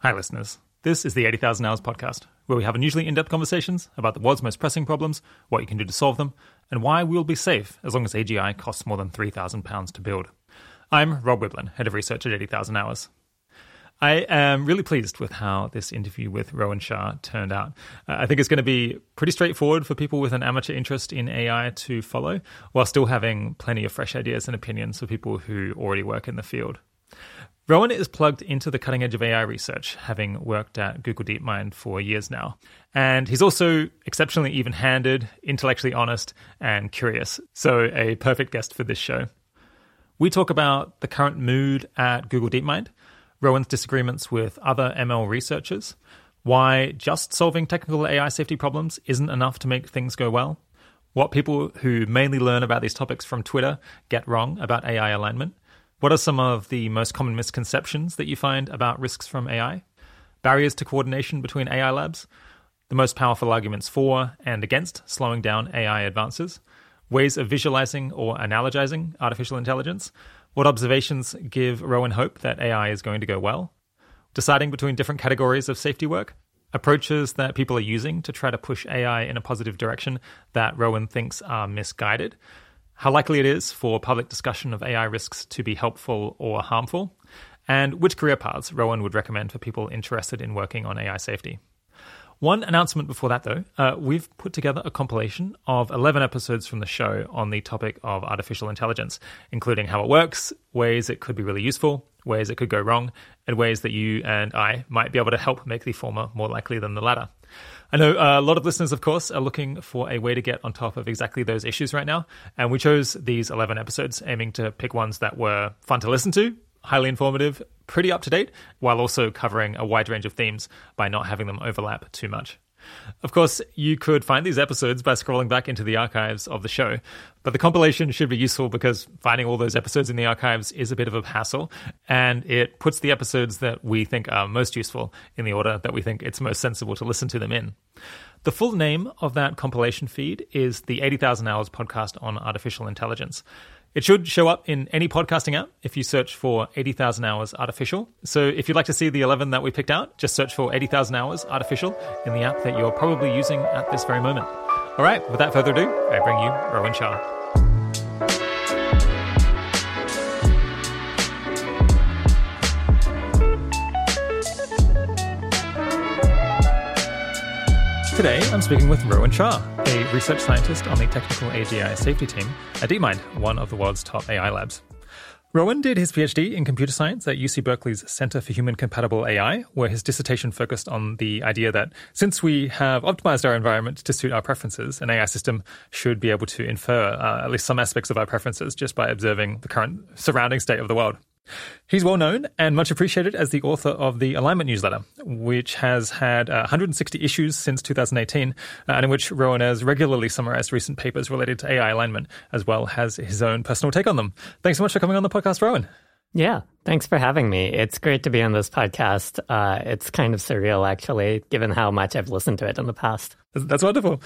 Hi, listeners. This is the 80,000 Hours podcast, where we have unusually in depth conversations about the world's most pressing problems, what you can do to solve them, and why we will be safe as long as AGI costs more than £3,000 to build. I'm Rob Wiblin, head of research at 80,000 Hours. I am really pleased with how this interview with Rohin Shah turned out. Uh, I think it's going to be pretty straightforward for people with an amateur interest in AI to follow, while still having plenty of fresh ideas and opinions for people who already work in the field. Rohin is plugged into the cutting edge of AI research, having worked at Google DeepMind for years now. And he's also exceptionally even handed, intellectually honest, and curious. So, a perfect guest for this show. We talk about the current mood at Google DeepMind, Rohin's disagreements with other ML researchers, why just solving technical AI safety problems isn't enough to make things go well, what people who mainly learn about these topics from Twitter get wrong about AI alignment what are some of the most common misconceptions that you find about risks from AI? Barriers to coordination between AI labs? The most powerful arguments for and against slowing down AI advances? Ways of visualizing or analogizing artificial intelligence? What observations give Rohin hope that AI is going to go well? Deciding between different categories of safety work? Approaches that people are using to try to push AI in a positive direction that Rohin thinks are misguided? How likely it is for public discussion of AI risks to be helpful or harmful, and which career paths Rohin would recommend for people interested in working on AI safety. One announcement before that, though, uh, we've put together a compilation of 11 episodes from the show on the topic of artificial intelligence, including how it works, ways it could be really useful, ways it could go wrong, and ways that you and I might be able to help make the former more likely than the latter. I know uh, a lot of listeners, of course, are looking for a way to get on top of exactly those issues right now. And we chose these 11 episodes, aiming to pick ones that were fun to listen to, highly informative, pretty up to date, while also covering a wide range of themes by not having them overlap too much. Of course, you could find these episodes by scrolling back into the archives of the show, but the compilation should be useful because finding all those episodes in the archives is a bit of a hassle, and it puts the episodes that we think are most useful in the order that we think it's most sensible to listen to them in. The full name of that compilation feed is the 80,000 Hours podcast on artificial intelligence. It should show up in any podcasting app if you search for 80,000 Hours Artificial. So if you'd like to see the 11 that we picked out, just search for 80,000 Hours Artificial in the app that you're probably using at this very moment. All right, without further ado, I bring you Rohin Shah. Today, I'm speaking with Rohin Shah, a research scientist on the technical AGI safety team at DeepMind, one of the world's top AI labs. Rohin did his PhD in computer science at UC Berkeley's Center for Human Compatible AI, where his dissertation focused on the idea that since we have optimized our environment to suit our preferences, an AI system should be able to infer uh, at least some aspects of our preferences just by observing the current surrounding state of the world. He's well known and much appreciated as the author of the Alignment newsletter, which has had uh, 160 issues since 2018, uh, and in which Rohin has regularly summarized recent papers related to AI alignment, as well as his own personal take on them. Thanks so much for coming on the podcast, Rohin. Yeah, thanks for having me. It's great to be on this podcast. Uh, it's kind of surreal, actually, given how much I've listened to it in the past. That's wonderful.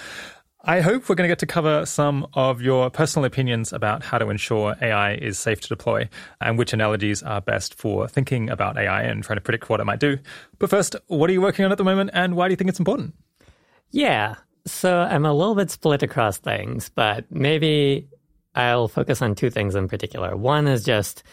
I hope we're going to get to cover some of your personal opinions about how to ensure AI is safe to deploy and which analogies are best for thinking about AI and trying to predict what it might do. But first, what are you working on at the moment and why do you think it's important? Yeah, so I'm a little bit split across things, but maybe I'll focus on two things in particular. One is just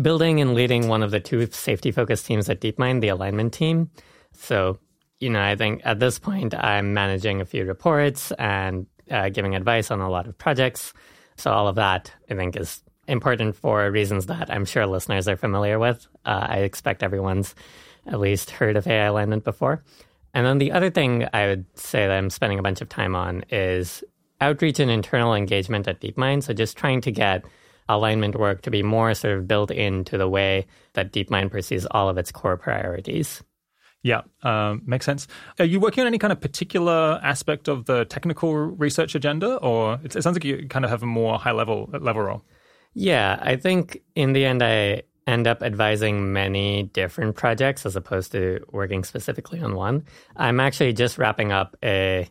building and leading one of the two safety focused teams at DeepMind, the alignment team. So you know, I think at this point I'm managing a few reports and uh, giving advice on a lot of projects. So all of that I think is important for reasons that I'm sure listeners are familiar with. Uh, I expect everyone's at least heard of AI alignment before. And then the other thing I would say that I'm spending a bunch of time on is outreach and internal engagement at DeepMind. So just trying to get alignment work to be more sort of built into the way that DeepMind perceives all of its core priorities. Yeah, um, makes sense. Are you working on any kind of particular aspect of the technical research agenda, or it, it sounds like you kind of have a more high level level role? Yeah, I think in the end, I end up advising many different projects as opposed to working specifically on one. I'm actually just wrapping up a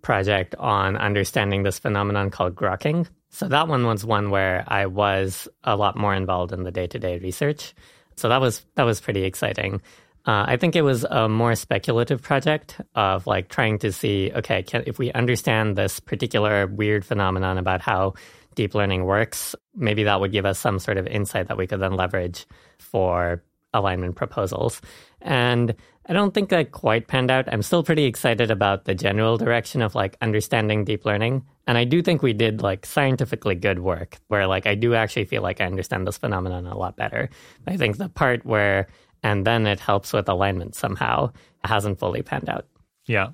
project on understanding this phenomenon called grokking. So that one was one where I was a lot more involved in the day to day research. So that was that was pretty exciting. Uh, I think it was a more speculative project of like trying to see, okay, can, if we understand this particular weird phenomenon about how deep learning works, maybe that would give us some sort of insight that we could then leverage for alignment proposals. And I don't think that quite panned out. I'm still pretty excited about the general direction of like understanding deep learning. And I do think we did like scientifically good work where like I do actually feel like I understand this phenomenon a lot better. I think the part where and then it helps with alignment somehow It hasn't fully panned out. Yeah.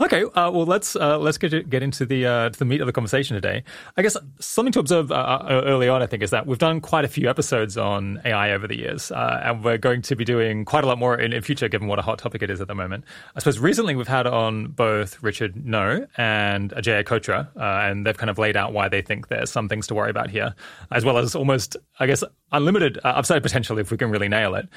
Okay, uh, well let's uh, let's get get into the uh, the meat of the conversation today. I guess something to observe uh, uh, early on, I think, is that we've done quite a few episodes on AI over the years, uh, and we're going to be doing quite a lot more in, in future, given what a hot topic it is at the moment. I suppose recently we've had on both Richard Ngo and Ajeya Cotra, and they've kind of laid out why they think there's some things to worry about here, as well as almost, I guess, unlimited upside potential if we can really nail it.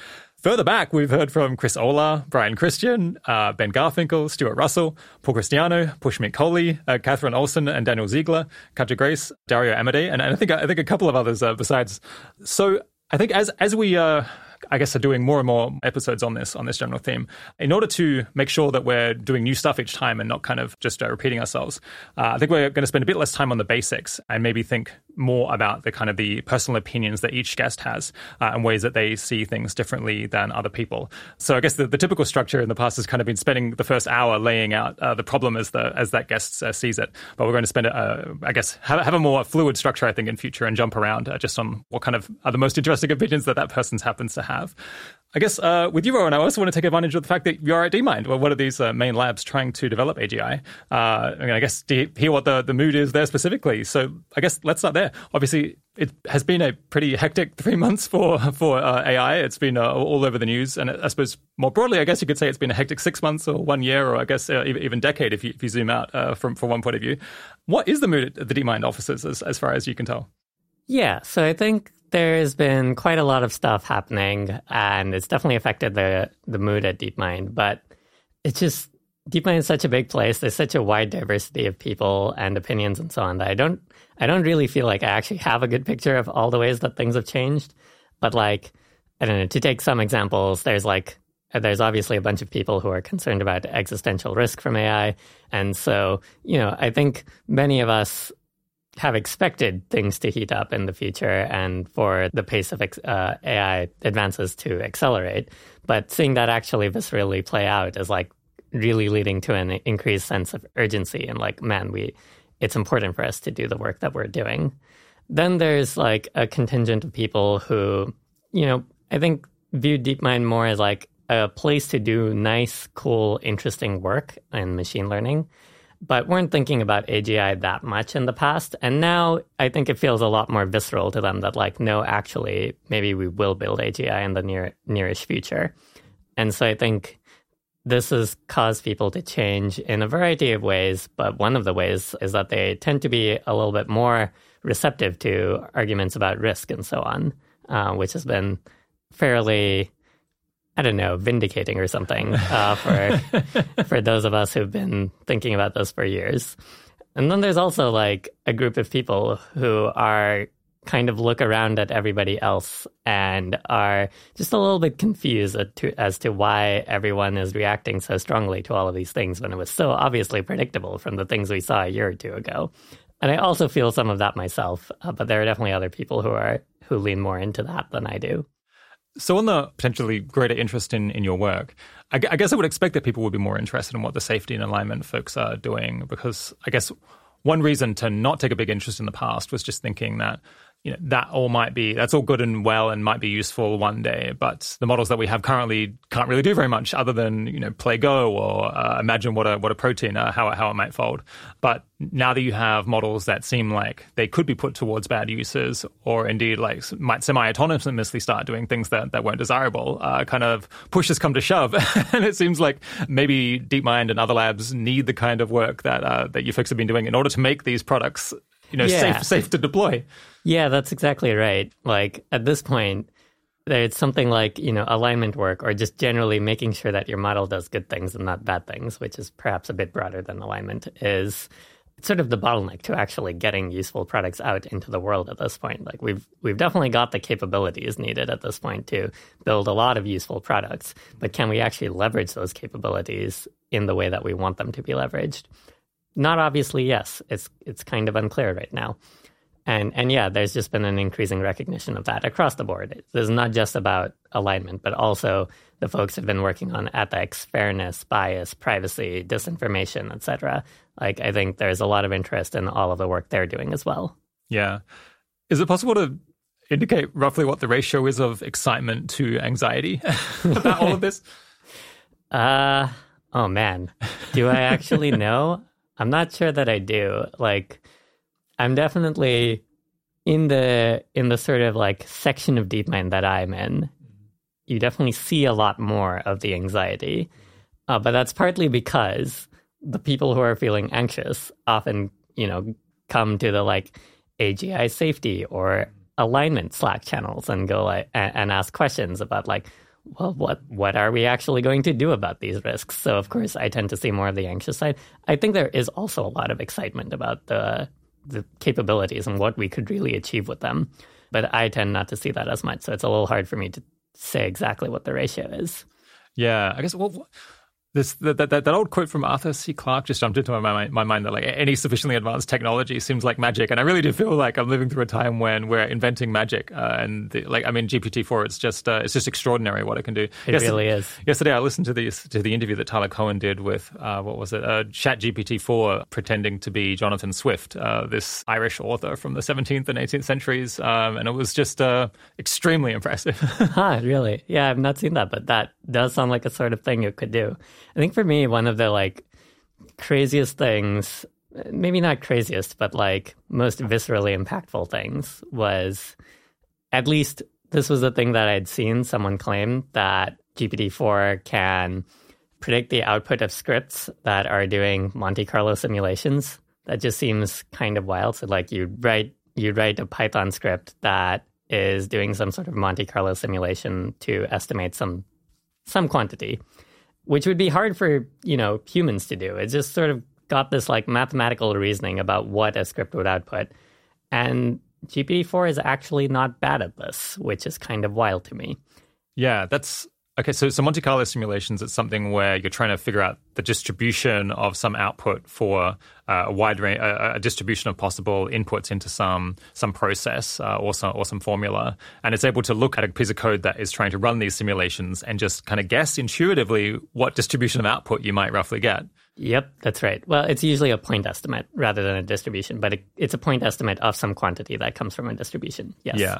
Further back, we've heard from Chris Olah, Brian Christian, uh, Ben Garfinkel, Stuart Russell, Paul Christiano, Pushmeet Kohli, uh, Catherine Olsson, and Daniel Ziegler, Katja Grace, Dario Amodei, and, and, I think I think a couple of others uh, besides. So I think as as we uh, I guess, are doing more and more episodes on this on this general theme. In order to make sure that we're doing new stuff each time and not kind of just uh, repeating ourselves, uh, I think we're going to spend a bit less time on the basics and maybe think more about the kind of the personal opinions that each guest has uh, and ways that they see things differently than other people. So I guess the, the, typical structure in the past has kind of been spending the first hour laying out uh, the problem as the as that guest uh, sees it. But we're going to spend, uh, I guess, have, have, a more fluid structure, I think, in future and jump around just on what kind of are the most interesting opinions that that person happens to have have. I guess uh, with you, Rohin, I also want to take advantage of the fact that you're at DeepMind, well, one of these uh, main labs trying to develop AGI. Uh, I, mean, I guess to hear what the, the mood is there specifically. So I guess let's start there. Obviously, it has been a pretty hectic three months for for uh, AI. It's been uh, all over the news, and I suppose more broadly, I guess you could say it's been a hectic six months or one year, or I guess uh, even decade if you, if you zoom out from from one point of view. What is the mood at the DeepMind offices, as, as far as you can tell? Yeah, so I think there's been quite a lot of stuff happening, and it's definitely affected the the mood at DeepMind. But it's just DeepMind is such a big place. There's such a wide diversity of people and opinions and so on that I don't I don't really feel like I actually have a good picture of all the ways that things have changed. But like I don't know, to take some examples, there's like there's obviously a bunch of people who are concerned about existential risk from AI. And so, you know, I think many of us have expected things to heat up in the future and for the pace of uh, AI advances to accelerate. But seeing that actually viscerally play out is like really leading to an increased sense of urgency and like, man, we it's important for us to do the work that we're doing. Then there's like a contingent of people who, you know, I think view DeepMind more as like a place to do nice, cool, interesting work in machine learning but weren't thinking about AGI that much in the past. And now I think it feels a lot more visceral to them that like, no, actually, maybe we will build AGI in the near nearish future. And so I think this has caused people to change in a variety of ways, but one of the ways is that they tend to be a little bit more receptive to arguments about risk and so on, uh, which has been fairly I don't know, vindicating or something uh, for for those of us who've been thinking about this for years. And then there's also like a group of people who are kind of look around at everybody else and are just a little bit confused as to, as to why everyone is reacting so strongly to all of these things when it was so obviously predictable from the things we saw a year or two ago. And I also feel some of that myself, uh, but there are definitely other people who are who lean more into that than I do. So, on the potentially greater interest in, in your work, I, I, guess I would expect that people would be more interested in what the safety and alignment folks are doing because I guess one reason to not take a big interest in the past was just thinking that you know that all might be that's all good and well and might be useful one day but the models that we have currently can't really do very much other than you know play go or uh, imagine what a what a protein uh, how how it might fold. But now that you have models that seem like they could be put towards bad uses or indeed like might semi-autonomously start doing things that, that weren't desirable uh, kind of push has come to shove. And it seems like maybe DeepMind and other labs need the kind of work that uh, that you folks have been doing in order to make these products you know yeah. safe safe to deploy yeah, that's exactly right. Like at this point, it's something like, you know, alignment work or just generally making sure that your model does good things and not bad things, which is perhaps a bit broader than alignment, is sort of the bottleneck to actually getting useful products out into the world at this point. Like we've we've definitely got the capabilities needed at this point to build a lot of useful products, but can we actually leverage those capabilities in the way that we want them to be leveraged? Not obviously, yes. It's it's kind of unclear right now. And and yeah, there's just been an increasing recognition of that across the board. This is not just about alignment, but also the folks have been working on ethics, fairness, bias, privacy, disinformation, etc. Like I think there's a lot of interest in all of the work they're doing as well. Yeah. Is it possible to indicate roughly what the ratio is of excitement to anxiety about all of this? Uh oh man. Do I actually know? I'm not sure that I do. Like I'm definitely in the in the sort of like section of DeepMind that I'm in. You definitely see a lot more of the anxiety, uh, but that's partly because the people who are feeling anxious often, you know, come to the like AGI safety or alignment Slack channels and go like and, and ask questions about like, well, what what are we actually going to do about these risks? So of course, I tend to see more of the anxious side. I think there is also a lot of excitement about the the capabilities and what we could really achieve with them. But I tend not to see that as much. So it's a little hard for me to say exactly what the ratio is. Yeah, I guess. Well, this that, that, that old quote from Arthur C. Clarke just jumped into my, my mind that like any sufficiently advanced technology seems like magic, and I really do feel like I'm living through a time when we're inventing magic. Uh, and the, like I mean, GPT four, it's just uh, it's just extraordinary what it can do. It yesterday, really is. Yesterday, I listened to the to the interview that Tyler Cowen did with uh, what was it, uh, Chat GPT four, pretending to be Jonathan Swift, uh, this Irish author from the 17th and 18th centuries, um, and it was just uh, extremely impressive. huh? Really? Yeah, I've not seen that, but that does sound like a sort of thing you could do. I think for me, one of the like craziest things, maybe not craziest, but like most viscerally impactful things was at least this was the thing that I'd seen someone claim that GPT-4 can predict the output of scripts that are doing Monte Carlo simulations. That just seems kind of wild. So like you write you'd write a Python script that is doing some sort of Monte Carlo simulation to estimate some some quantity which would be hard for you know humans to do. It just sort of got this like mathematical reasoning about what a script would output, and GPT-4 is actually not bad at this, which is kind of wild to me. Yeah, that's Okay, so, so Monte Carlo simulations, it's something where you're trying to figure out the distribution of some output for uh, a wide range, a, a, distribution of possible inputs into some some process uh, or, some, or some formula. And it's able to look at a piece of code that is trying to run these simulations and just kind of guess intuitively what distribution of output you might roughly get. Yep, that's right. Well, it's usually a point estimate rather than a distribution, but it, it's a point estimate of some quantity that comes from a distribution. Yes. Yeah.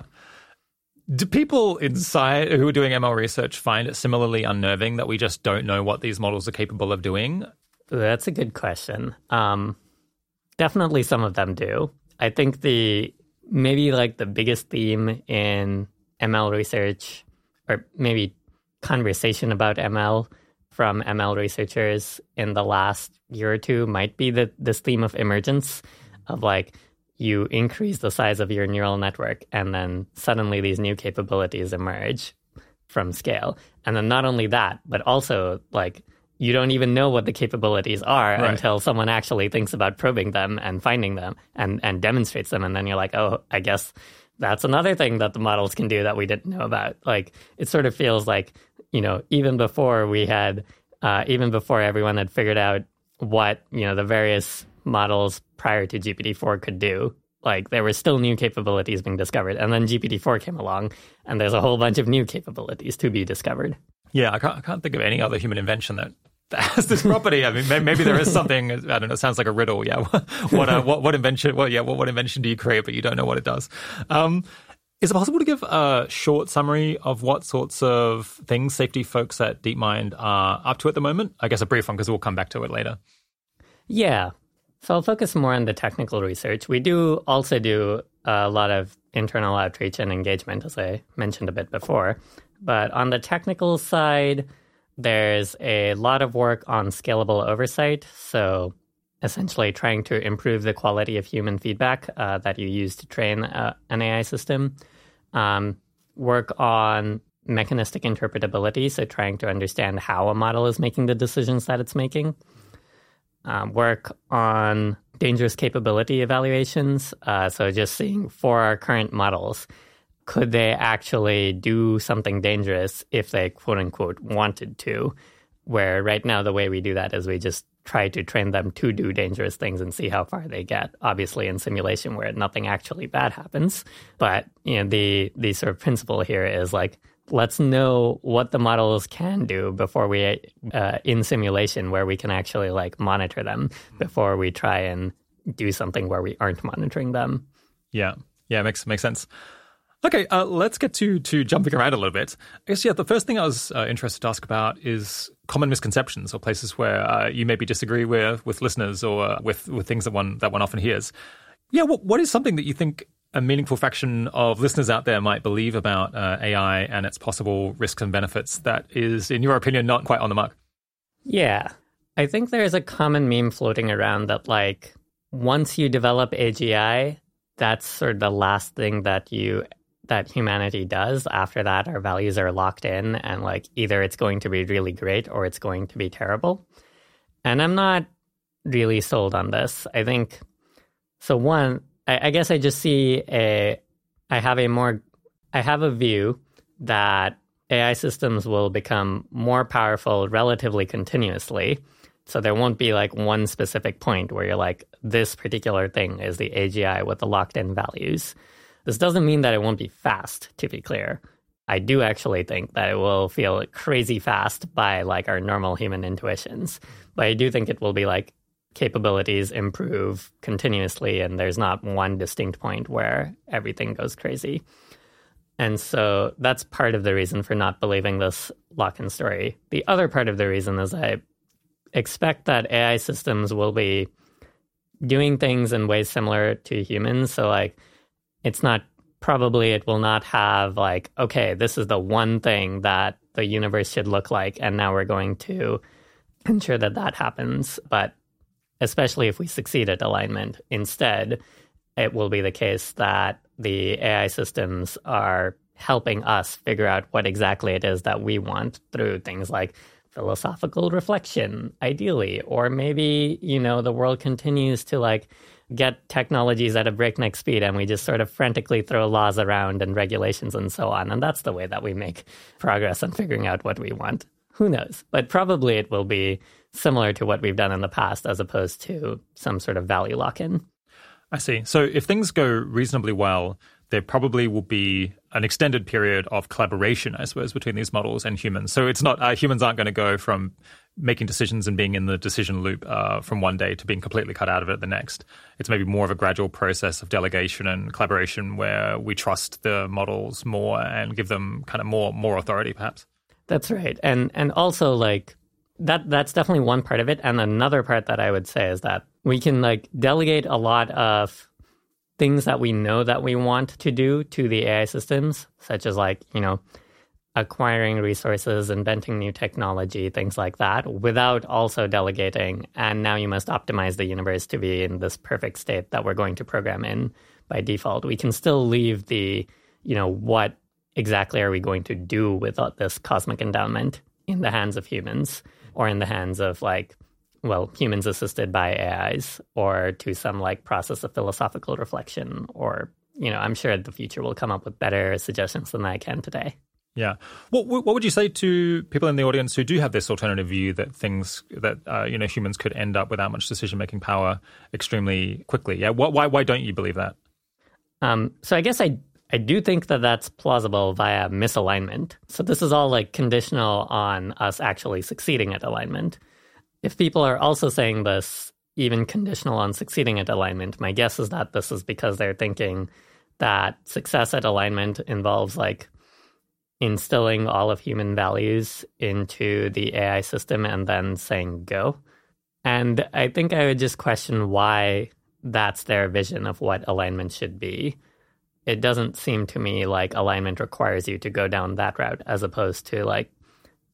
Do people inside who are doing ML research find it similarly unnerving that we just don't know what these models are capable of doing? That's a good question. Um, definitely, some of them do. I think the maybe like the biggest theme in ML research, or maybe conversation about ML from ML researchers in the last year or two, might be that this theme of emergence of like you increase the size of your neural network, and then suddenly these new capabilities emerge from scale. And then not only that, but also like you don't even know what the capabilities are right. until someone actually thinks about probing them and finding them and, and demonstrates them. And then you're like, oh, I guess that's another thing that the models can do that we didn't know about. Like it sort of feels like, you know, even before we had, uh, even before everyone had figured out what, you know, the various models prior to GPT-4 could do. Like there were still new capabilities being discovered, and then GPT-4 came along, and there's a whole bunch of new capabilities to be discovered. Yeah, I can't, I can't think of any other human invention that that has this property. I mean, maybe there is something. I don't know. It sounds like a riddle. Yeah. what uh, what what invention? Well, yeah. What what invention do you create, but you don't know what it does? Um, is it possible to give a short summary of what sorts of things safety folks at DeepMind are up to at the moment? I guess a brief one because we'll come back to it later. Yeah. So I'll focus more on the technical research. We do also do a lot of internal outreach and engagement, as I mentioned a bit before. But on the technical side, there's a lot of work on scalable oversight. So essentially trying to improve the quality of human feedback uh, that you use to train uh, an AI system. Um, work on mechanistic interpretability, so trying to understand how a model is making the decisions that it's making um, work on dangerous capability evaluations. Uh, so just seeing for our current models, could they actually do something dangerous if they quote unquote wanted to? Where right now the way we do that is we just try to train them to do dangerous things and see how far they get. Obviously, in simulation where nothing actually bad happens, but you know the the sort of principle here is like let's know what the models can do before we uh, in simulation where we can actually like monitor them before we try and do something where we aren't monitoring them. Yeah, yeah, makes makes sense. Okay, uh, let's get to to jumping around a little bit. I guess yeah, the first thing I was uh, interested to ask about is common misconceptions or places where uh, you maybe disagree with with listeners or uh, with with things that one that one often hears. Yeah, what what is something that you think a meaningful fraction of listeners out there might believe about uh, AI and its possible risks and benefits that is, in your opinion, not quite on the mark? Yeah, I think there's a common meme floating around that like once you develop AGI, that's sort of the last thing that you that humanity does. After that, our values are locked in, and like either it's going to be really great or it's going to be terrible. And I'm not really sold on this. I think so. One, I, I guess I just see a, I have a more, I have a view that AI systems will become more powerful relatively continuously. So there won't be like one specific point where you're like, this particular thing is the AGI with the locked in values. This doesn't mean that it won't be fast, to be clear. I do actually think that it will feel crazy fast by like our normal human intuitions. But I do think it will be like capabilities improve continuously and there's not one distinct point where everything goes crazy. And so that's part of the reason for not believing this lock in story. The other part of the reason is I expect that AI systems will be doing things in ways similar to humans. So, like, it's not probably it will not have like okay this is the one thing that the universe should look like and now we're going to ensure that that happens but especially if we succeed at alignment instead it will be the case that the ai systems are helping us figure out what exactly it is that we want through things like philosophical reflection ideally or maybe you know the world continues to like get technologies at a breakneck speed and we just sort of frantically throw laws around and regulations and so on. And that's the way that we make progress on figuring out what we want. Who knows? But probably it will be similar to what we've done in the past as opposed to some sort of value lock in. I see. So if things go reasonably well, there probably will be an extended period of collaboration, I suppose, between these models and humans. So it's not uh, humans aren't going to go from making decisions and being in the decision loop uh, from one day to being completely cut out of it the next. It's maybe more of a gradual process of delegation and collaboration where we trust the models more and give them kind of more more authority, perhaps. That's right, and and also like that that's definitely one part of it. And another part that I would say is that we can like delegate a lot of things that we know that we want to do to the AI systems, such as like, you know, acquiring resources, inventing new technology, things like that, without also delegating. And now you must optimize the universe to be in this perfect state that we're going to program in by default. We can still leave the, you know, what exactly are we going to do with this cosmic endowment in the hands of humans or in the hands of like well, humans assisted by AIs or to some like process of philosophical reflection or, you know, I'm sure the future will come up with better suggestions than I can today. Yeah. What what would you say to people in the audience who do have this alternative view that things that uh, you know humans could end up without much decision making power extremely quickly? Yeah. Why why don't you believe that? Um, so I guess I I do think that that's plausible via misalignment. So this is all like conditional on us actually succeeding at alignment. If people are also saying this, even conditional on succeeding at alignment, my guess is that this is because they're thinking that success at alignment involves like instilling all of human values into the AI system and then saying go. And I think I would just question why that's their vision of what alignment should be. It doesn't seem to me like alignment requires you to go down that route as opposed to like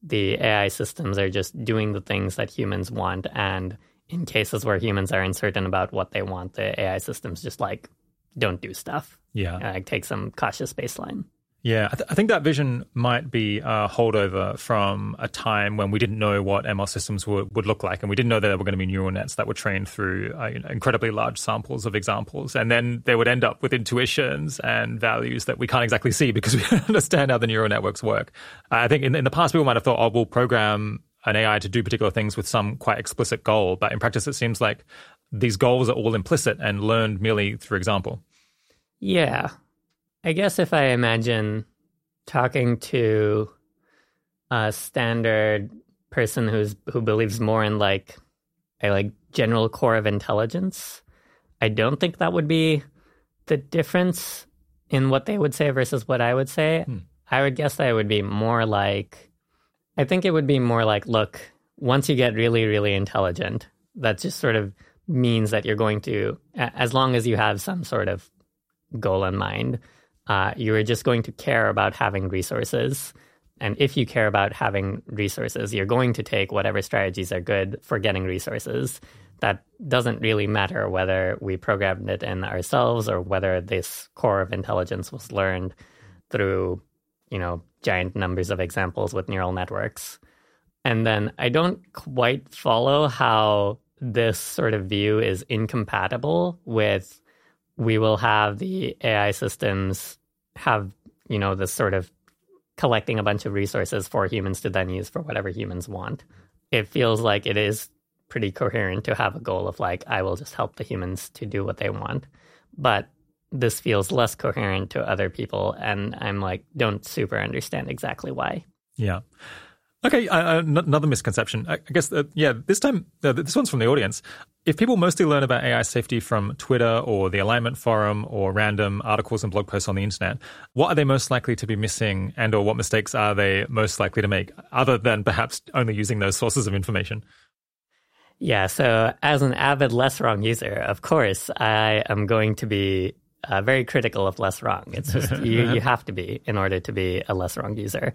the AI systems are just doing the things that humans want. And in cases where humans are uncertain about what they want, the AI systems just like don't do stuff. Yeah. like take some cautious baseline. Yeah, I, th- I, think that vision might be a holdover from a time when we didn't know what ML systems would, would look like, and we didn't know that there were going to be neural nets that were trained through uh, you know, incredibly large samples of examples, and then they would end up with intuitions and values that we can't exactly see because we don't understand how the neural networks work. I think in, in the past people might have thought, oh, we'll program an AI to do particular things with some quite explicit goal, but in practice, it seems like these goals are all implicit and learned merely through example. Yeah, I guess if I imagine talking to a standard person who's who believes more in like a like general core of intelligence, I don't think that would be the difference in what they would say versus what I would say. Hmm. I would guess that it would be more like I think it would be more like look, once you get really really intelligent, that just sort of means that you're going to as long as you have some sort of goal in mind uh, you are just going to care about having resources. And if you care about having resources, you're going to take whatever strategies are good for getting resources. That doesn't really matter whether we programmed it in ourselves or whether this core of intelligence was learned through, you know, giant numbers of examples with neural networks. And then I don't quite follow how this sort of view is incompatible with we will have the AI systems have, you know, this sort of collecting a bunch of resources for humans to then use for whatever humans want. It feels like it is pretty coherent to have a goal of like, I will just help the humans to do what they want. But this feels less coherent to other people. And I'm like, don't super understand exactly why. Yeah. Okay, uh, uh another misconception. I guess, uh, yeah, this time, uh, this one's from the audience. If people mostly learn about AI safety from Twitter or the Alignment Forum or random articles and blog posts on the internet, what are they most likely to be missing and or what mistakes are they most likely to make, other than perhaps only using those sources of information? Yeah, so as an avid LessWrong user, of course, I am going to be uh, very critical of LessWrong. It's just you, you have to be in order to be a LessWrong user.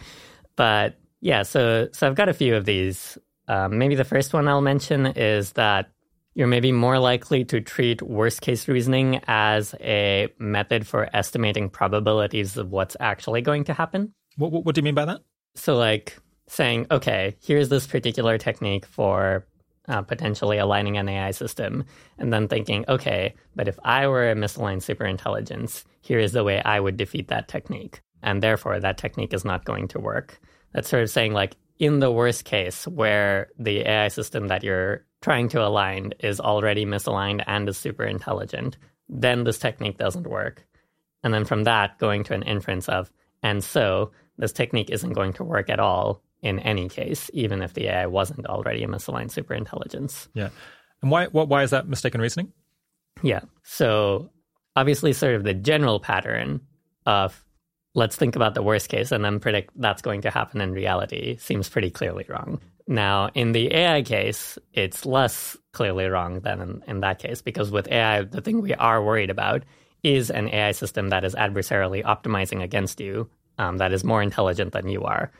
But yeah, so so I've got a few of these. Um, maybe the first one I'll mention is that you're maybe more likely to treat worst case reasoning as a method for estimating probabilities of what's actually going to happen. What, what, what do you mean by that? So, like saying, okay, here's this particular technique for uh, potentially aligning an AI system, and then thinking, okay, but if I were a misaligned superintelligence, here is the way I would defeat that technique. And therefore, that technique is not going to work. That's sort of saying like in the worst case where the AI system that you're trying to align is already misaligned and is super intelligent, then this technique doesn't work. And then from that, going to an inference of, and so this technique isn't going to work at all in any case, even if the AI wasn't already a misaligned superintelligence. Yeah. And why, what, why is that mistaken reasoning? Yeah. So obviously, sort of the general pattern of let's think about the worst case and then predict that's going to happen in reality seems pretty clearly wrong. Now, in the AI case, it's less clearly wrong than in, in, that case because with AI, the thing we are worried about is an AI system that is adversarially optimizing against you, um, that is more intelligent than you are.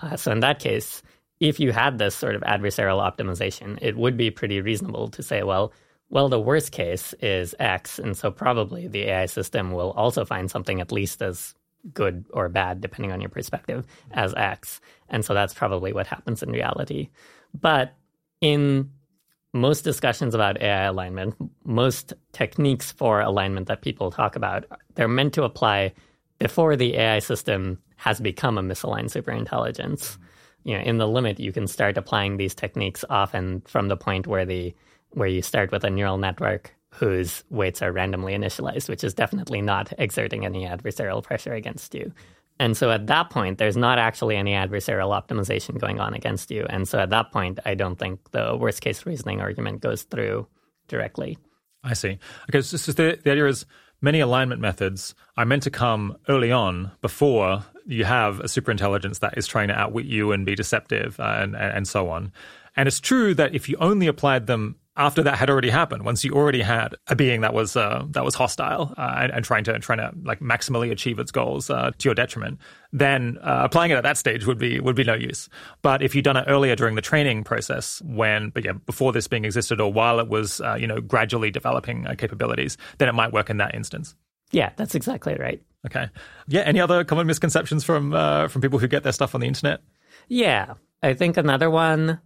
Uh, so, in that case, if you had this sort of adversarial optimization, it would be pretty reasonable to say, well, well, the worst case is X, and so probably the AI system will also find something at least as good or bad, depending on your perspective, as X. And so that's probably what happens in reality. But in most discussions about AI alignment, most techniques for alignment that people talk about, they're meant to apply before the AI system has become a misaligned superintelligence. Mm-hmm. You know, in the limit, you can start applying these techniques often from the point where the where you start with a neural network whose weights are randomly initialized, which is definitely not exerting any adversarial pressure against you. And so at that point, there's not actually any adversarial optimization going on against you. And so at that point, I don't think the worst case reasoning argument goes through directly. I see. Okay, so, so the, the idea is many alignment methods are meant to come early on before you have a superintelligence that is trying to outwit you and be deceptive uh, and, and, and so on. And it's true that if you only applied them after that had already happened, once you already had a being that was uh, that was hostile uh, and, and, trying to trying to like maximally achieve its goals uh, to your detriment, then uh, applying it at that stage would be would be no use. But if you'd done it earlier during the training process, when but yeah, before this being existed or while it was uh, you know gradually developing uh, capabilities, then it might work in that instance. Yeah, that's exactly right. Okay. Yeah. Any other common misconceptions from uh, from people who get their stuff on the internet? Yeah, I think another one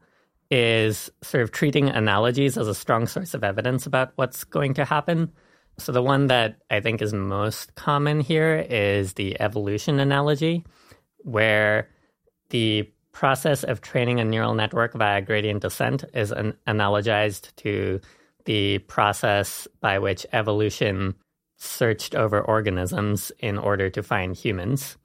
is sort of treating analogies as a strong source of evidence about what's going to happen. So the one that I think is most common here is the evolution analogy, where the process of training a neural network via gradient descent is an analogized to the process by which evolution searched over organisms in order to find humans.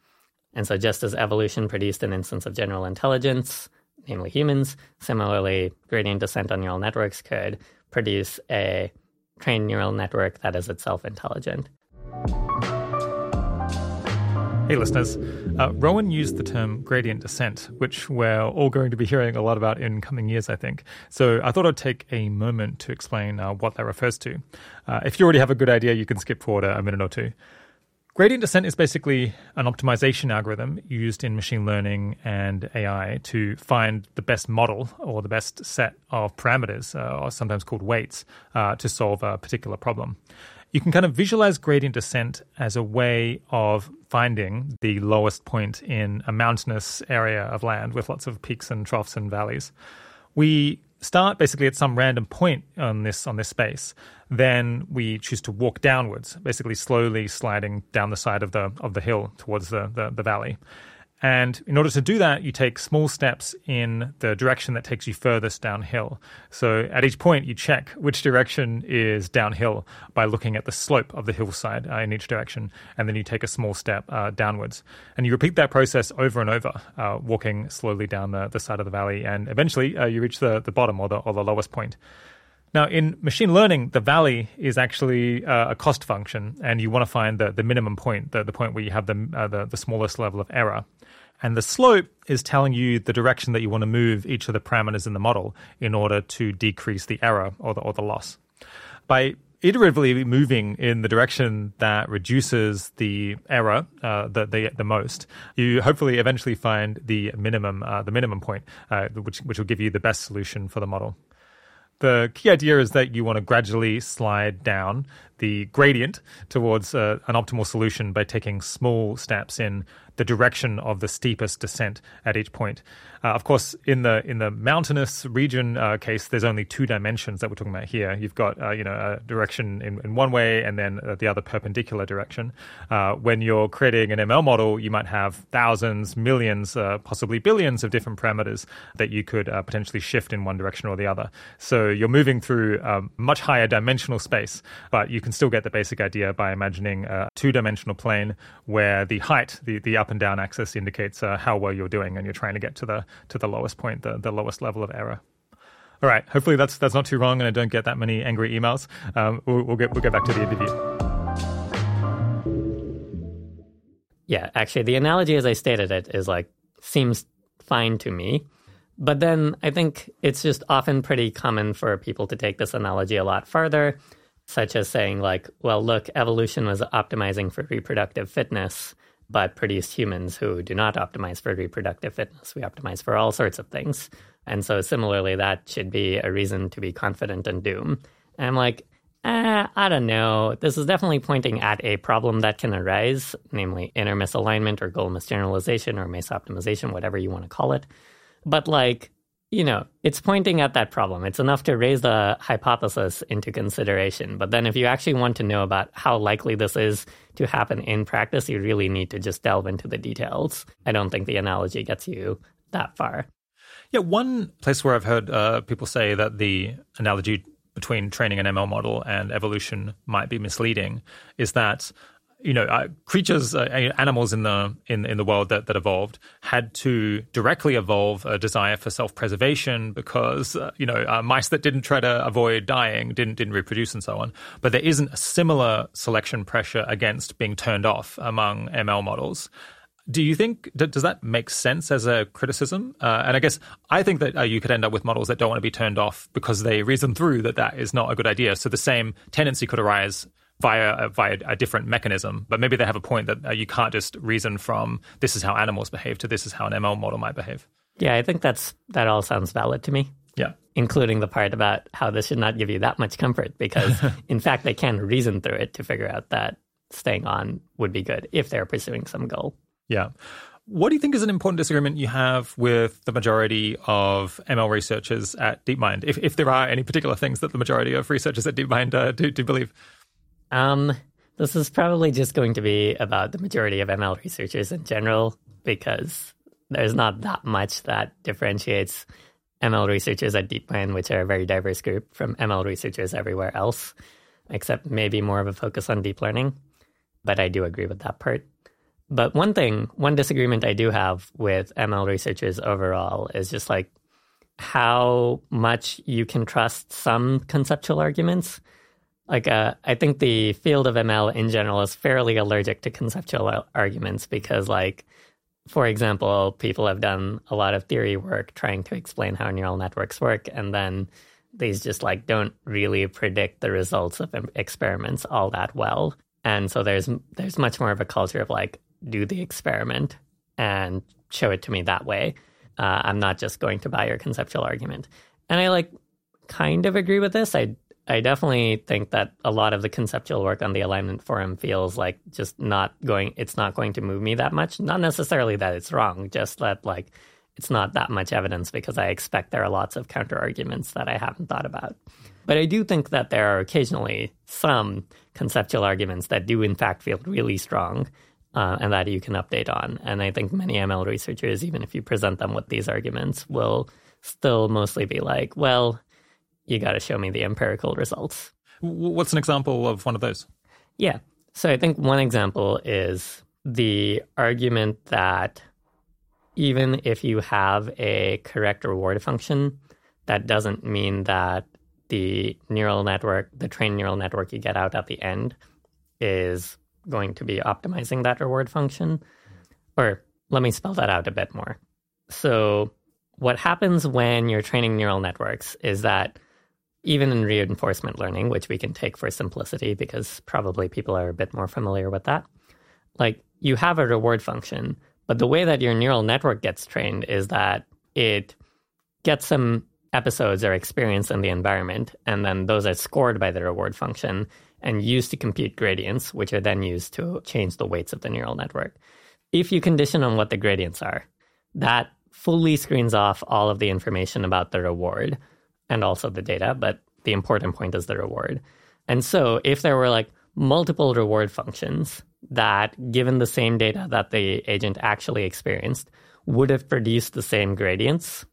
And so, just as evolution produced an instance of general intelligence, namely humans, similarly, gradient descent on neural networks could produce a trained neural network that is itself intelligent. Hey, listeners. Uh, Rohin used the term gradient descent, which we're all going to be hearing a lot about in coming years, I think. So I thought I'd take a moment to explain uh, what that refers to. Uh, if you already have a good idea, you can skip forward a, a minute or two. Gradient descent is basically an optimization algorithm used in machine learning and AI to find the best model or the best set of parameters, uh, or sometimes called weights, uh, to solve a particular problem you can kind of visualize gradient descent as a way of finding the lowest point in a mountainous area of land with lots of peaks and troughs and valleys. We start basically at some random point on this on this space. Then we choose to walk downwards, basically slowly sliding down the side of the of the hill towards the, the, the valley. And in order to do that, you take small steps in the direction that takes you furthest downhill. So at each point, you check which direction is downhill by looking at the slope of the hillside uh, in each direction. And then you take a small step uh, downwards. And you repeat that process over and over, uh, walking slowly down the, the side of the valley. And eventually, uh, you reach the, the bottom or the, or the lowest point. Now, in machine learning, the valley is actually uh, a cost function, and you want to find the, the minimum point, the, the point where you have the, uh, the, the smallest level of error. And the slope is telling you the direction that you want to move each of the parameters in the model in order to decrease the error or the, or the loss. By iteratively moving in the direction that reduces the error uh, the, the, the most, you hopefully eventually find the minimum uh, the minimum point, uh, which which will give you the best solution for the model. The key idea is that you want to gradually slide down the gradient towards uh, an optimal solution by taking small steps in the direction of the steepest descent at each point. Uh, of course, in the in the mountainous region uh, case, there's only two dimensions that we're talking about here. You've got uh, you know a direction in, in one way, and then uh, the other perpendicular direction. Uh, when you're creating an ML model, you might have thousands, millions, possibly billions of different parameters that you could potentially shift in one direction or the other. So you're moving through a much higher dimensional space, but you can still get the basic idea by imagining a two-dimensional plane where the height, the the up and down axis, indicates how well you're doing, and you're trying to get to the to the lowest point, the, the lowest level of error. All right. Hopefully that's that's not too wrong, and I don't get that many angry emails. Um, we'll, we'll get we'll get back to the interview. Yeah, actually, the analogy as I stated it is like seems fine to me. But then I think it's just often pretty common for people to take this analogy a lot farther, such as saying, like, well, look, evolution was optimizing for reproductive fitness but produced humans who do not optimize for reproductive fitness. We optimize for all sorts of things. And so, similarly, that should be a reason to be confident in Doom. And I'm like, eh, I don't know. This is definitely pointing at a problem that can arise, namely inner misalignment or goal misgeneralization or misoptimization, whatever you want to call it. But like, you know, it's pointing at that problem. It's enough to raise the hypothesis into consideration. But then if you actually want to know about how likely this is to happen in practice, you really need to just delve into the details. I don't think the analogy gets you that far. Yeah, one place where I've heard uh, people say that the analogy between training an ML model and evolution might be misleading is that you know, uh, creatures, uh, animals in the in in the world that, that evolved had to directly evolve a desire for self preservation because uh, you know uh, mice that didn't try to avoid dying didn't didn't reproduce and so on. But there isn't a similar selection pressure against being turned off among ML models. Do you think does that make sense as a criticism? Uh, and I guess I think that uh, you could end up with models that don't want to be turned off because they reason through that that is not a good idea. So the same tendency could arise via a, via a different mechanism. But maybe they have a point that uh, you can't just reason from this is how animals behave to this is how an ML model might behave. Yeah, I think that's that all sounds valid to me. Yeah. Including the part about how this should not give you that much comfort because in fact they can reason through it to figure out that staying on would be good if they're pursuing some goal. Yeah. What do you think is an important disagreement you have with the majority of ML researchers at DeepMind, if, if there are any particular things that the majority of researchers at DeepMind uh, do, do believe? Um, this is probably just going to be about the majority of ML researchers in general, because there's not that much that differentiates ML researchers at DeepMind, which are a very diverse group, from ML researchers everywhere else, except maybe more of a focus on deep learning. But I do agree with that part. But one thing, one disagreement I do have with ML researchers overall is just like how much you can trust some conceptual arguments. Like, uh, I think the field of ML in general is fairly allergic to conceptual arguments because, like, for example, people have done a lot of theory work trying to explain how neural networks work, and then these just like don't really predict the results of experiments all that well. And so there's there's much more of a culture of like do the experiment and show it to me that way. Uh, I'm not just going to buy your conceptual argument. And I like kind of agree with this. I I definitely think that a lot of the conceptual work on the alignment forum feels like just not going it's not going to move me that much. Not necessarily that it's wrong, just that like it's not that much evidence because I expect there are lots of counter arguments that I haven't thought about. But I do think that there are occasionally some conceptual arguments that do in fact feel really strong uh, and that you can update on. And I think many ML researchers, even if you present them with these arguments, will still mostly be like, well, you got to show me the empirical results. What's an example of one of those? Yeah. So I think one example is the argument that even if you have a correct reward function, that doesn't mean that the neural network, the trained neural network you get out at the end, is going to be optimizing that reward function. Or let me spell that out a bit more. So, what happens when you're training neural networks is that even in reinforcement learning, which we can take for simplicity because probably people are a bit more familiar with that, like you have a reward function, but the way that your neural network gets trained is that it gets some episodes or experience in the environment, and then those are scored by the reward function and used to compute gradients, which are then used to change the weights of the neural network. If you condition on what the gradients are, that fully screens off all of the information about the reward and also the data, but the important point is the reward. And so if there were like multiple reward functions that, given the same data that the agent actually experienced, would have produced the same gradients,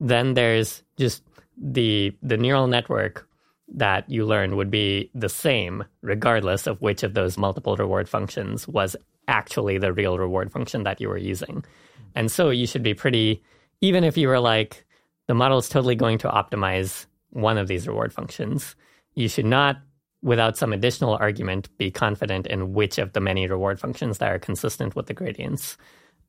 then there's just the the neural network that you learn would be the same regardless of which of those multiple reward functions was actually the real reward function that you were using. And so you should be pretty, even if you were like, the model is totally going to optimize one of these reward functions, you should not, without some additional argument, be confident in which of the many reward functions that are consistent with the gradients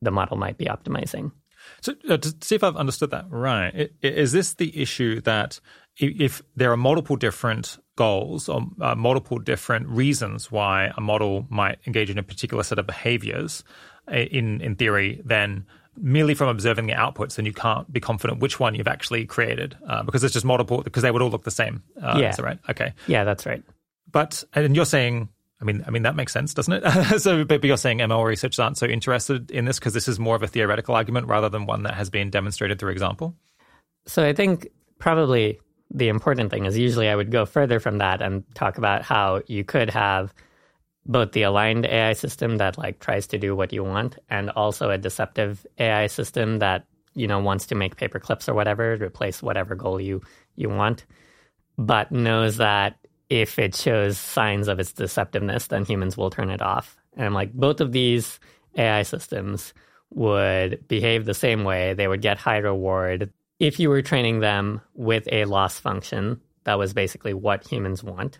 the model might be optimizing. So, uh, to see if I've understood that right, is this the issue that if there are multiple different goals or uh, multiple different reasons why a model might engage in a particular set of behaviors, in in theory, then merely from observing the outputs, then you can't be confident which one you've actually created uh, because it's just multiple because they would all look the same. Uh, yeah. Is right? Okay. Yeah, that's right. But and you're saying I mean, I mean that makes sense, doesn't it? so, but you're saying ML researchers aren't so interested in this because this is more of a theoretical argument rather than one that has been demonstrated through example. So, I think probably the important thing is usually I would go further from that and talk about how you could have both the aligned AI system that like tries to do what you want and also a deceptive AI system that you know wants to make paper clips or whatever replace whatever goal you you want but knows that if it shows signs of its deceptiveness then humans will turn it off. And like both of these AI systems would behave the same way. They would get high reward if you were training them with a loss function, that was basically what humans want,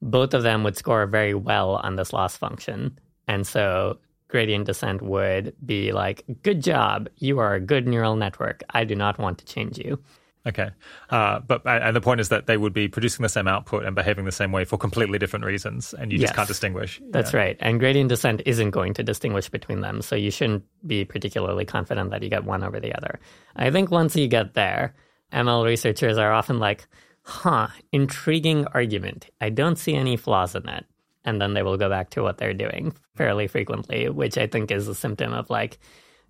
both of them would score very well on this loss function. And so gradient descent would be like, good job, you are a good neural network. I do not want to change you. Okay, uh, but and the point is that they would be producing the same output and behaving the same way for completely different reasons, and you yes, just can't distinguish. That's yeah. right. And gradient descent isn't going to distinguish between them, so you shouldn't be particularly confident that you get one over the other. I think once you get there, ML researchers are often like, "Huh, intriguing argument. I don't see any flaws in it." and then they will go back to what they're doing fairly frequently, which I think is a symptom of like,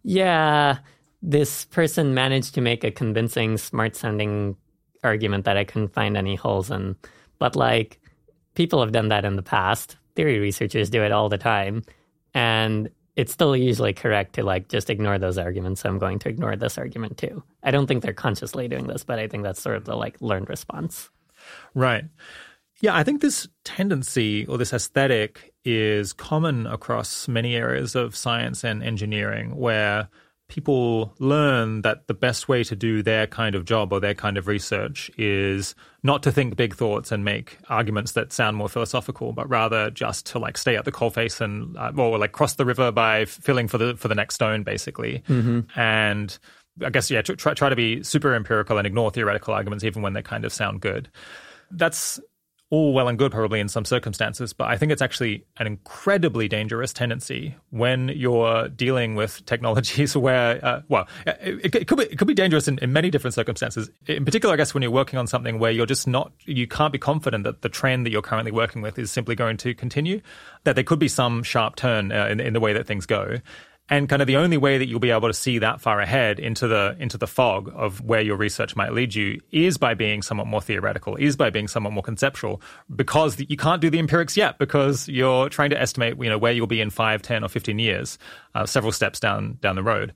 yeah, this person managed to make a convincing, smart sounding argument that I couldn't find any holes in. But like, people have done that in the past. Theory researchers do it all the time. And it's still usually correct to like just ignore those arguments. So I'm going to ignore this argument too. I don't think they're consciously doing this, but I think that's sort of the like learned response. Right. Yeah, I think this tendency or this aesthetic is common across many areas of science and engineering where people learn that the best way to do their kind of job or their kind of research is not to think big thoughts and make arguments that sound more philosophical, but rather just to like stay at the coalface and uh, or like cross the river by filling for the for the next stone, basically. Mm-hmm. And I guess yeah, try try to be super empirical and ignore theoretical arguments even when they kind of sound good. That's all well and good probably in some circumstances, but I think it's actually an incredibly dangerous tendency when you're dealing with technologies where, uh, well, it, it, could be it could be dangerous in, in, many different circumstances. In particular, I guess when you're working on something where you're just not, you can't be confident that the trend that you're currently working with is simply going to continue. That there could be some sharp turn uh, in, in the way that things go, and kind of the only way that you'll be able to see that far ahead into the into the fog of where your research might lead you is by being somewhat more theoretical, is by being somewhat more conceptual, because you can't do the empirics yet because you're trying to estimate, you know, where you'll be in five, ten, or fifteen years, uh, several steps down down the road.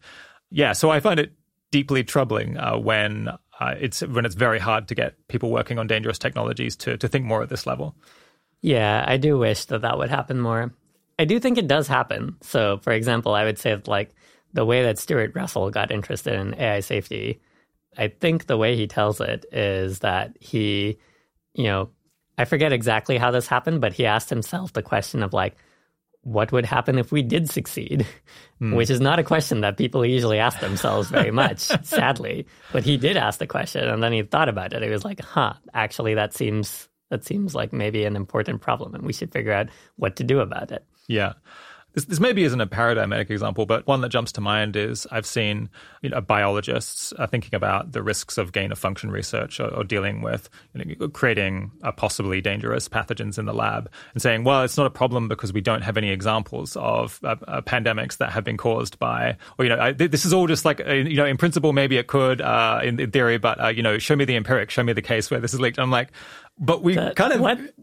Yeah, so I find it deeply troubling uh, when uh, it's when it's very hard to get people working on dangerous technologies to to think more at this level. Yeah, I do wish that that would happen more. I do think it does happen. So, for example, I would say that, like the way that Stuart Russell got interested in AI safety, I think the way he tells it is that he, you know, I forget exactly how this happened, but he asked himself the question of like, what would happen if we did succeed? Mm. Which is not a question that people usually ask themselves very much, sadly. But he did ask the question and then he thought about it. He was like, huh, actually that seems that seems like maybe an important problem and we should figure out what to do about it. Yeah. This, this maybe isn't a paradigmatic example, but one that jumps to mind is I've seen you know, biologists uh, thinking about the risks of gain of function research or, or dealing with you know, creating uh, possibly dangerous pathogens in the lab and saying, well, it's not a problem because we don't have any examples of uh, uh pandemics that have been caused by, or, you know, I, this is all just like, uh, you know, in principle, maybe it could in, in, theory, but, you know, show me the empiric, show me the case where this is leaked. I'm like, but we that, kind of what?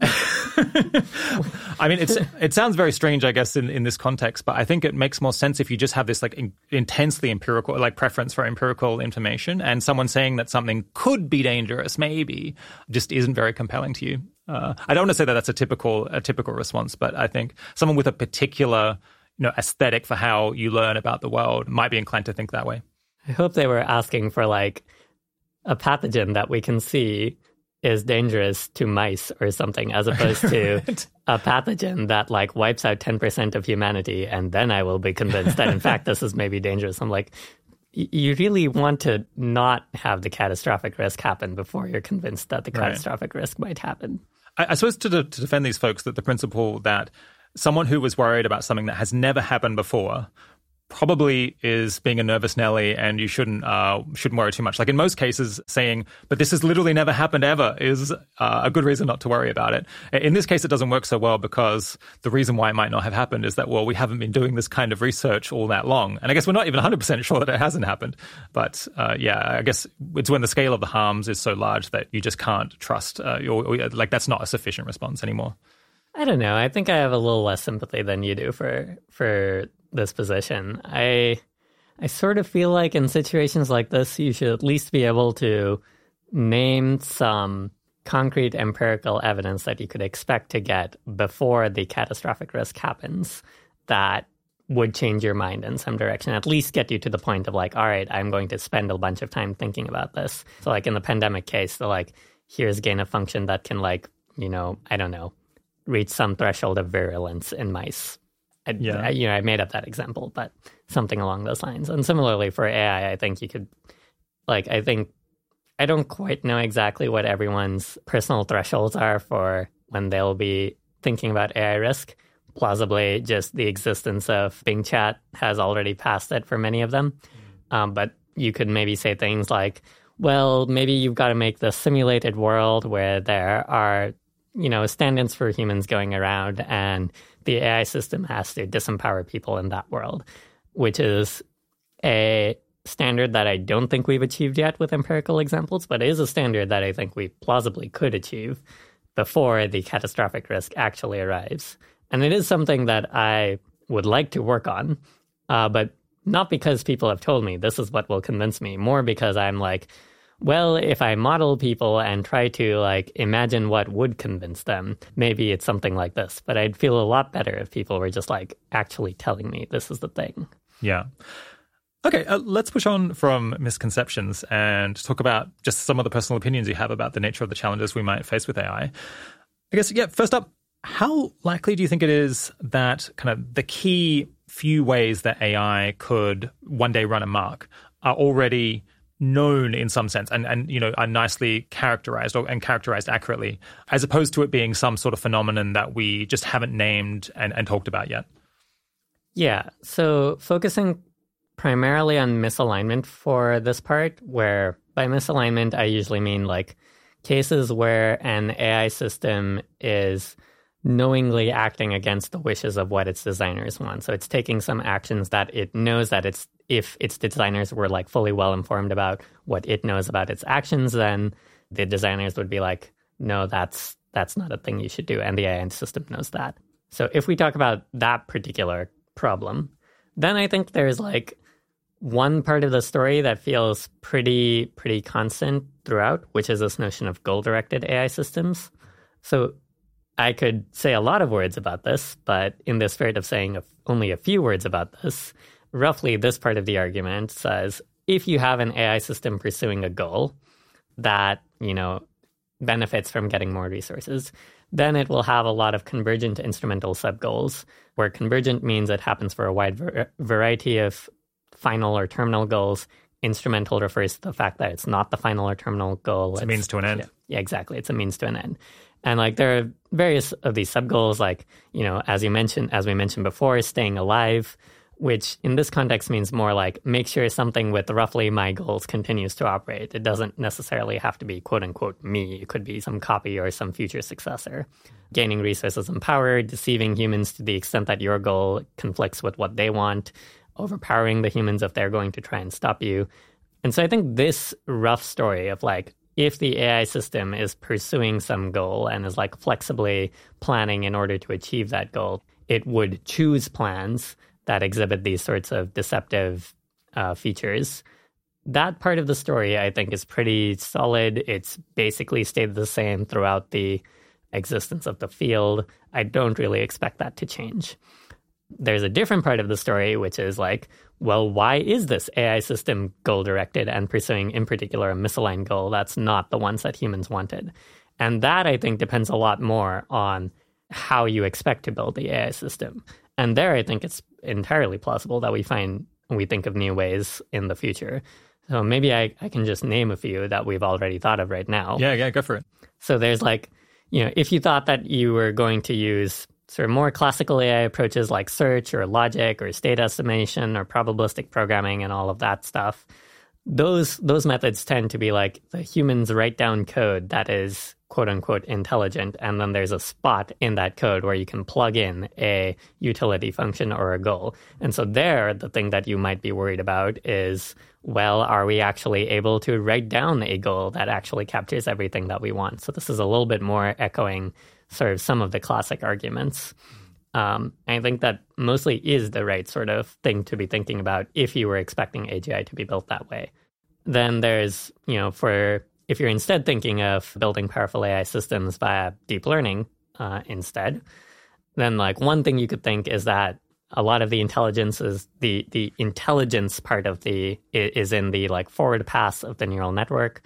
I mean, it's it sounds very strange, I guess, in, in this context. But I think it makes more sense if you just have this like in, intensely empirical, like preference for empirical information, and someone saying that something could be dangerous, maybe, just isn't very compelling to you. Uh, I don't want to say that that's a typical a typical response, but I think someone with a particular you know aesthetic for how you learn about the world might be inclined to think that way. I hope they were asking for like a pathogen that we can see is dangerous to mice or something as opposed to right. a pathogen that like wipes out 10% of humanity and then I will be convinced that in fact this is maybe dangerous. I'm like you really want to not have the catastrophic risk happen before you're convinced that the catastrophic right. risk might happen. I, I suppose to, de- to defend these folks that the principle that someone who was worried about something that has never happened before probably is being a nervous Nelly and you shouldn't uh, shouldn't worry too much. Like in most cases, saying "but this has literally never happened ever" is uh, a good reason not to worry about it. In this case, it doesn't work so well because the reason why it might not have happened is that well, we haven't been doing this kind of research all that long, and I guess we're not even 100 percent sure that it hasn't happened. But uh, yeah, I guess it's when the scale of the harms is so large that you just can't trust, uh, like that's not a sufficient response anymore. I don't know. I think I have a little less sympathy than you do for for this position. I I sort of feel like in situations like this, you should at least be able to name some concrete empirical evidence that you could expect to get before the catastrophic risk happens that would change your mind in some direction, at least get you to the point of like, all right, I'm going to spend a bunch of time thinking about this. So, like in the pandemic case, the like, here's gain of function that can, like, you know, I don't know, reach some threshold of virulence in mice I, yeah. I, you know, I made up that example, but something along those lines. And similarly for AI, I think you could, like, I think I don't quite know exactly what everyone's personal thresholds are for when they'll be thinking about AI risk. Plausibly, just the existence of Bing Chat has already passed it for many of them. Mm. Um, but you could maybe say things like, well, maybe you've got to make the simulated world where there are you know, stand-ins for humans going around, and the AI system has to disempower people in that world, which is a standard that I don't think we've achieved yet with empirical examples, but it is a standard that I think we plausibly could achieve before the catastrophic risk actually arrives. And it is something that I would like to work on, uh, but not because people have told me this is what will convince me, more because I'm like, well, if I model people and try to like imagine what would convince them, maybe it's something like this. But I'd feel a lot better if people were just like actually telling me this is the thing. Yeah. Okay, uh, let's push on from misconceptions and talk about just some of the personal opinions you have about the nature of the challenges we might face with AI. I guess, yeah, first up, how likely do you think it is that kind of the key few ways that AI could one day run amok are already known in some sense and, and you know are nicely characterized or, and characterized accurately as opposed to it being some sort of phenomenon that we just haven't named and, and talked about yet. Yeah. So focusing primarily on misalignment for this part where by misalignment i usually mean like cases where an ai system is knowingly acting against the wishes of what its designers want. So it's taking some actions that it knows that it's if its designers were like fully well informed about what it knows about its actions, then the designers would be like, no, that's that's not a thing you should do. And the AI system knows that. So if we talk about that particular problem, then I think there's like one part of the story that feels pretty pretty constant throughout, which is this notion of goal directed AI systems. So I could say a lot of words about this, but in the spirit of saying only a few words about this, roughly this part of the argument says if you have an AI system pursuing a goal that, you know, benefits from getting more resources, then it will have a lot of convergent instrumental subgoals, where convergent means it happens for a wide ver- variety of final or terminal goals. Instrumental refers to the fact that it's not the final or terminal goal. It's, it's a means to an end. Yeah, yeah, exactly. It's a means to an end. And like there are various of these sub goals, like, you know, as you mentioned, as we mentioned before, staying alive, which in this context means more like make sure something with roughly my goals continues to operate. It doesn't necessarily have to be quote unquote me. It could be some copy or some future successor. Gaining resources and power, deceiving humans to the extent that your goal conflicts with what they want, overpowering the humans if they're going to try and stop you. And so I think this rough story of like if the AI system is pursuing some goal and is like flexibly planning in order to achieve that goal, it would choose plans that exhibit these sorts of deceptive uh, features. That part of the story, I think, is pretty solid. It's basically stayed the same throughout the existence of the field. I don't really expect that to change. There's a different part of the story, which is like, well, why is this AI system goal directed and pursuing, in particular, a misaligned goal that's not the ones that humans wanted? And that, I think, depends a lot more on how you expect to build the AI system. And there, I think it's entirely plausible that we find, we think of new ways in the future. So maybe I, I can just name a few that we've already thought of right now. Yeah, yeah, go for it. So there's like, you know, if you thought that you were going to use sort of more classical AI approaches like search or logic or state estimation or probabilistic programming and all of that stuff, those those methods tend to be like the humans write down code that is quote unquote intelligent and then there's a spot in that code where you can plug in a utility function or a goal. And so there the thing that you might be worried about is well are we actually able to write down a goal that actually captures everything that we want? So this is a little bit more echoing sort of some of the classic arguments. Um, I think that mostly is the right sort of thing to be thinking about if you were expecting AGI to be built that way. Then there's, you know, for if you're instead thinking of building powerful AI systems via deep learning uh, instead, then like one thing you could think is that a lot of the intelligence is the the intelligence part of the is in the like forward pass of the neural network.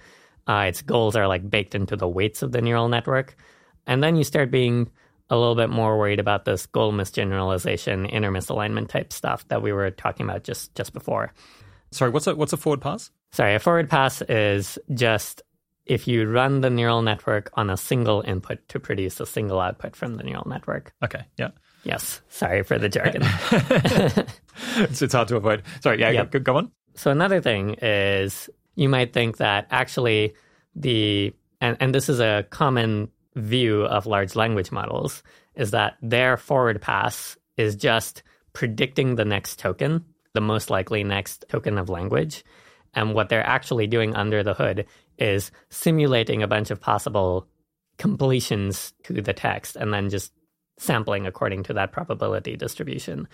Uh, its goals are like baked into the weights of the neural network. And then you start being a little bit more worried about this goal misgeneralization, inner misalignment type stuff that we were talking about just just before. Sorry, what's a what's a forward pass? Sorry, a forward pass is just if you run the neural network on a single input to produce a single output from the neural network. Okay, yeah. Yes, sorry for the jargon. it's, it's, hard to avoid. Sorry, yeah, yep. go, go on. So another thing is you might think that actually the and, and this is a common view of large language models is that their forward pass is just predicting the next token, the most likely next token of language. And what they're actually doing under the hood is simulating a bunch of possible completions to the text and then just sampling according to that probability distribution.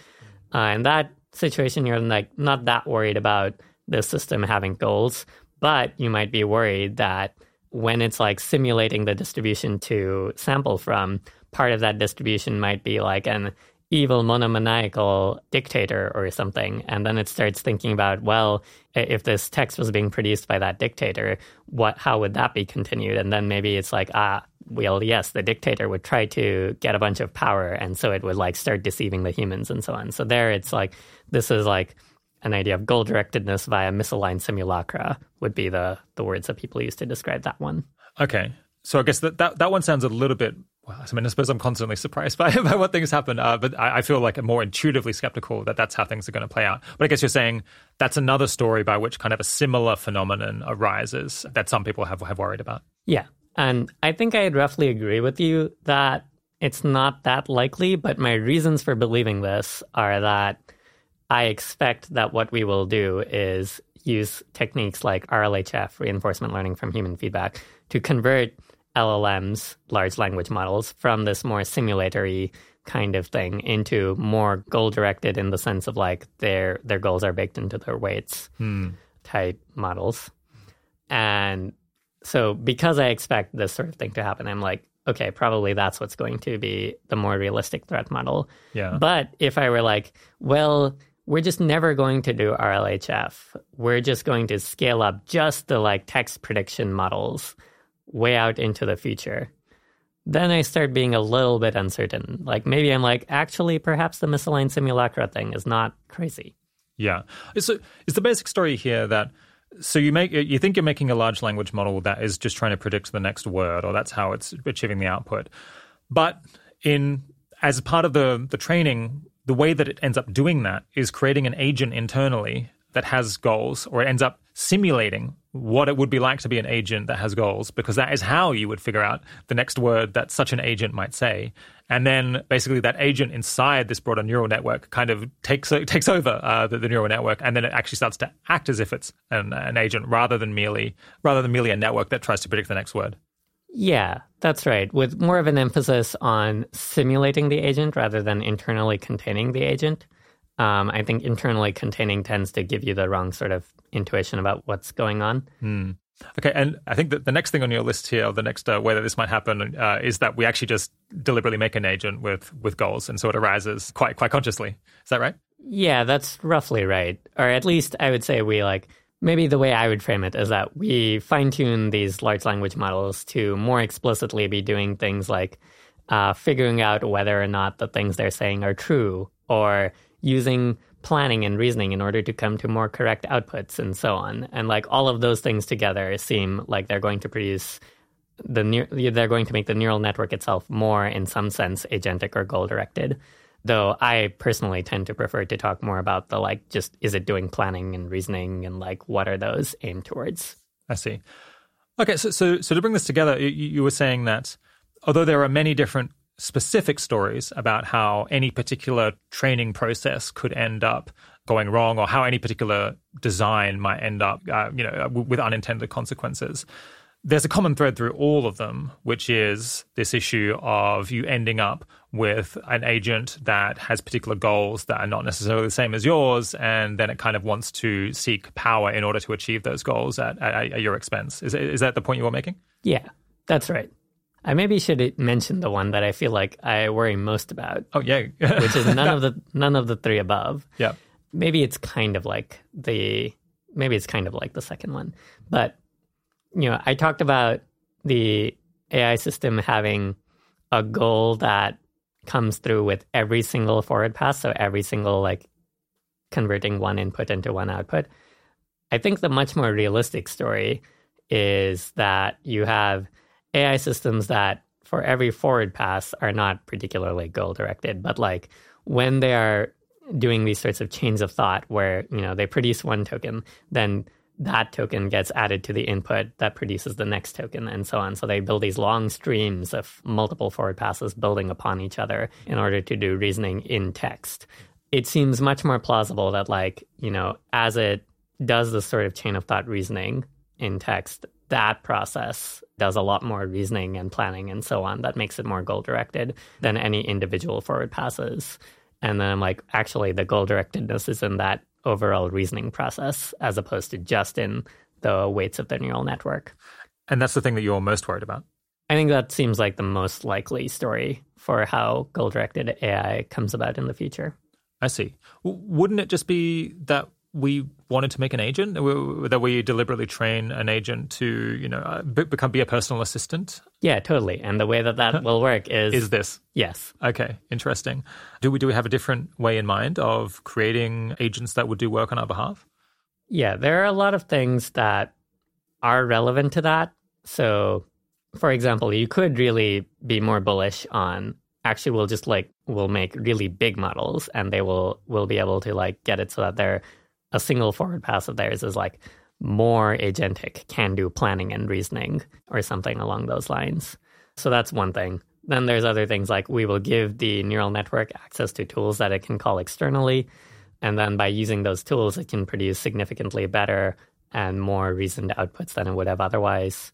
Uh, in that situation, you're like not that worried about the system having goals, but you might be worried that when it's like simulating the distribution to sample from, part of that distribution might be like an evil monomaniacal dictator or something. And then it starts thinking about, well, if this text was being produced by that dictator, what how would that be continued? And then maybe it's like, ah, well, yes, the dictator would try to get a bunch of power, and so it would like start deceiving the humans and so on. So there it's like this is like an idea of goal directedness via misaligned simulacra would be the the words that people use to describe that one. Okay. So I guess that, that, that one sounds a little bit well, I mean, I suppose I'm constantly surprised by, by what things happen, uh, but I, I, feel like I'm more intuitively skeptical that that's how things are going to play out. But I guess you're saying that's another story by which kind of a similar phenomenon arises that some people have, have worried about. Yeah. And I think I'd roughly agree with you that it's not that likely, but my reasons for believing this are that I expect that what we will do is use techniques like RLHF, reinforcement learning from human feedback, to convert LLMs, large language models, from this more simulatory kind of thing into more goal directed in the sense of like their their goals are baked into their weights hmm. type models. And so because I expect this sort of thing to happen, I'm like, okay, probably that's what's going to be the more realistic threat model. Yeah. But if I were like, well, we're just never going to do RLHF. We're just going to scale up just the like text prediction models way out into the future. Then I start being a little bit uncertain. Like maybe I'm like, actually, perhaps the misaligned simulacra thing is not crazy. Yeah. So is the basic story here that so you make you think you're making a large language model that is just trying to predict the next word, or that's how it's achieving the output. But in as part of the the training, the way that it ends up doing that is creating an agent internally that has goals, or it ends up simulating what it would be like to be an agent that has goals, because that is how you would figure out the next word that such an agent might say. And then basically that agent inside this broader neural network kind of takes takes over uh, the, the, neural network, and then it actually starts to act as if it's an, an agent rather than merely rather than merely a network that tries to predict the next word. Yeah, that's right. With more of an emphasis on simulating the agent rather than internally containing the agent. Um, I think internally containing tends to give you the wrong sort of intuition about what's going on. Hmm. Okay, and I think that the next thing on your list here, the next uh, way that this might happen, uh, is that we actually just deliberately make an agent with with goals, and so it arises quite quite consciously. Is that right? Yeah, that's roughly right. Or at least I would say we like maybe the way I would frame it is that we fine tune these large language models to more explicitly be doing things like uh, figuring out whether or not the things they're saying are true, or using planning and reasoning in order to come to more correct outputs and so on. And like all of those things together seem like they're going to produce the they're going to make the neural network itself more in some sense agentic or goal directed. Though I personally tend to prefer to talk more about the like just is it doing planning and reasoning and like what are those aimed towards. I see. Okay, so so so to bring this together, you, you were saying that although there are many different specific stories about how any particular training process could end up going wrong or how any particular design might end up uh, you know with unintended consequences there's a common thread through all of them which is this issue of you ending up with an agent that has particular goals that are not necessarily the same as yours and then it kind of wants to seek power in order to achieve those goals at, at, at your expense is, is that the point you were making yeah that's right I maybe should mention the one that I feel like I worry most about. Oh yeah, which is none of the none of the three above. Yeah. Maybe it's kind of like the maybe it's kind of like the second one. But you know, I talked about the AI system having a goal that comes through with every single forward pass, so every single like converting one input into one output. I think the much more realistic story is that you have AI systems that for every forward pass are not particularly goal directed, but like when they are doing these sorts of chains of thought where, you know, they produce one token, then that token gets added to the input that produces the next token and so on. So they build these long streams of multiple forward passes building upon each other in order to do reasoning in text. It seems much more plausible that, like, you know, as it does this sort of chain of thought reasoning in text, that process does a lot more reasoning and planning and so on that makes it more goal directed than any individual forward passes. And then I'm like, actually, the goal directedness is in that overall reasoning process as opposed to just in the weights of the neural network. And that's the thing that you're most worried about. I think that seems like the most likely story for how goal directed AI comes about in the future. I see. Wouldn't it just be that we wanted to make an agent that we deliberately train an agent to you know uh, become be a personal assistant. Yeah totally. And the way that that will work is is this? Yes. Okay interesting. Do we do we have a different way in mind of creating agents that would do work on our behalf? Yeah there are a lot of things that are relevant to that. So for example you could really be more bullish on actually we'll just like we'll make really big models and they will will be able to like get it so that they're a single forward pass of theirs is like more agentic, can do planning and reasoning or something along those lines. So that's one thing. Then there's other things like we will give the neural network access to tools that it can call externally. And then by using those tools, it can produce significantly better and more reasoned outputs than it would have otherwise.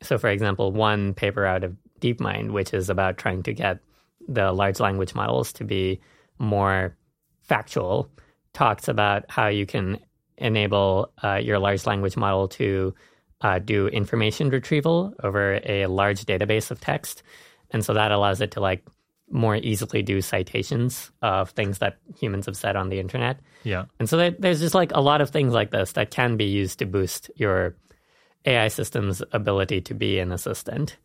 So, for example, one paper out of DeepMind, which is about trying to get the large language models to be more factual, talks about how you can enable uh, your large language model to uh, do information retrieval over a large database of text. And so that allows it to like more easily do citations of things that humans have said on the internet. Yeah. And so there's just like a lot of things like this that can be used to boost your AI system's ability to be an assistant.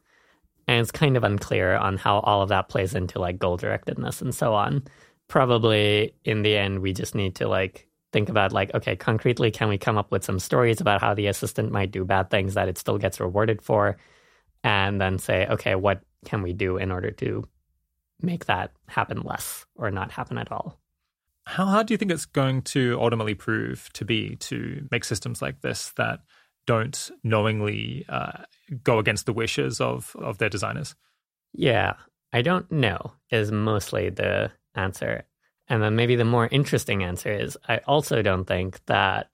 And it's kind of unclear on how all of that plays into like goal directedness and so on probably in the end we just need to like think about like okay concretely can we come up with some stories about how the assistant might do bad things that it still gets rewarded for? And then say okay what can we do in order to make that happen less or not happen at all? How hard do you think it's going to ultimately prove to be to make systems like this that don't knowingly uh, go against the wishes of of their designers? Yeah. I don't know is mostly the answer. And then maybe the more interesting answer is I also don't think that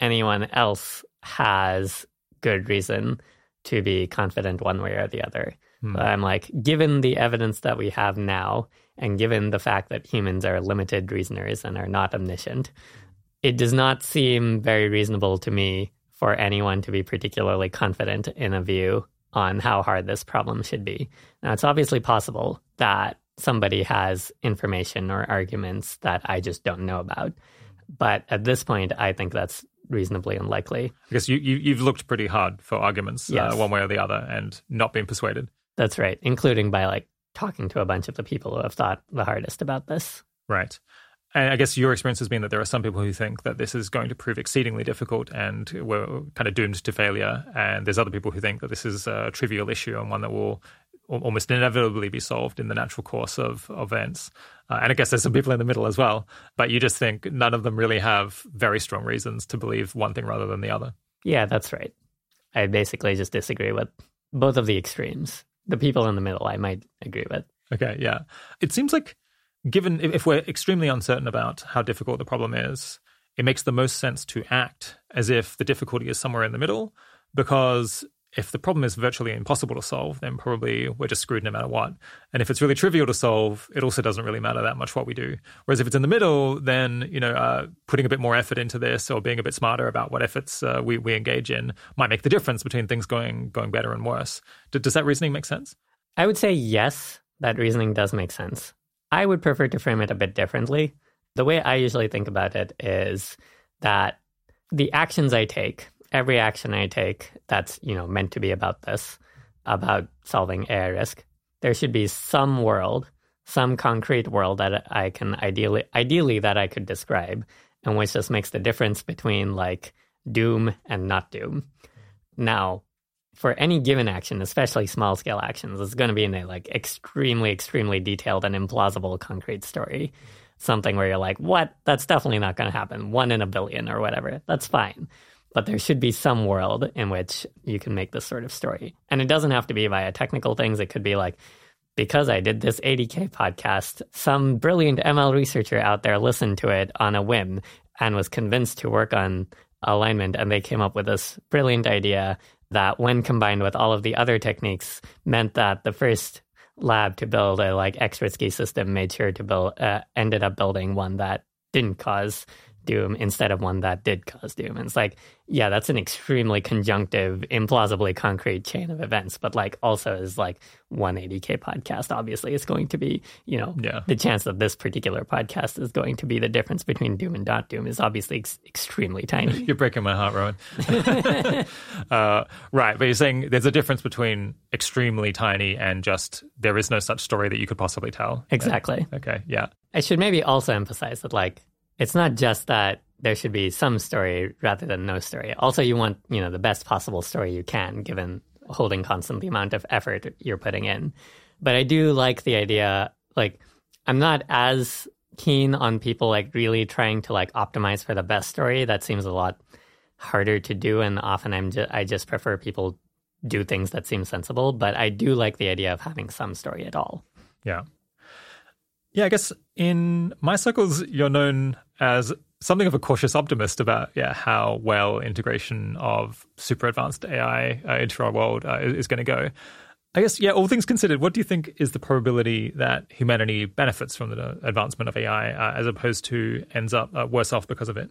anyone else has good reason to be confident one way or the other. Hmm. But I'm like, given the evidence that we have now, and given the fact that humans are limited reasoners and are not omniscient, it does not seem very reasonable to me for anyone to be particularly confident in a view on how hard this problem should be. Now, it's obviously possible that somebody has information or arguments that I just don't know about. But at this point, I think that's reasonably unlikely. Because you, you have looked pretty hard for arguments uh, yes. uh, one way or the other and not been persuaded. That's right, including by like talking to a bunch of the people who have thought the hardest about this. Right. And I guess your experience has been that there are some people who think that this is going to prove exceedingly difficult and we're kind of doomed to failure. And there's other people who think that this is a trivial issue and one that will almost inevitably be solved in the natural course of events. Uh, and I guess there's some people in the middle as well. But you just think none of them really have very strong reasons to believe one thing rather than the other. Yeah, that's right. I basically just disagree with both of the extremes. The people in the middle, I might agree with. Okay, yeah. It seems like, given if we're extremely uncertain about how difficult the problem is, it makes the most sense to act as if the difficulty is somewhere in the middle because if the problem is virtually impossible to solve, then probably we're just screwed no matter what. And if it's really trivial to solve, it also doesn't really matter that much what we do. Whereas if it's in the middle, then you know, uh, putting a bit more effort into this or being a bit smarter about what efforts uh, we we engage in might make the difference between things going going better and worse. D- does that reasoning make sense? I would say yes, that reasoning does make sense. I would prefer to frame it a bit differently. The way I usually think about it is that the actions I take every action I take that's, you know, meant to be about this, about solving AI risk, there should be some world, some concrete world that I can ideally ideally that I could describe and which just makes the difference between like doom and not doom. Now, for any given action, especially small scale actions, it's going to be in a like extremely, extremely detailed and implausible concrete story. Something where you're like, what? That's definitely not going to happen. One in a billion or whatever. That's fine. But there should be some world in which you can make this sort of story. And it doesn't have to be via technical things. It could be like, because I did this 80K podcast, some brilliant ML researcher out there listened to it on a whim and was convinced to work on alignment. And they came up with this brilliant idea that, when combined with all of the other techniques, meant that the first lab to build a like expert ski system made sure to build, uh, ended up building one that didn't cause doom instead of one that did cause doom. And it's like, yeah, that's an extremely conjunctive, implausibly concrete chain of events, but like also is like 180K podcast. Obviously, it's going to be, you know, yeah. the chance that this particular podcast is going to be the difference between doom and not doom is obviously ex- extremely tiny. you're breaking my heart, Rohin. uh, right. But you're saying there's a difference between extremely tiny and just there is no such story that you could possibly tell. Exactly. Okay. Yeah. I should maybe also emphasize that, like, it's not just that there should be some story rather than no story. Also, you want, you know, the best possible story you can, given holding constant the amount of effort you're putting in. But I do like the idea, like, I'm not as keen on people like really trying to like optimize for the best story. That seems a lot harder to do, and often I'm just I just prefer people do things that seem sensible. But I do like the idea of having some story at all. Yeah. Yeah, I guess in my circles, you're known as something of a cautious optimist about yeah how well integration of super advanced AI uh, into our world uh, is, is going to go. I guess yeah, all things considered, what do you think is the probability that humanity benefits from the advancement of AI uh, as opposed to ends up uh, worse off because of it?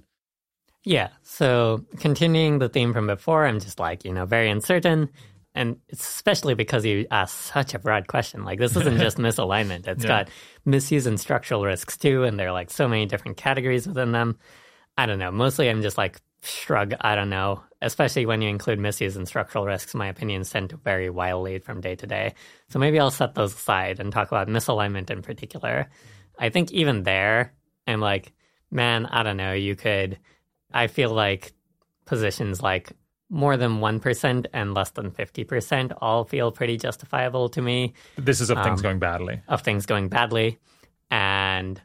Yeah. So continuing the theme from before, I'm just like you know very uncertain and especially because you asked such a broad question. Like this isn't just misalignment; It's yeah. got misuse and structural risks too, and there are like so many different categories within them. I don't know. Mostly, I'm just like shrug. I don't know. Especially when you include misuse and structural risks, my opinions tend to vary wildly from day to day. So maybe I'll set those aside and talk about misalignment in particular. I think even there, I'm like, man, I don't know. You could. I feel like positions like more than 1% and less than 50% all feel pretty justifiable to me. This is of um, things going badly. Of things going badly. And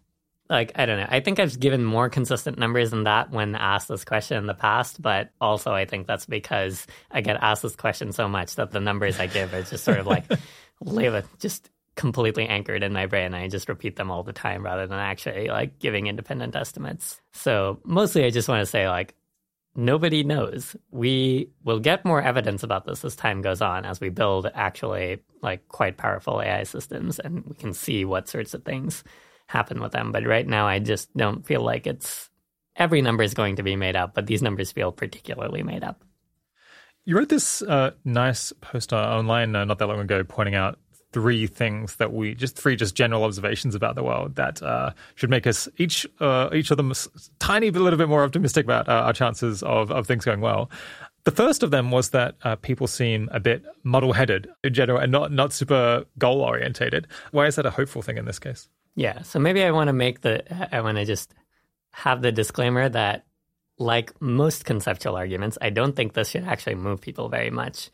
like, I don't know. I think I've given more consistent numbers than that when asked this question in the past, but also I think that's because I get asked this question so much that the numbers I give are just sort of like live just completely anchored in my brain. I just repeat them all the time rather than actually like giving independent estimates. So mostly I just want to say like nobody knows. We will get more evidence about this as time goes on as we build actually like quite powerful AI systems and we can see what sorts of things happen with them. But right now, I just don't feel like it's every number is going to be made up, but these numbers feel particularly made up. You wrote this uh, nice post online uh, not that long ago pointing out three things that we just three just general observations about the world that uh, should make us each uh, each of them tiny bit a little bit more optimistic about uh, our chances of of things going well. The first of them was that uh, people seem a bit muddle-headed in general and not not super goal-orientated. Why is that a hopeful thing in this case? Yeah, so maybe I want to make the I want to just have the disclaimer that like most conceptual arguments, I don't think this should actually move people very much.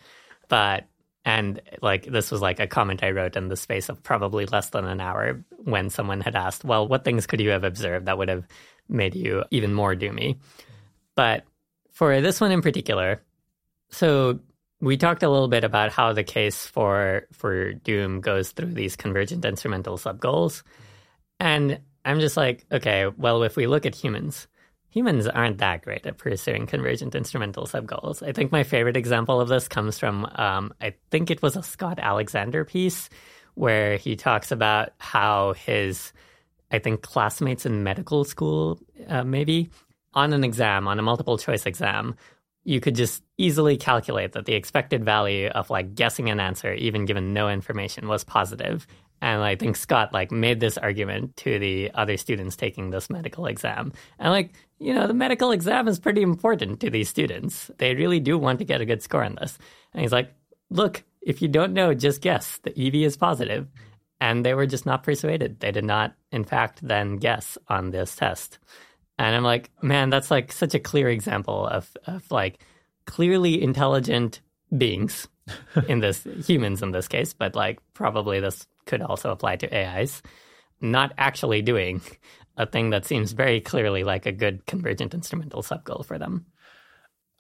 But and like this was like a comment I wrote in the space of probably less than an hour when someone had asked, well, what things could you have observed that would have made you even more doomy? But for this one in particular, so we talked a little bit about how the case for for doom goes through these convergent instrumental subgoals. And I'm just like, okay, well, if we look at humans, humans aren't that great at pursuing convergent instrumental subgoals. I think my favorite example of this comes from, um, I think it was a Scott Alexander piece where he talks about how his, I think, classmates in medical school, uh, maybe, on an exam, on a multiple choice exam, you could just easily calculate that the expected value of like guessing an answer, even given no information, was positive. And I think Scott like made this argument to the other students taking this medical exam. And like, you know, the medical exam is pretty important to these students. They really do want to get a good score on this. And he's like, look, if you don't know, just guess. The EV is positive. And they were just not persuaded. They did not, in fact, then guess on this test. And I'm like, man, that's like such a clear example of, of like clearly intelligent beings in this humans in this case, but like probably this could also apply to AIs, not actually doing a thing that seems very clearly like a good convergent instrumental subgoal for them.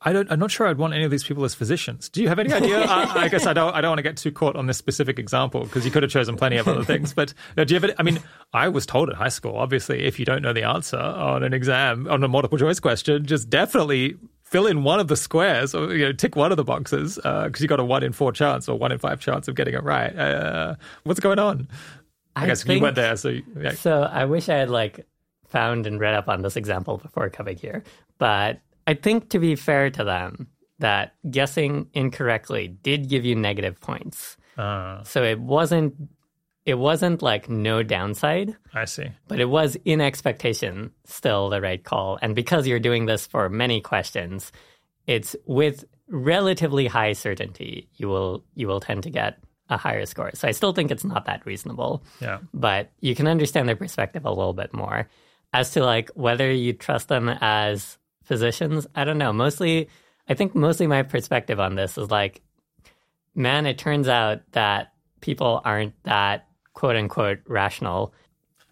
I don't. I'm not sure I'd want any of these people as physicians. Do you have any idea? I, I, guess I don't. I don't want to get too caught on this specific example because you could have chosen plenty of other things. But do you have? Any, I mean, I was told at high school. Obviously, if you don't know the answer on an exam on a multiple choice question, just definitely fill in one of the squares or you know tick one of the boxes because uh, you got a one in four chance or one in five chance of getting it right. Uh, what's going on? I, I guess think, you went there, so yeah. so I wish I had like found and read up on this example before coming here, but I think to be fair to them, that guessing incorrectly did give you negative points. Uh, so it wasn't it wasn't like no downside. I see. But it was in expectation still the right call. And because you're doing this for many questions, it's with relatively high certainty you will you will tend to get a higher score. So I still think it's not that reasonable. Yeah. But you can understand their perspective a little bit more. As to like whether you trust them as physicians. I don't know. Mostly, I think mostly my perspective on this is like, man, it turns out that people aren't that quote unquote rational.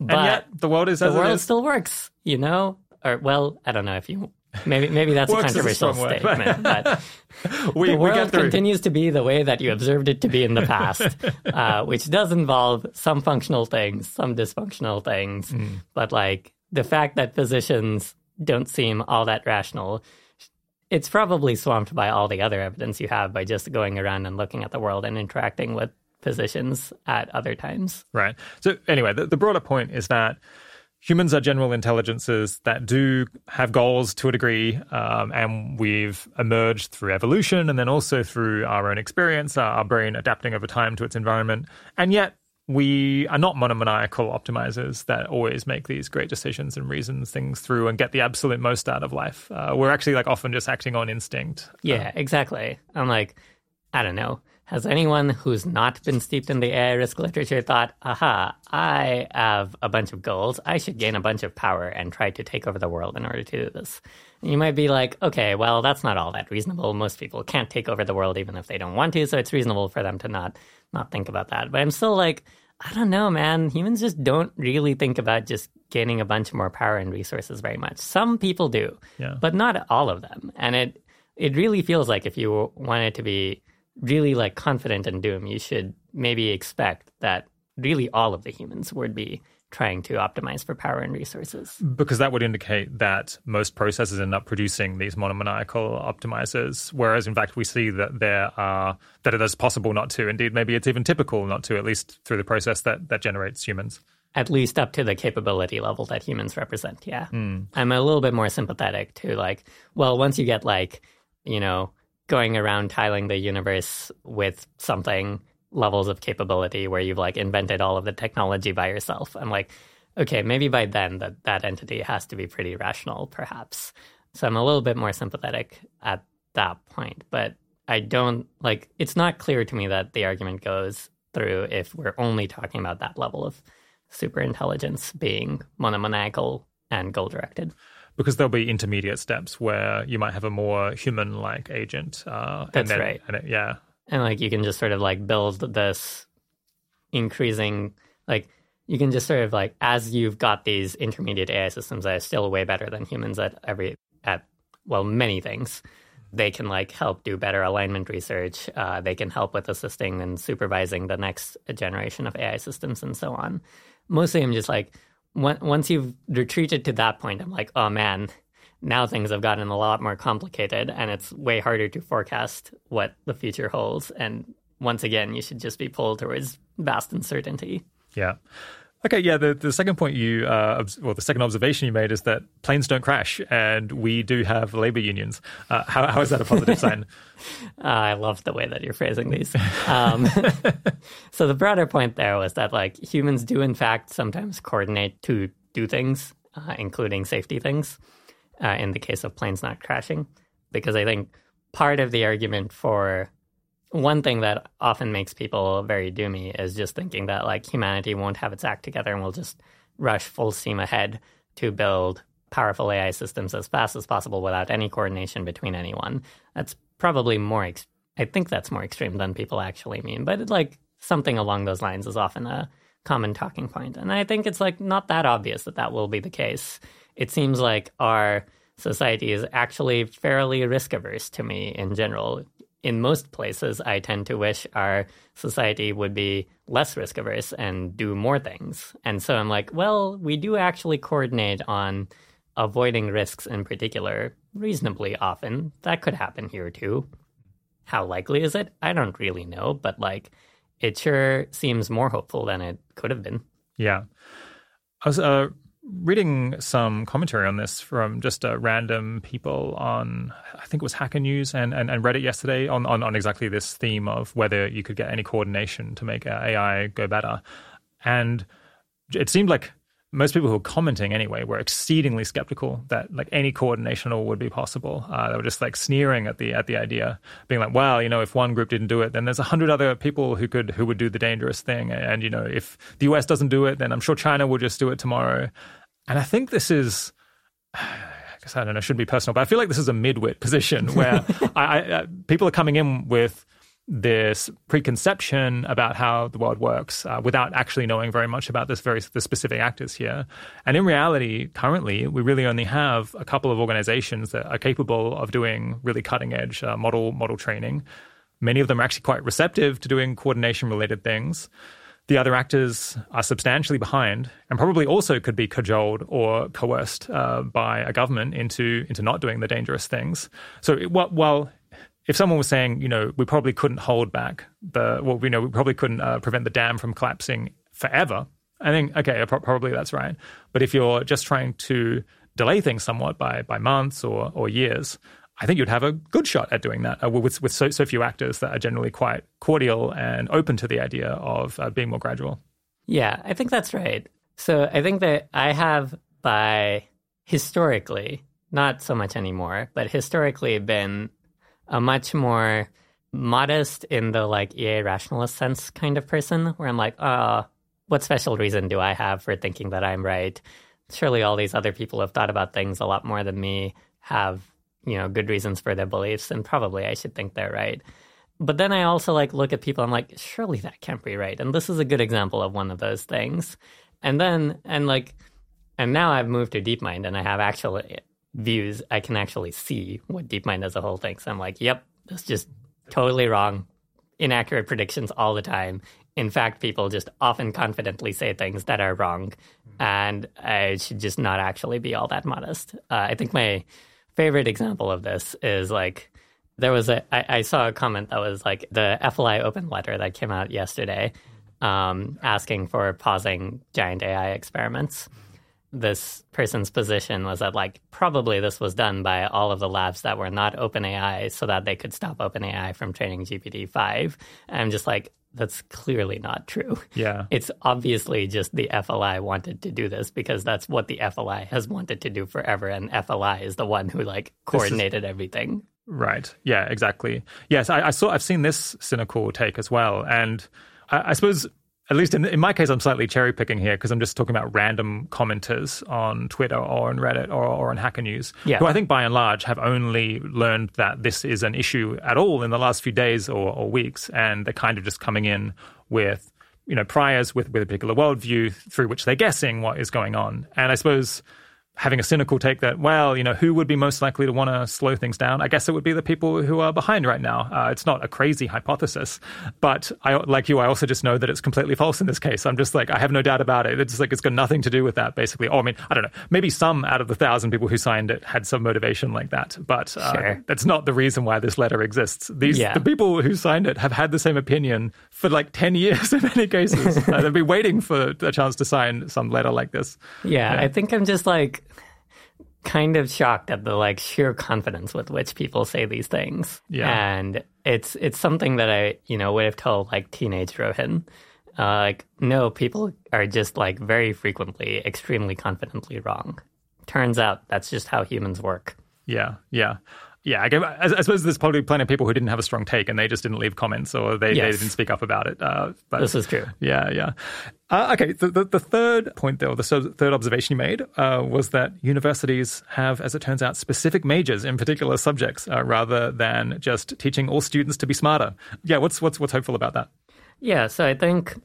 But and yet the world is the world is. still works, you know. Or well, I don't know if you maybe maybe that's a controversial statement, but we, the world continues to be the way that you observed it to be in the past, uh, which does involve some functional things, some dysfunctional things, mm. but like the fact that physicians don't seem all that rational. It's probably swamped by all the other evidence you have by just going around and looking at the world and interacting with physicians at other times. Right. So, anyway, the, the broader point is that humans are general intelligences that do have goals to a degree, um, and we've emerged through evolution and then also through our own experience, our brain adapting over time to its environment. And yet, we are not monomaniacal optimizers that always make these great decisions and reason things through and get the absolute most out of life. Uh, we're actually like often just acting on instinct. Yeah, exactly. I'm like, I don't know. Has anyone who's not been steeped in the AI risk literature thought, aha, I have a bunch of goals. I should gain a bunch of power and try to take over the world in order to do this? And you might be like, okay, well, that's not all that reasonable. Most people can't take over the world even if they don't want to, so it's reasonable for them to not not think about that. But I'm still like, I don't know, man. Humans just don't really think about just gaining a bunch more power and resources very much. Some people do, yeah. but not all of them. And it it really feels like if you wanted to be really like confident in doom, you should maybe expect that really all of the humans would be trying to optimize for power and resources. Because that would indicate that most processes end up producing these monomaniacal optimizers, whereas in fact we see that there are that it is possible not to. Indeed, maybe it's even typical not to, at least through the process that that generates humans. At least up to the capability level that humans represent, yeah. Mm. I'm a little bit more sympathetic to like, well, once you get like, you know, going around tiling the universe with something levels of capability where you've like invented all of the technology by yourself. I'm like, okay, maybe by then that that entity has to be pretty rational, perhaps. So I'm a little bit more sympathetic at that point, but I don't like. It's not clear to me that the argument goes through if we're only talking about that level of super intelligence being monomaniacal and goal directed because there'll be intermediate steps where you might have a more human-like agent. Uh, That's then, right. It, yeah, and like you can just sort of like build this increasing like you can just sort of like as you've got these intermediate AI systems that are still way better than humans at every at well many things. They can like help do better alignment research. Uh, they can help with assisting and supervising the next generation of AI systems and so on. Mostly, I'm just like once you've retreated to that point, I'm like, oh man, now things have gotten a lot more complicated and it's way harder to forecast what the future holds. And once again, you should just be pulled towards vast uncertainty. Yeah. Okay, yeah. The, the second point you, uh, well, the second observation you made is that planes don't crash, and we do have labor unions. Uh, how, how is that a positive sign? uh, I love the way that you're phrasing these. Um, so the broader point there was that like humans do in fact sometimes coordinate to do things, uh, including safety things uh, in the case of planes not crashing. Because I think part of the argument for one thing that often makes people very doomy is just thinking that like humanity won't have its act together and will just rush full steam ahead to build powerful AI systems as fast as possible without any coordination between anyone. That's probably more. Ex- I think that's more extreme than people actually mean, but it, like something along those lines is often a common talking point. and I think it's like not that obvious that that will be the case it seems like our society is actually fairly risk averse to me in general. In most places, I tend to wish our society would be less risk averse and do more things. And so I'm like, well, we do actually coordinate on avoiding risks in particular reasonably often. That could happen here too. How likely is it? I don't really know, but like it sure seems more hopeful than it could have been. Yeah. I was uh, reading some commentary on this from just uh, random people on, I think it was Hacker News and, and, and Reddit yesterday on, on, on, exactly this theme of whether you could get any coordination to make AI go better. And it seemed like most people who were commenting anyway were exceedingly skeptical that like any coordination at all would be possible. Uh, they were just like sneering at the at the idea, being like, "Well, you know, if one group didn't do it, then there's a hundred other people who could who would do the dangerous thing, and you know, if the US doesn't do it, then I'm sure China will just do it tomorrow." And I think this is. I guess I don't know, shouldn't be personal, but I feel like this is a midwit position where I, I, people are coming in with this preconception about how the world works uh, without actually knowing very much about this very the specific actors here. And in reality, currently, we really only have a couple of organizations that are capable of doing really cutting edge uh, model model training. Many of them are actually quite receptive to doing coordination related things. The other actors are substantially behind and probably also could be cajoled or coerced uh, by a government into into not doing the dangerous things. So while if someone was saying, you know, we probably couldn't hold back the, well, you know, we probably couldn't uh, prevent the dam from collapsing forever, I think, okay, probably that's right. But if you're just trying to delay things somewhat by by months or or years, I think you'd have a good shot at doing that uh, with with so, so few actors that are generally quite cordial and open to the idea of uh, being more gradual. Yeah, I think that's right. So I think that I have by historically, not so much anymore, but historically been a much more modest in the like EA rationalist sense kind of person where I'm like, oh, what special reason do I have for thinking that I'm right? Surely all these other people have thought about things a lot more than me, have, you know, good reasons for their beliefs, and probably I should think they're right. But then I also like look at people, I'm like, surely that can't be right. And this is a good example of one of those things. And then and like and now I've moved to DeepMind and I have actually views, I can actually see what DeepMind as a whole thinks. I'm like, yep, that's just totally wrong. Inaccurate predictions all the time. In fact, people just often confidently say things that are wrong, and I should just not actually be all that modest. Uh, I think my favorite example of this is like there was a I, I saw a comment that was like the FLI open letter that came out yesterday, um, asking for pausing giant AI experiments this person's position was that like probably this was done by all of the labs that were not OpenAI so that they could stop OpenAI from training GPT-5. And I'm just like, that's clearly not true. Yeah. It's obviously just the FLI wanted to do this because that's what the FLI has wanted to do forever. And FLI is the one who like coordinated is, everything. Right. Yeah, exactly. Yes, I, I, saw I've seen this cynical take as well. And I, I suppose at least in, in my case, I'm slightly cherry picking here because I'm just talking about random commenters on Twitter or on Reddit or, or on Hacker News, yeah. who I think by and large have only learned that this is an issue at all in the last few days or, or weeks. And they're kind of just coming in with, you know, priors with, with a particular worldview through which they're guessing what is going on. And I suppose having a cynical take that, well, you know, who would be most likely to want to slow things down? I guess it would be the people who are behind right now. Uh, it's not a crazy hypothesis, but I, like you, I also just know that it's completely false in this case. I'm just like, I have no doubt about it. It's like, it's got nothing to do with that, basically. Oh, I mean, I don't know. Maybe some out of the thousand people who signed it had some motivation like that, but uh, sure. that's not the reason why this letter exists. These, yeah. the people who signed it have had the same opinion for like 10 years in many cases. uh, they've been waiting for a chance to sign some letter like this. yeah. yeah. I think I'm just like, kind of shocked at the like sheer confidence with which people say these things. Yeah. And it's it's something that I, you know, would have told like teenage Rohin. Uh, like, no, people are just like very frequently extremely confidently wrong. Turns out that's just how humans work. Yeah, yeah. Yeah, I, I, suppose there's probably plenty of people who didn't have a strong take and they just didn't leave comments or they, yes. they didn't speak up about it. Uh, but, this is true. Yeah, yeah. Uh, okay, the, the, the, third point, though, the third observation you made uh, was that universities have, as it turns out, specific majors in particular subjects uh, rather than just teaching all students to be smarter. Yeah, what's what's what's hopeful about that? Yeah, so I think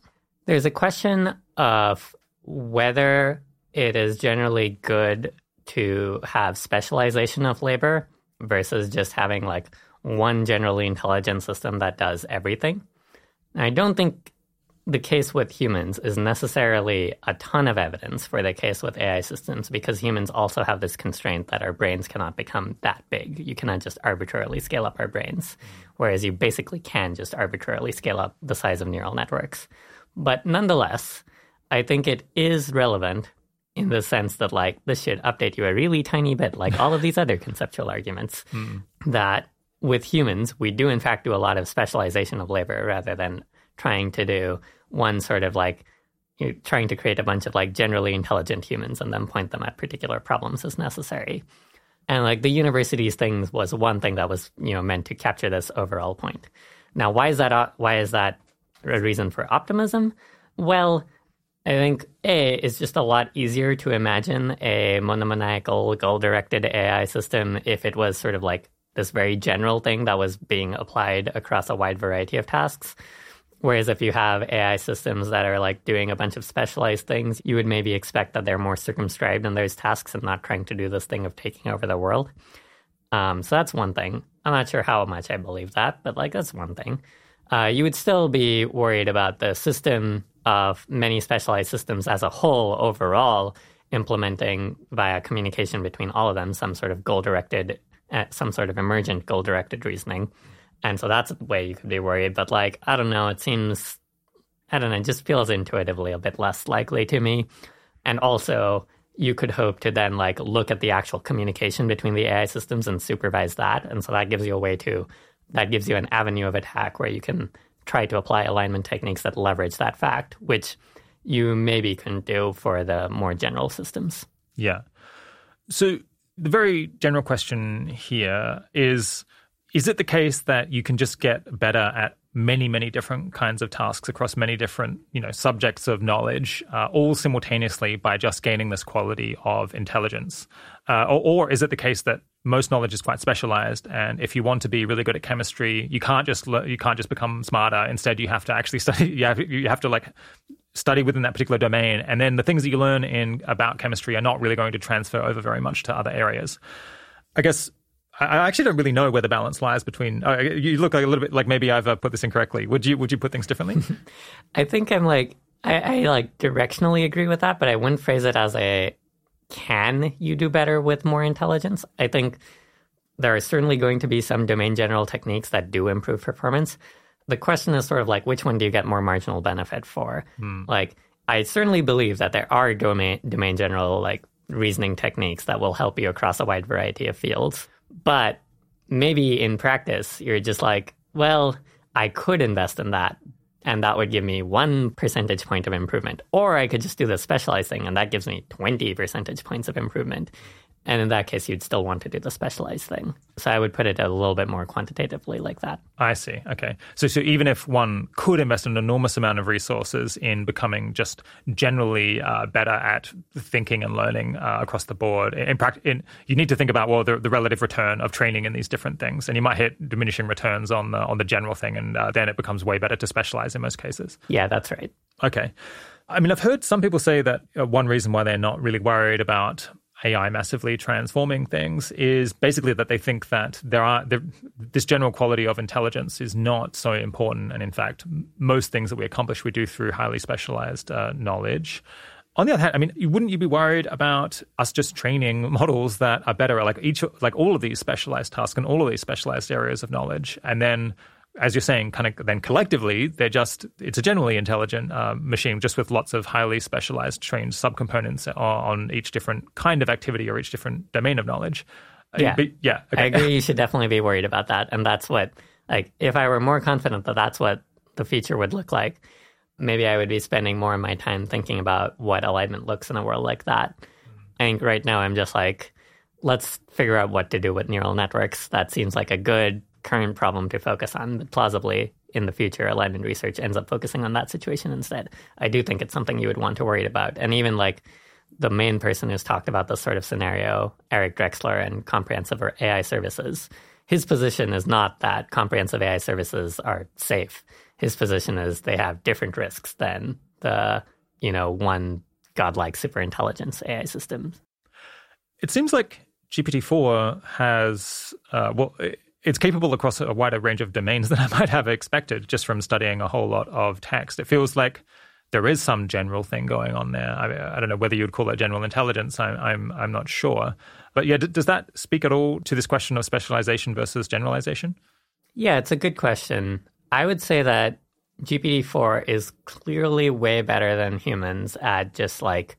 there's a question of whether it is generally good to have specialization of labor versus just having like one generally intelligent system that does everything. I don't think the case with humans is necessarily a ton of evidence for the case with AI systems because humans also have this constraint that our brains cannot become that big. You cannot just arbitrarily scale up our brains, whereas you basically can just arbitrarily scale up the size of neural networks. But nonetheless, I think it is relevant in the sense that like this should update you a really tiny bit, like all of these other conceptual arguments, mm. that with humans, we do in fact do a lot of specialization of labor rather than trying to do one sort of like you're trying to create a bunch of like generally intelligent humans and then point them at particular problems as necessary. And like the universities things was one thing that was you know meant to capture this overall point. Now, why is that? Why is that a reason for optimism? Well, I think A is just a lot easier to imagine a monomaniacal goal directed AI system if it was sort of like this very general thing that was being applied across a wide variety of tasks. Whereas if you have AI systems that are like doing a bunch of specialized things, you would maybe expect that they're more circumscribed in those tasks and not trying to do this thing of taking over the world. Um, so that's one thing. I'm not sure how much I believe that, but like that's one thing. Uh, you would still be worried about the system of many specialized systems as a whole overall implementing via communication between all of them some sort of goal directed, uh, some sort of emergent goal directed reasoning. And so that's a way you could be worried. But like, I don't know, it seems, I don't know, it just feels intuitively a bit less likely to me. And also, you could hope to then like look at the actual communication between the AI systems and supervise that. And so that gives you a way to, that gives you an avenue of attack where you can try to apply alignment techniques that leverage that fact, which you maybe couldn't do for the more general systems. Yeah. So the very general question here is is it the case that you can just get better at many, many different kinds of tasks across many different, you know, subjects of knowledge, uh, all simultaneously by just gaining this quality of intelligence? Uh, or, or, is it the case that most knowledge is quite specialized, and if you want to be really good at chemistry, you can't just le- you can't just become smarter. Instead, you have to actually study. You have, you have to like study within that particular domain, and then the things that you learn in about chemistry are not really going to transfer over very much to other areas. I guess I actually don't really know where the balance lies between. Uh, you look like a little bit like maybe I've uh, put this incorrectly. Would you would you put things differently? I think I'm like I, I, like directionally agree with that, but I wouldn't phrase it as a can you do better with more intelligence. I think there are certainly going to be some domain general techniques that do improve performance. The question is sort of like which one do you get more marginal benefit for? Hmm. Like I certainly believe that there are domain domain general like reasoning techniques that will help you across a wide variety of fields. But maybe in practice, you're just like, well, I could invest in that. And that would give me one percentage point of improvement. Or I could just do the specialized thing, and that gives me 20 percentage points of improvement. And in that case, you'd still want to do the specialized thing. So I would put it a little bit more quantitatively like that. I see. Okay. So, so even if one could invest an enormous amount of resources in becoming just generally uh, better at thinking and learning uh, across the board, in, in, you need to think about well the, the, relative return of training in these different things, and you might hit diminishing returns on the on the general thing, and uh, then it becomes way better to specialize in most cases. Yeah, that's right. Okay. I mean, I've heard some people say that uh, one reason why they're not really worried about AI massively transforming things is basically that they think that there are this general quality of intelligence is not so important, and in fact, most things that we accomplish we do through highly specialized uh, knowledge. On the other hand, I mean, wouldn't you be worried about us just training models that are better at like each like all of these specialized tasks and all of these specialized areas of knowledge, and then as you're saying, kind of then collectively, they're just, it's a generally intelligent uh, machine just with lots of highly specialized trained subcomponents on each different kind of activity or each different domain of knowledge. Uh, yeah. But, yeah. Okay. I agree. You should definitely be worried about that. And that's what, like, if I were more confident that that's what the feature would look like, maybe I would be spending more of my time thinking about what alignment looks in a world like that. I think right now I'm just like, let's figure out what to do with neural networks. That seems like a good current problem to focus on, but plausibly in the future, alignment research ends up focusing on that situation instead. I do think it's something you would want to worry about. And even like the main person who's talked about this sort of scenario, Eric Drexler and comprehensive or AI services, his position is not that comprehensive AI services are safe. His position is they have different risks than the, you know, one godlike superintelligence AI systems It seems like GPT-4 has, uh, well, it's capable across a wider range of domains than I might have expected just from studying a whole lot of text. It feels like there is some general thing going on there. I, I don't know whether you'd call it general intelligence. I, I'm I'm not sure, but yeah, d- does that speak at all to this question of specialization versus generalization? Yeah, it's a good question. I would say that GPT-4 is clearly way better than humans at just like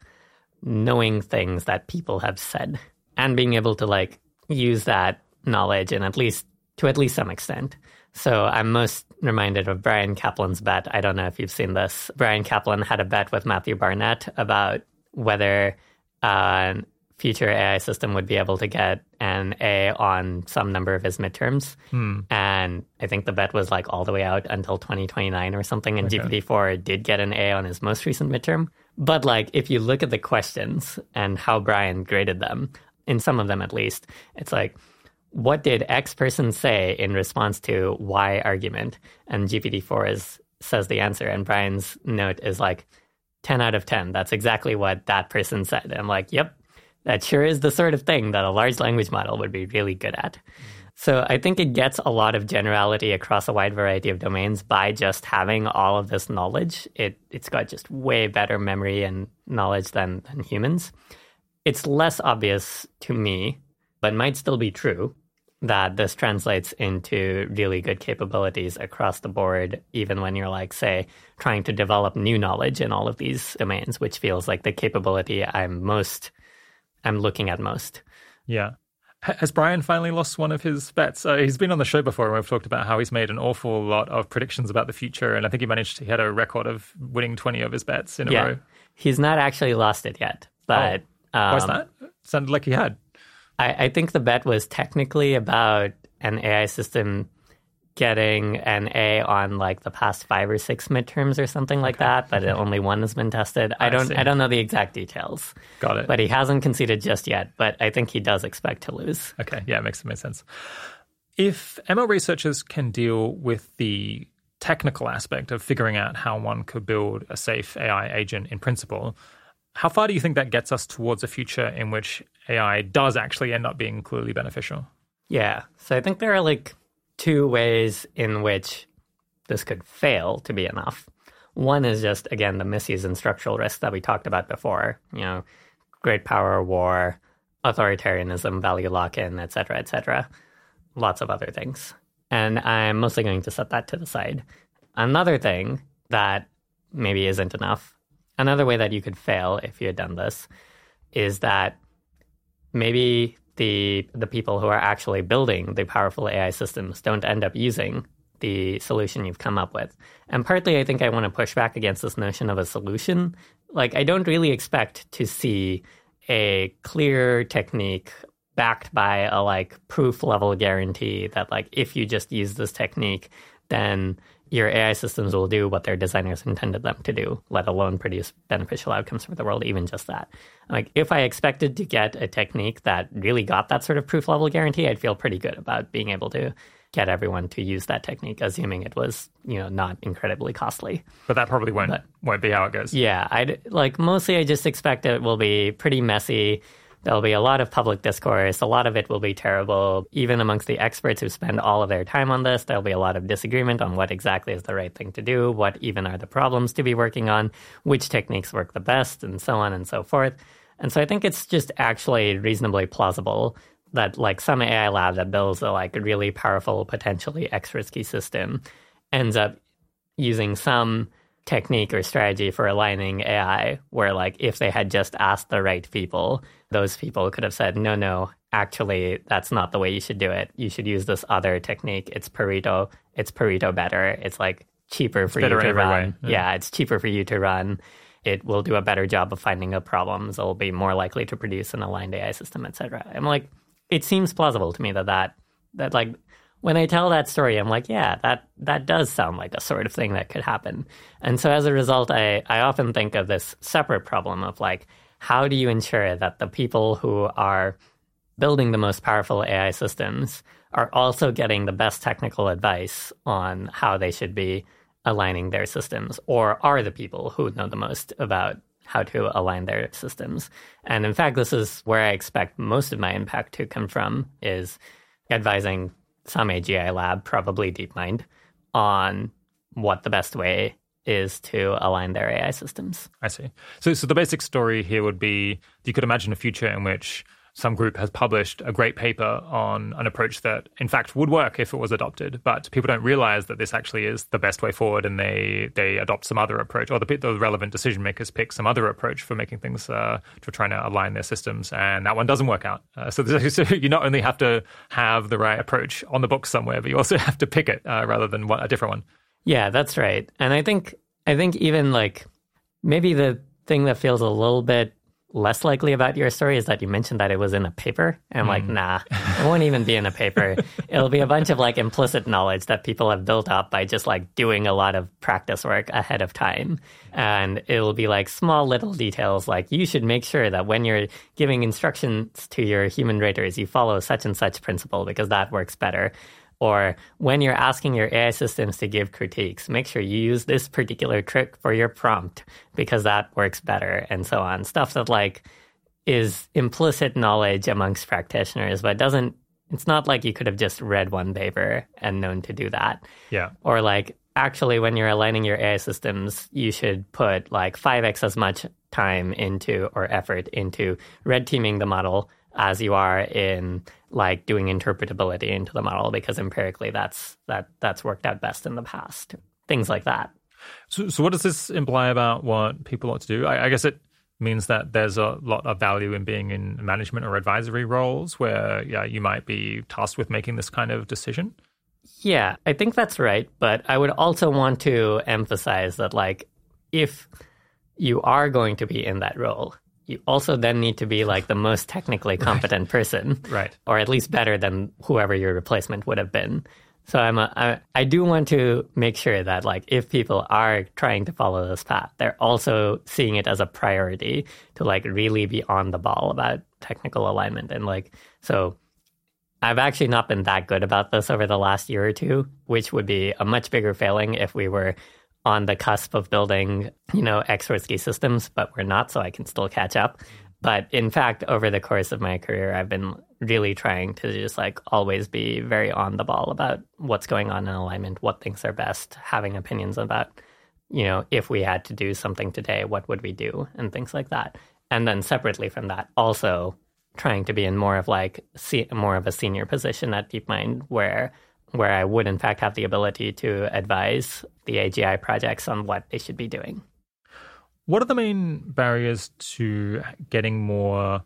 knowing things that people have said and being able to like use that knowledge and at least to at least some extent. So I'm most reminded of Bryan Caplan's bet. I don't know if you've seen this. Bryan Caplan had a bet with Matthew Barnett about whether a future AI system would be able to get an A on some number of his midterms. Hmm. And I think the bet was like all the way out until 2029 or something. And okay. GPT-4 did get an A on his most recent midterm. But like, if you look at the questions and how Bryan graded them, in some of them at least, it's like, what did X person say in response to Y argument? And GPT-4 is says the answer, and Bryan's note is like 10 out of 10. That's exactly what that person said. I'm like, yep, that sure is the sort of thing that a large language model would be really good at. So I think it gets a lot of generality across a wide variety of domains by just having all of this knowledge. It it's got just way better memory and knowledge than, than humans. It's less obvious to me, but might still be true that this translates into really good capabilities across the board, even when you're like, say, trying to develop new knowledge in all of these domains, which feels like the capability I'm most, I'm looking at most. Yeah. Has Bryan finally lost one of his bets? Uh, he's been on the show before and we've talked about how he's made an awful lot of predictions about the future. And I think he managed, he had a record of winning 20 of his bets in a yeah. row. He's not actually lost it yet. But oh. um, why's that? sounded like he had. I, I think the bet was technically about an AI system getting an A on like the past five or six midterms or something like okay. that, but okay. only one has been tested. I, I don't see. I don't know the exact details. Got it. But he hasn't conceded just yet, but I think he does expect to lose. Okay, yeah, it makes makes sense. If ML researchers can deal with the technical aspect of figuring out how one could build a safe AI agent in principle, how far do you think that gets us towards a future in which AI does actually end up being clearly beneficial? Yeah. So I think there are like two ways in which this could fail to be enough. One is just, again, the misuse and structural risks that we talked about before. You know, great power war, authoritarianism, value lock in, et cetera, et cetera. Lots of other things. And I'm mostly going to set that to the side. Another thing that maybe isn't enough, another way that you could fail if you had done this is that maybe the the people who are actually building the powerful AI systems don't end up using the solution you've come up with. And partly I think I want to push back against this notion of a solution. Like I don't really expect to see a clear technique backed by a like proof level guarantee that like if you just use this technique then your AI systems will do what their designers intended them to do, let alone produce beneficial outcomes for the world, even just that. Like, if I expected to get a technique that really got that sort of proof level guarantee, I'd feel pretty good about being able to get everyone to use that technique, assuming it was, you know, not incredibly costly. But that probably won't but, won't be how it goes. Yeah, I'd like mostly I just expect it will be pretty messy There'll be a lot of public discourse. A lot of it will be terrible. Even amongst the experts who spend all of their time on this, there'll be a lot of disagreement on what exactly is the right thing to do, what even are the problems to be working on, which techniques work the best, and so on and so forth. And so I think it's just actually reasonably plausible that like some AI lab that builds a like really powerful, potentially X risky system ends up using some technique or strategy for aligning AI where like if they had just asked the right people, those people could have said, no, no, actually, that's not the way you should do it. You should use this other technique. It's Pareto. It's Pareto better. It's like cheaper for you to run. Yeah. yeah, it's cheaper for you to run. It will do a better job of finding the problems. It'll be more likely to produce an aligned AI system, etc. I'm like, it seems plausible to me that that that like when I tell that story, I'm like, yeah, that that does sound like a sort of thing that could happen. And so as a result, I, I often think of this separate problem of like, how do you ensure that the people who are building the most powerful AI systems are also getting the best technical advice on how they should be aligning their systems, or are the people who know the most about how to align their systems. And in fact, this is where I expect most of my impact to come from is advising some AGI lab, probably DeepMind, on what the best way is to align their AI systems. I see. So, so the basic story here would be you could imagine a future in which some group has published a great paper on an approach that, in fact, would work if it was adopted. But people don't realize that this actually is the best way forward, and they they adopt some other approach, or the, the relevant decision makers pick some other approach for making things uh, for trying to align their systems, and that one doesn't work out. Uh, so, so, you not only have to have the right approach on the book somewhere, but you also have to pick it uh, rather than a different one. Yeah, that's right. And I think I think even like maybe the thing that feels a little bit less likely about your story is that you mentioned that it was in a paper. And I'm mm. like, hmm. nah, it won't even be in a paper. It'll be a bunch of like implicit knowledge that people have built up by just like doing a lot of practice work ahead of time. And it'll be like small little details like you should make sure that when you're giving instructions to your human raters, you follow such and such principle because that works better. Or when you're asking your AI systems to give critiques, make sure you use this particular trick for your prompt because that works better and so on. Stuff that like is implicit knowledge amongst practitioners, but doesn't it's not like you could have just read one paper and known to do that. Yeah. Or like actually when you're aligning your AI systems, you should put like 5x as much time into or effort into red teaming the model as you are in like doing interpretability into the model because empirically that's that that's worked out best in the past. Things like that. So, so what does this imply about what people ought to do? I, I guess it means that there's a lot of value in being in management or advisory roles where yeah you might be tasked with making this kind of decision. Yeah, I think that's right, but I would also want to emphasize that like if you are going to be in that role, you also then need to be like the most technically competent right. person, right? Or at least better than whoever your replacement would have been. So I'm a, I, I do want to make sure that like if people are trying to follow this path, they're also seeing it as a priority to like really be on the ball about technical alignment and like so. I've actually not been that good about this over the last year or two, which would be a much bigger failing if we were on the cusp of building, you know, X risky systems, but we're not, so I can still catch up. But in fact, over the course of my career, I've been really trying to just like always be very on the ball about what's going on in alignment, what things are best, having opinions about, you know, if we had to do something today, what would we do, and things like that. And then separately from that, also trying to be in more of like more of a senior position at DeepMind, where where I would, in fact, have the ability to advise the AGI projects on what they should be doing. What are the main barriers to getting more,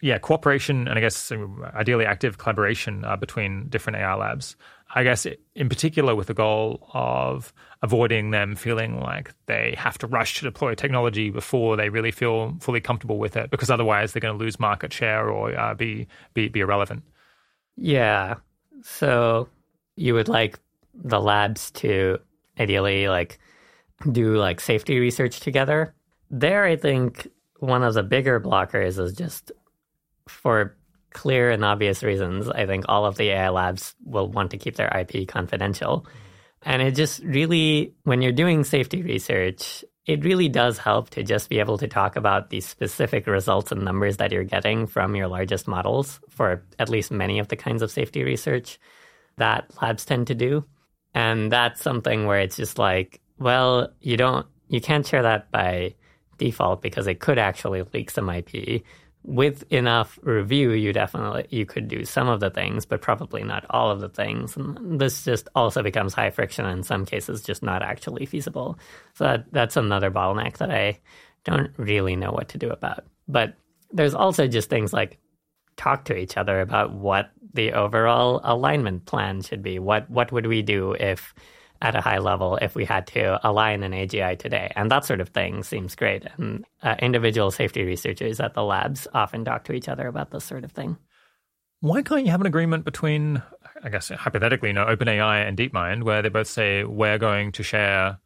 yeah, cooperation and I guess ideally active collaboration uh, between different AI labs? I guess in particular with the goal of avoiding them feeling like they have to rush to deploy technology before they really feel fully comfortable with it, because otherwise they're going to lose market share or uh, be, be be irrelevant. Yeah. So you would like the labs to ideally like do like safety research together. There, I think one of the bigger blockers is just for clear and obvious reasons. I think all of the AI labs will want to keep their IP confidential. And it just really, when you're doing safety research, it really does help to just be able to talk about the specific results and numbers that you're getting from your largest models for at least many of the kinds of safety research that labs tend to do. And that's something where it's just like, well, you don't, you can't share that by default because it could actually leak some IP. With enough review, you definitely you could do some of the things, but probably not all of the things. And this just also becomes high friction, and in some cases, just not actually feasible. So that, that's another bottleneck that I don't really know what to do about. But there's also just things like talk to each other about what the overall alignment plan should be. What what would we do if at a high level if we had to align an AGI today? And that sort of thing seems great. And uh, individual safety researchers at the labs often talk to each other about this sort of thing. Why can't you have an agreement between, I guess hypothetically, you know, OpenAI and DeepMind, where they both say we're going to share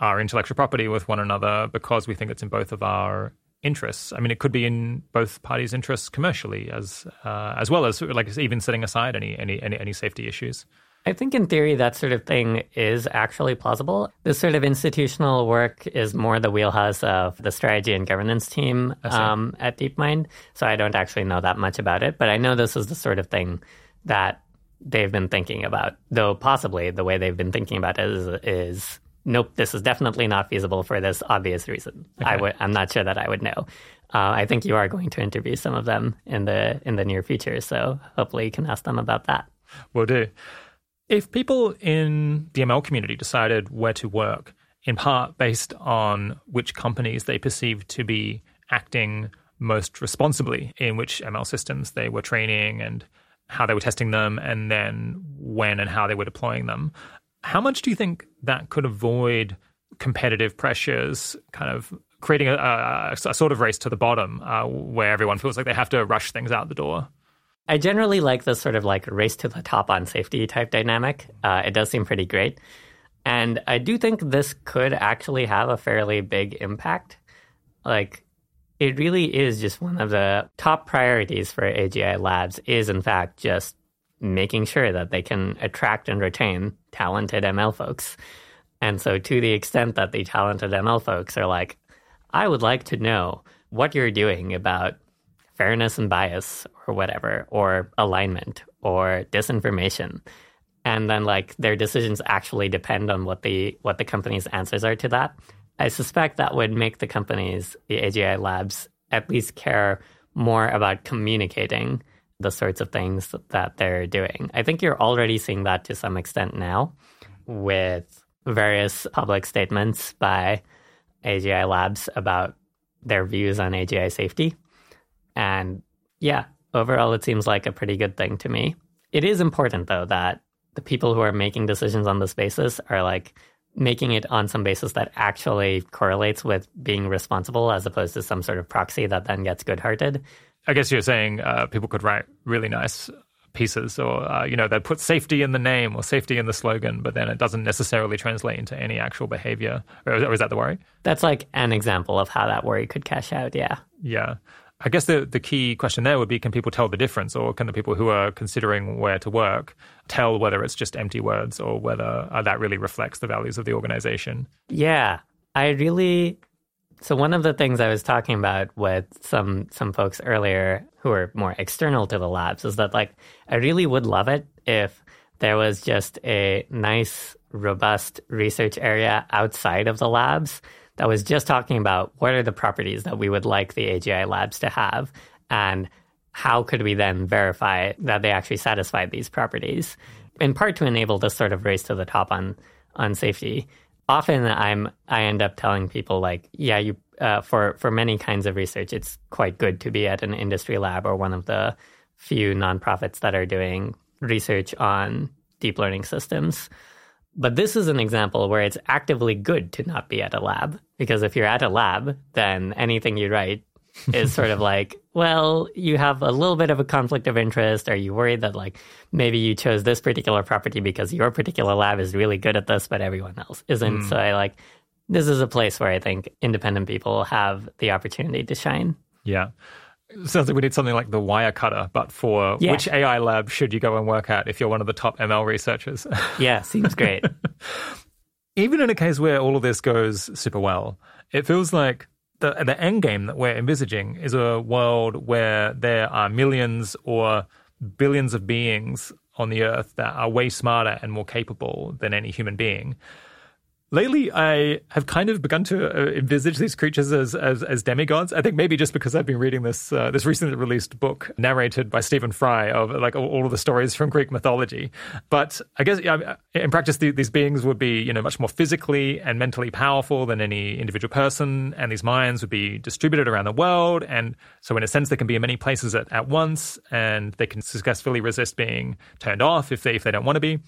our intellectual property with one another because we think it's in both of our interests. I mean, it could be in both parties' interests commercially, as uh, as well as like even setting aside any any any, any safety issues. I think in theory that sort of thing is actually plausible. This sort of institutional work is more the wheelhouse of the strategy and governance team um, at DeepMind. So I don't actually know that much about it, but I know this is the sort of thing that they've been thinking about. Though possibly the way they've been thinking about it is, is nope, this is definitely not feasible for this obvious reason. Okay. I would, I'm not sure that I would know. Uh, I think you are going to interview some of them in the in the near future, so hopefully you can ask them about that. Will do. If people in the ML community decided where to work, in part based on which companies they perceived to be acting most responsibly in which ML systems they were training and how they were testing them, and then when and how they were deploying them, how much do you think that could avoid competitive pressures, kind of creating a, a, a sort of race to the bottom uh, where everyone feels like they have to rush things out the door? I generally like this sort of like race to the top on safety type dynamic. Uh, it does seem pretty great. And I do think this could actually have a fairly big impact. Like, it really is just one of the top priorities for AGI labs, is in fact just making sure that they can attract and retain talented ML folks. And so, to the extent that the talented ML folks are like, I would like to know what you're doing about fairness and bias or whatever, or alignment or disinformation. And then like their decisions actually depend on what the what the company's answers are to that. I suspect that would make the companies, the AGI labs, at least care more about communicating the sorts of things that they're doing. I think you're already seeing that to some extent now with various public statements by AGI labs about their views on AGI safety. And yeah, overall, it seems like a pretty good thing to me. It is important, though, that the people who are making decisions on this basis are like making it on some basis that actually correlates with being responsible as opposed to some sort of proxy that then gets Goodharted. I guess you're saying uh, people could write really nice pieces or uh, you know they put safety in the name or safety in the slogan but then it doesn't necessarily translate into any actual behavior or, or is that the worry that's like an example of how that worry could cash out yeah yeah I guess the, the key question there would be can people tell the difference, or can the people who are considering where to work tell whether it's just empty words or whether uh, that really reflects the values of the organization? Yeah, I really. So one of the things I was talking about with some some folks earlier who are more external to the labs is that like I really would love it if there was just a nice robust research area outside of the labs that was just talking about what are the properties that we would like the AGI labs to have and how could we then verify that they actually satisfied these properties in part to enable this sort of race to the top on on safety often i'm i end up telling people like yeah you uh, for for many kinds of research it's quite good to be at an industry lab or one of the few nonprofits that are doing research on deep learning systems. But this is an example where it's actively good to not be at a lab because if you're at a lab, then anything you write is sort of like, well, you have a little bit of a conflict of interest. Are you worried that like maybe you chose this particular property because your particular lab is really good at this, but everyone else isn't? Mm. So I like this is a place where I think independent people have the opportunity to shine. Yeah. Sounds like we need something like the Wirecutter, but for yeah. which AI lab should you go and work at if you're one of the top ML researchers? yeah, seems great. Even in a case where all of this goes super well, it feels like the the end game that we're envisaging is a world where there are millions or billions of beings on the earth that are way smarter and more capable than any human being. Lately, I have kind of begun to uh, envisage these creatures as, as, as demigods. I think maybe just because I've been reading this uh, this recently released book narrated by Stephen Fry of like all of the stories from Greek mythology. But I guess yeah, in practice, the, these beings would be you know much more physically and mentally powerful than any individual person, and these minds would be distributed around the world. And so, in a sense, they can be in many places at, at once, and they can successfully resist being turned off if they if they don't want to be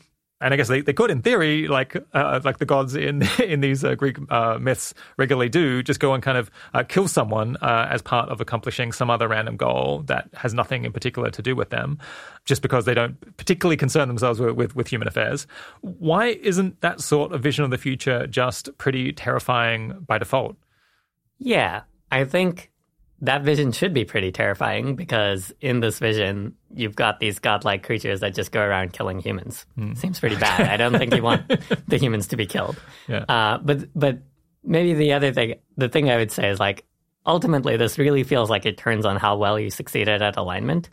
and I guess they, they could, in theory, like uh, like the gods in in these uh, Greek uh, myths regularly do, just go and kind of uh, kill someone uh, as part of accomplishing some other random goal that has nothing in particular to do with them, just because they don't particularly concern themselves with, with, with human affairs. Why isn't that sort of vision of the future just pretty terrifying by default? Yeah, I think that vision should be pretty terrifying because in this vision, you've got these godlike creatures that just go around killing humans. Mm. Seems pretty bad. I don't think you want the humans to be killed. Yeah. Uh, but but maybe the other thing, the thing I would say is like ultimately, this really feels like it turns on how well you succeeded at alignment.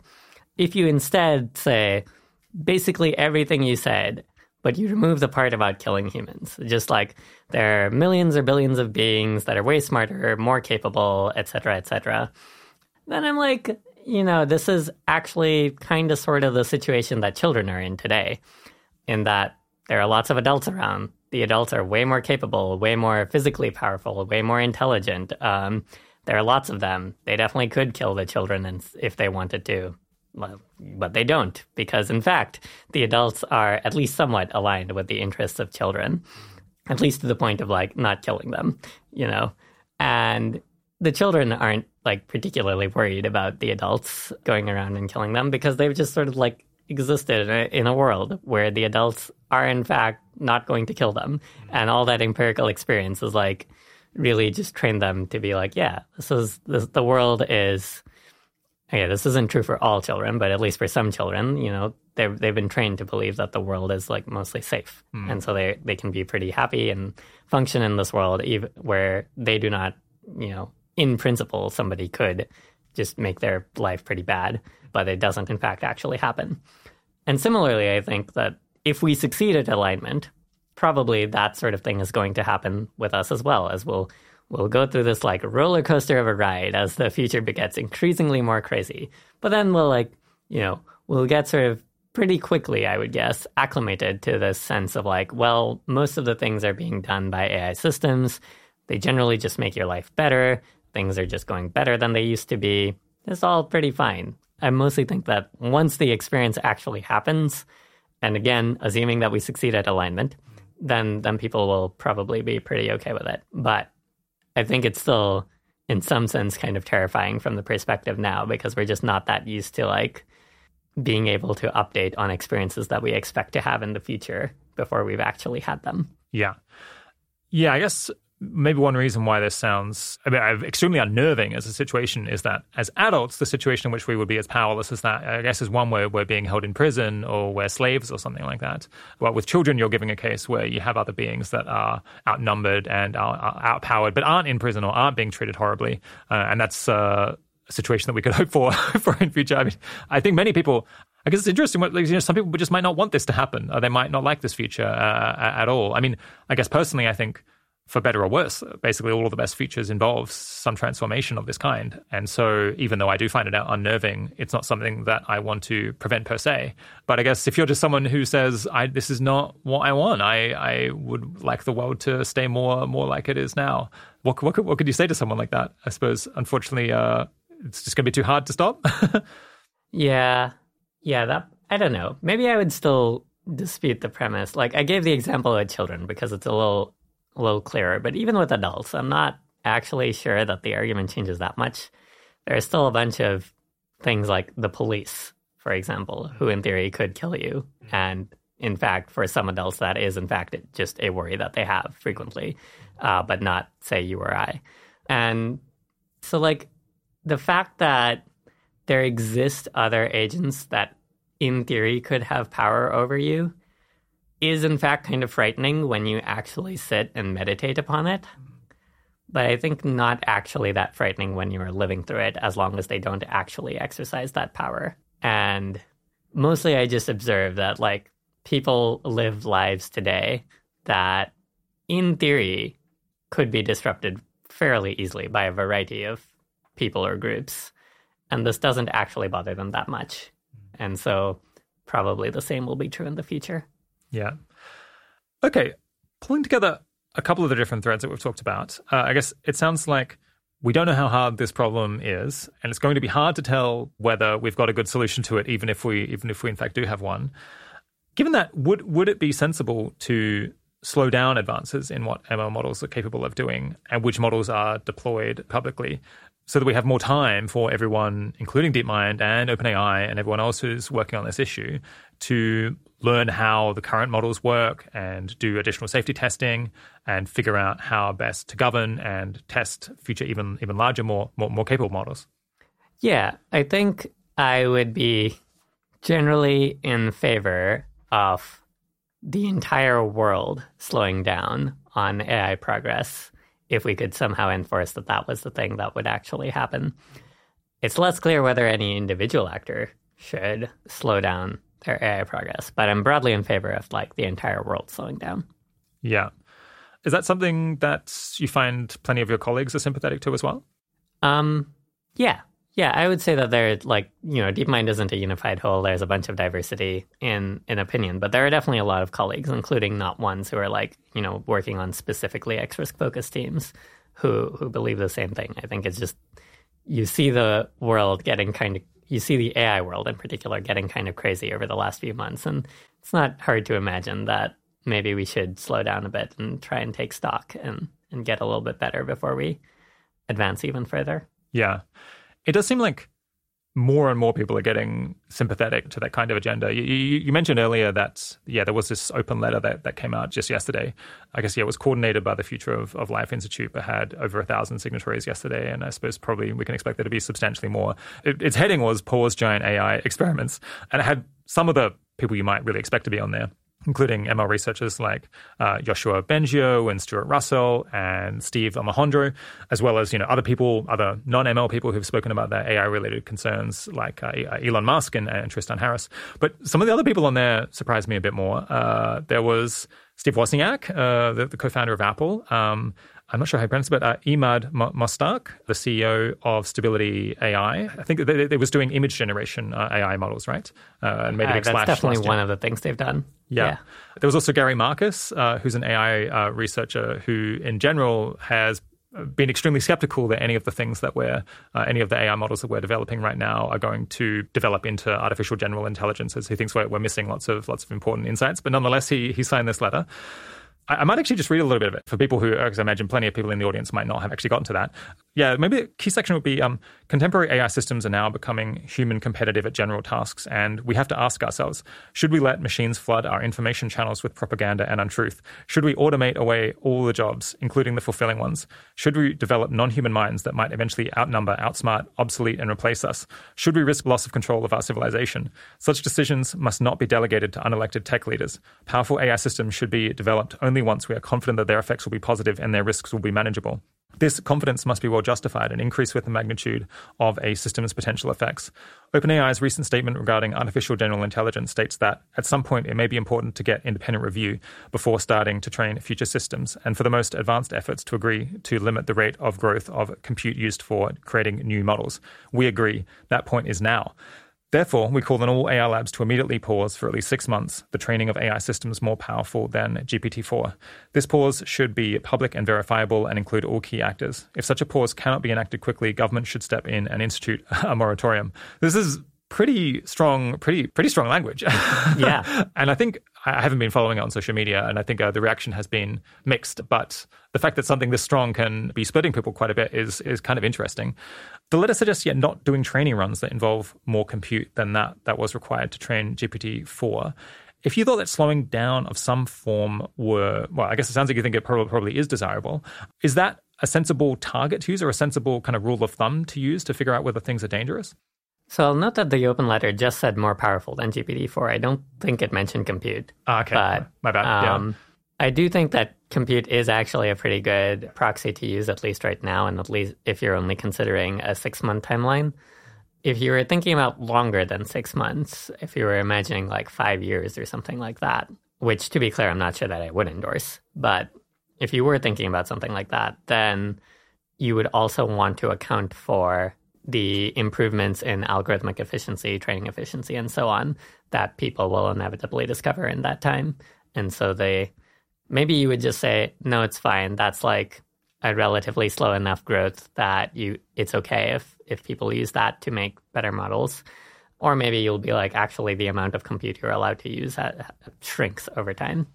If you instead say basically everything you said but you remove the part about killing humans. Just like there are millions or billions of beings that are way smarter, more capable, etc., etc. Then I'm like, you know, this is actually kind of sort of the situation that children are in today, in that there are lots of adults around. The adults are way more capable, way more physically powerful, way more intelligent. Um, there are lots of them. They definitely could kill the children if they wanted to but they don't, because in fact, the adults are at least somewhat aligned with the interests of children, at least to the point of like not killing them, you know? And the children aren't like particularly worried about the adults going around and killing them because they've just sort of like existed in a, in a world where the adults are in fact not going to kill them. And all that empirical experience is like really just trained them to be like, yeah, this is this, the world is okay, this isn't true for all children, but at least for some children, you know, they've they've been trained to believe that the world is like mostly safe, mm. and so they they can be pretty happy and function in this world, even where they do not, you know, in principle, somebody could just make their life pretty bad, but it doesn't in fact actually happen. And similarly, I think that if we succeed at alignment, probably that sort of thing is going to happen with us as well, as we'll We'll go through this like roller coaster of a ride as the future gets increasingly more crazy. But then we'll like, you know, we'll get sort of pretty quickly, I would guess, acclimated to this sense of like, well, most of the things are being done by AI systems. They generally just make your life better. Things are just going better than they used to be. It's all pretty fine. I mostly think that once the experience actually happens, and again, assuming that we succeed at alignment, then then people will probably be pretty okay with it. But I think it's still, in some sense, kind of terrifying from the perspective now because we're just not that used to like being able to update on experiences that we expect to have in the future before we've actually had them. Yeah. Yeah, I guess maybe one reason why this sounds I mean, extremely unnerving as a situation is that as adults, the situation in which we would be as powerless as that, I guess, is one where we're being held in prison or we're slaves or something like that. But with children, you're giving a case where you have other beings that are outnumbered and are, are outpowered, but aren't in prison or aren't being treated horribly. Uh, and that's uh, a situation that we could hope for for in future. I mean, I think many people I guess it's interesting. What, you know, some people just might not want this to happen. Or they might not like this future uh, at all. I mean, I guess personally, I think for better or worse, basically all of the best features involves some transformation of this kind. And so, even though I do find it unnerving, it's not something that I want to prevent per se. But I guess if you're just someone who says, "This is not what I want. I, I would like the world to stay more more like it is now," what what could, what could you say to someone like that? I suppose, unfortunately, uh, it's just going to be too hard to stop. yeah, yeah. That I don't know. Maybe I would still dispute the premise. Like I gave the example of children because it's a little a little clearer. But even with adults, I'm not actually sure that the argument changes that much. There's still a bunch of things like the police, for example, who in theory could kill you. And in fact, for some adults, that is in fact just a worry that they have frequently, uh, but not, say, you or I. And so, like, the fact that there exist other agents that in theory could have power over you is in fact kind of frightening when you actually sit and meditate upon it. But I think not actually that frightening when you are living through it, as long as they don't actually exercise that power. And mostly I just observe that, like, people live lives today that, in theory, could be disrupted fairly easily by a variety of people or groups. And this doesn't actually bother them that much. And so, probably the same will be true in the future. Yeah. Okay. Pulling together a couple of the different threads that we've talked about, uh, I guess it sounds like we don't know how hard this problem is, and it's going to be hard to tell whether we've got a good solution to it, even if we even if we in fact do have one. Given that, would would it be sensible to slow down advances in what ML models are capable of doing and which models are deployed publicly so that we have more time for everyone, including DeepMind and OpenAI and everyone else who's working on this issue, to learn how the current models work and do additional safety testing and figure out how best to govern and test future even even larger, more more, more capable models. Yeah, I think I would be generally in favor of the entire world slowing down on AI progress if we could somehow enforce that that was the thing that would actually happen. It's less clear whether any individual actor should slow down their AI progress, but I'm broadly in favor of like the entire world slowing down. Yeah. Is that something that you find plenty of your colleagues are sympathetic to as well? Um, yeah, yeah, I would say that there, like, you know, DeepMind isn't a unified whole. There's a bunch of diversity in in opinion, but there are definitely a lot of colleagues, including not ones who are like, you know, working on specifically X risk focused teams, who who believe the same thing. I think it's just you see the world getting kind of, you see the AI world in particular getting kind of crazy over the last few months, and it's not hard to imagine that maybe we should slow down a bit and try and take stock and and get a little bit better before we advance even further. Yeah it does seem like more and more people are getting sympathetic to that kind of agenda. You, you, you, mentioned earlier that, yeah, there was this open letter that, that came out just yesterday. I guess, yeah, it was coordinated by the Future of, of Life Institute, but had over a thousand signatories yesterday. And I suppose probably we can expect there to be substantially more. It, its heading was Pause Giant AI Experiments. And it had some of the people you might really expect to be on there including ML researchers like uh, Yoshua Bengio and Stuart Russell and Steve Omohundro, as well as you know other people, other non-ML people who've spoken about their AI-related concerns like uh, Elon Musk and, and, Tristan Harris. But some of the other people on there surprised me a bit more. Uh, there was Steve Wozniak, uh, the, the, co-founder of Apple. Um, I'm not sure how you pronounce it, but uh, Emad Mostaque, the CEO of Stability AI. I think they, they was doing image generation uh, AI models, right? Uh, and made a big uh, That's definitely one of the things they've done. Yeah. yeah. There was also Gary Marcus, uh, who's an AI uh, researcher who, in general, has been extremely skeptical that any of the things that we're, uh, any of the AI models that we're developing right now are going to develop into artificial general intelligences. He thinks we're, we're missing lots of lots of important insights, but nonetheless, he he signed this letter. I, might actually just read a little bit of it for people who, because I imagine plenty of people in the audience might not have actually gotten to that. Yeah, maybe the key section would be um, contemporary AI systems are now becoming human competitive at general tasks, and we have to ask ourselves should we let machines flood our information channels with propaganda and untruth? Should we automate away all the jobs, including the fulfilling ones? Should we develop non human minds that might eventually outnumber, outsmart, obsolete, and replace us? Should we risk loss of control of our civilization? Such decisions must not be delegated to unelected tech leaders. Powerful AI systems should be developed only only once we are confident that their effects will be positive and their risks will be manageable. This confidence must be well justified and increase with the magnitude of a system's potential effects. OpenAI's recent statement regarding artificial general intelligence states that at some point it may be important to get independent review before starting to train future systems, and for the most advanced efforts to agree to limit the rate of growth of compute used for creating new models. We agree. That point is now. Therefore, we call on all AI labs to immediately pause for at least six months the training of AI systems more powerful than GPT 4. This pause should be public and verifiable and include all key actors. If such a pause cannot be enacted quickly, government should step in and institute a moratorium. This is pretty strong, pretty pretty strong language. yeah, and I think I haven't been following it on social media, and I think uh, the reaction has been mixed. But the fact that something this strong can be splitting people quite a bit is is kind of interesting. The letter suggests yet not doing training runs that involve more compute than that that was required to train GPT-4. If you thought that slowing down of some form were, well, I guess it sounds like you think it probably, probably is desirable. Is that a sensible target to use or a sensible kind of rule of thumb to use to figure out whether things are dangerous? So I'll note that the open letter just said more powerful than GPT-4. I don't think it mentioned compute. Ah, okay, but, my bad. Um, yeah. I do think that compute is actually a pretty good proxy to use, at least right now, and at least if you're only considering a six month timeline. If you were thinking about longer than six months, if you were imagining like five years or something like that, which to be clear, I'm not sure that I would endorse, but if you were thinking about something like that, then you would also want to account for the improvements in algorithmic efficiency, training efficiency, and so on that people will inevitably discover in that time. And so they maybe you would just say, no, it's fine. That's like a relatively slow enough growth that you it's okay if if people use that to make better models. Or maybe you'll be like, actually, the amount of compute you're allowed to use uh, shrinks over time.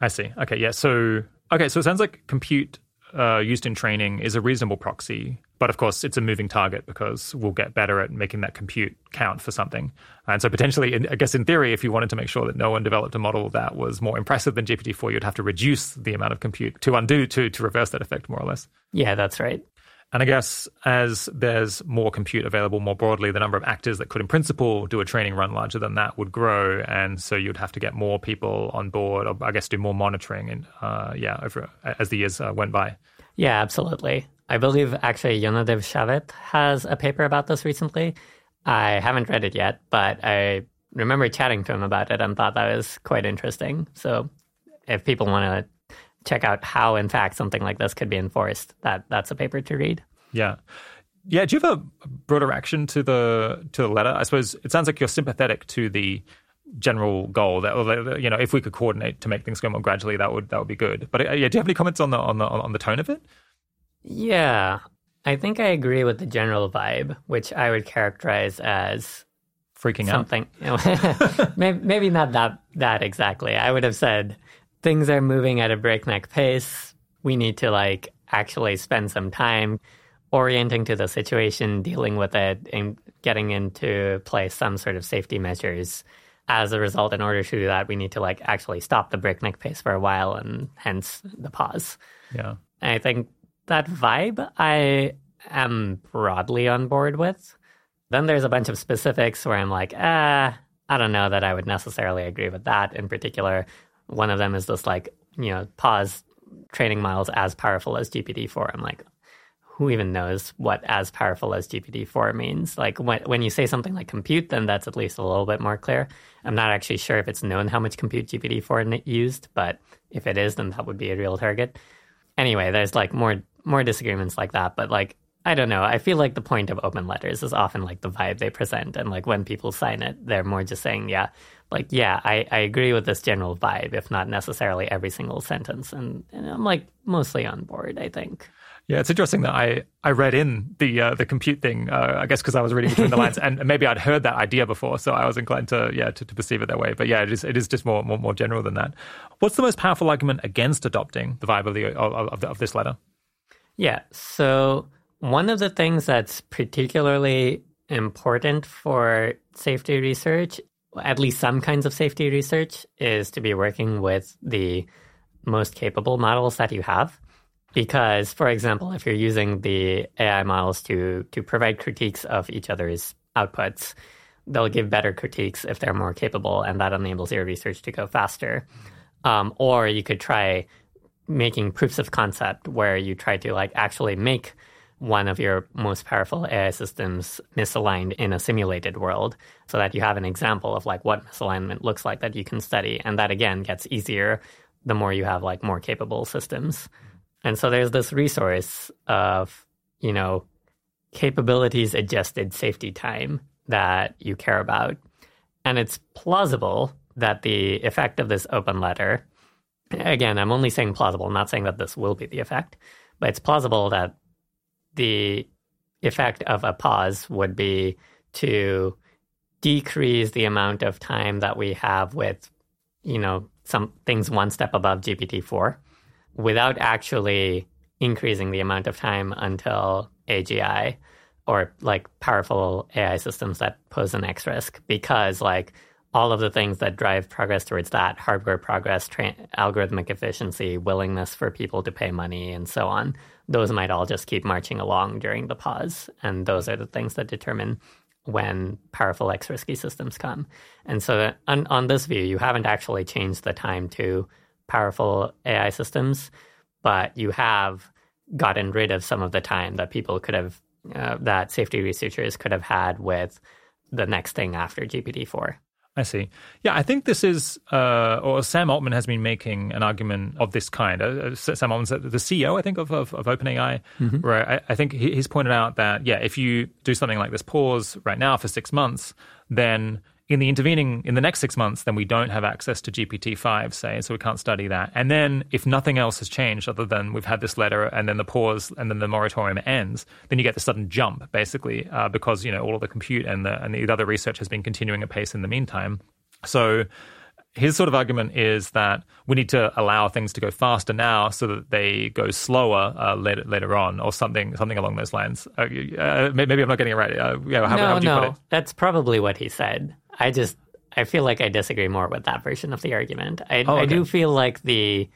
I see. Okay, yeah. So okay, so it sounds like compute uh, used in training is a reasonable proxy. But of course, it's a moving target because we'll get better at making that compute count for something. And so, potentially, I guess in theory, if you wanted to make sure that no one developed a model that was more impressive than GPT-4, you'd have to reduce the amount of compute to undo to to reverse that effect, more or less. Yeah, that's right. And I guess as there's more compute available more broadly, the number of actors that could, in principle, do a training run larger than that would grow, and so you'd have to get more people on board, or I guess do more monitoring, and uh, yeah, over as the years uh, went by. Yeah, absolutely. I believe actually Yonadav Shavit has a paper about this recently. I haven't read it yet, but I remember chatting to him about it and thought that was quite interesting. So if people want to check out how, in fact, something like this could be enforced, that that's a paper to read. Yeah. Yeah, do you have a broader reaction to the to the letter? I suppose it sounds like you're sympathetic to the general goal that you know if we could coordinate to make things go more gradually, that would that would be good. But uh, yeah, do you have any comments on the on the on the tone of it? Yeah, I think I agree with the general vibe, which I would characterize as freaking something. out. maybe, maybe not that that exactly. I would have said things are moving at a breakneck pace. We need to like actually spend some time orienting to the situation, dealing with it, and getting into place some sort of safety measures. As a result, in order to do that, we need to like actually stop the breakneck pace for a while, and hence the pause. Yeah, and I think that vibe I am broadly on board with. Then there's a bunch of specifics where I'm like, ah, I don't know that I would necessarily agree with that in particular. One of them is this like, you know, pause training models as powerful as GPT-4. I'm like, who even knows what as powerful as GPT-4 means? Like when when you say something like compute, then that's at least a little bit more clear. I'm not actually sure if it's known how much compute GPT-4 used, but if it is, then that would be a real target. Anyway, there's like more more disagreements like that, but like I don't know. I feel like the point of open letters is often like the vibe they present, and like when people sign it, they're more just saying, yeah, like yeah, I, I agree with this general vibe, if not necessarily every single sentence, and, and I'm like mostly on board. I think. Yeah, it's interesting that I, I read in the uh, the compute thing. Uh, I guess because I was reading between the lines, and maybe I'd heard that idea before, so I was inclined to yeah to, to perceive it that way. But yeah, it is it is just more more, more general than that. What's the most powerful argument against adopting the vibe of the of, of, of this letter? Yeah. So, one of the things that's particularly important for safety research, at least some kinds of safety research, is to be working with the most capable models that you have. Because, for example, if you're using the AI models to, to provide critiques of each other's outputs, they'll give better critiques if they're more capable, and that enables your research to go faster. Um, or you could try making proofs of concept where you try to like actually make one of your most powerful AI systems misaligned in a simulated world so that you have an example of like what misalignment looks like that you can study. And that again gets easier the more you have like more capable systems. And so there's this resource of you know capabilities adjusted safety time that you care about. And it's plausible that the effect of this open letter again, I'm only saying plausible, I'm not saying that this will be the effect, but it's plausible that the effect of a pause would be to decrease the amount of time that we have with, you know, some things one step above GPT-4 without actually increasing the amount of time until AGI or like powerful AI systems that pose an X risk. Because like all of the things that drive progress towards that hardware progress, tra- algorithmic efficiency, willingness for people to pay money, and so on those might all just keep marching along during the pause. And those are the things that determine when powerful X risky systems come. And so, on, on this view, you haven't actually changed the time to powerful AI systems, but you have gotten rid of some of the time that people could have, uh, that safety researchers could have had with the next thing after GPT 4. I see. Yeah, I think this is, uh, or Sam Altman has been making an argument of this kind. Uh, uh Sam Altman's the CEO, I think, of, of, of OpenAI, mm-hmm. where I, I, think he's pointed out that, yeah, if you do something like this pause right now for six months, then in the intervening in the next six months, then we don't have access to GPT five, say, so we can't study that. And then if nothing else has changed other than we've had this letter and then the pause and then the moratorium ends, then you get the sudden jump basically uh, because you know all of the compute and the and the other research has been continuing at pace in the meantime. So his sort of argument is that we need to allow things to go faster now so that they go slower uh, later later on, or something something along those lines. Uh, uh, maybe I'm not getting it right. Uh, yeah, how, no, how would you no, put it? that's probably what he said. I just I feel like I disagree more with that version of the argument. I, Oh, I do feel like the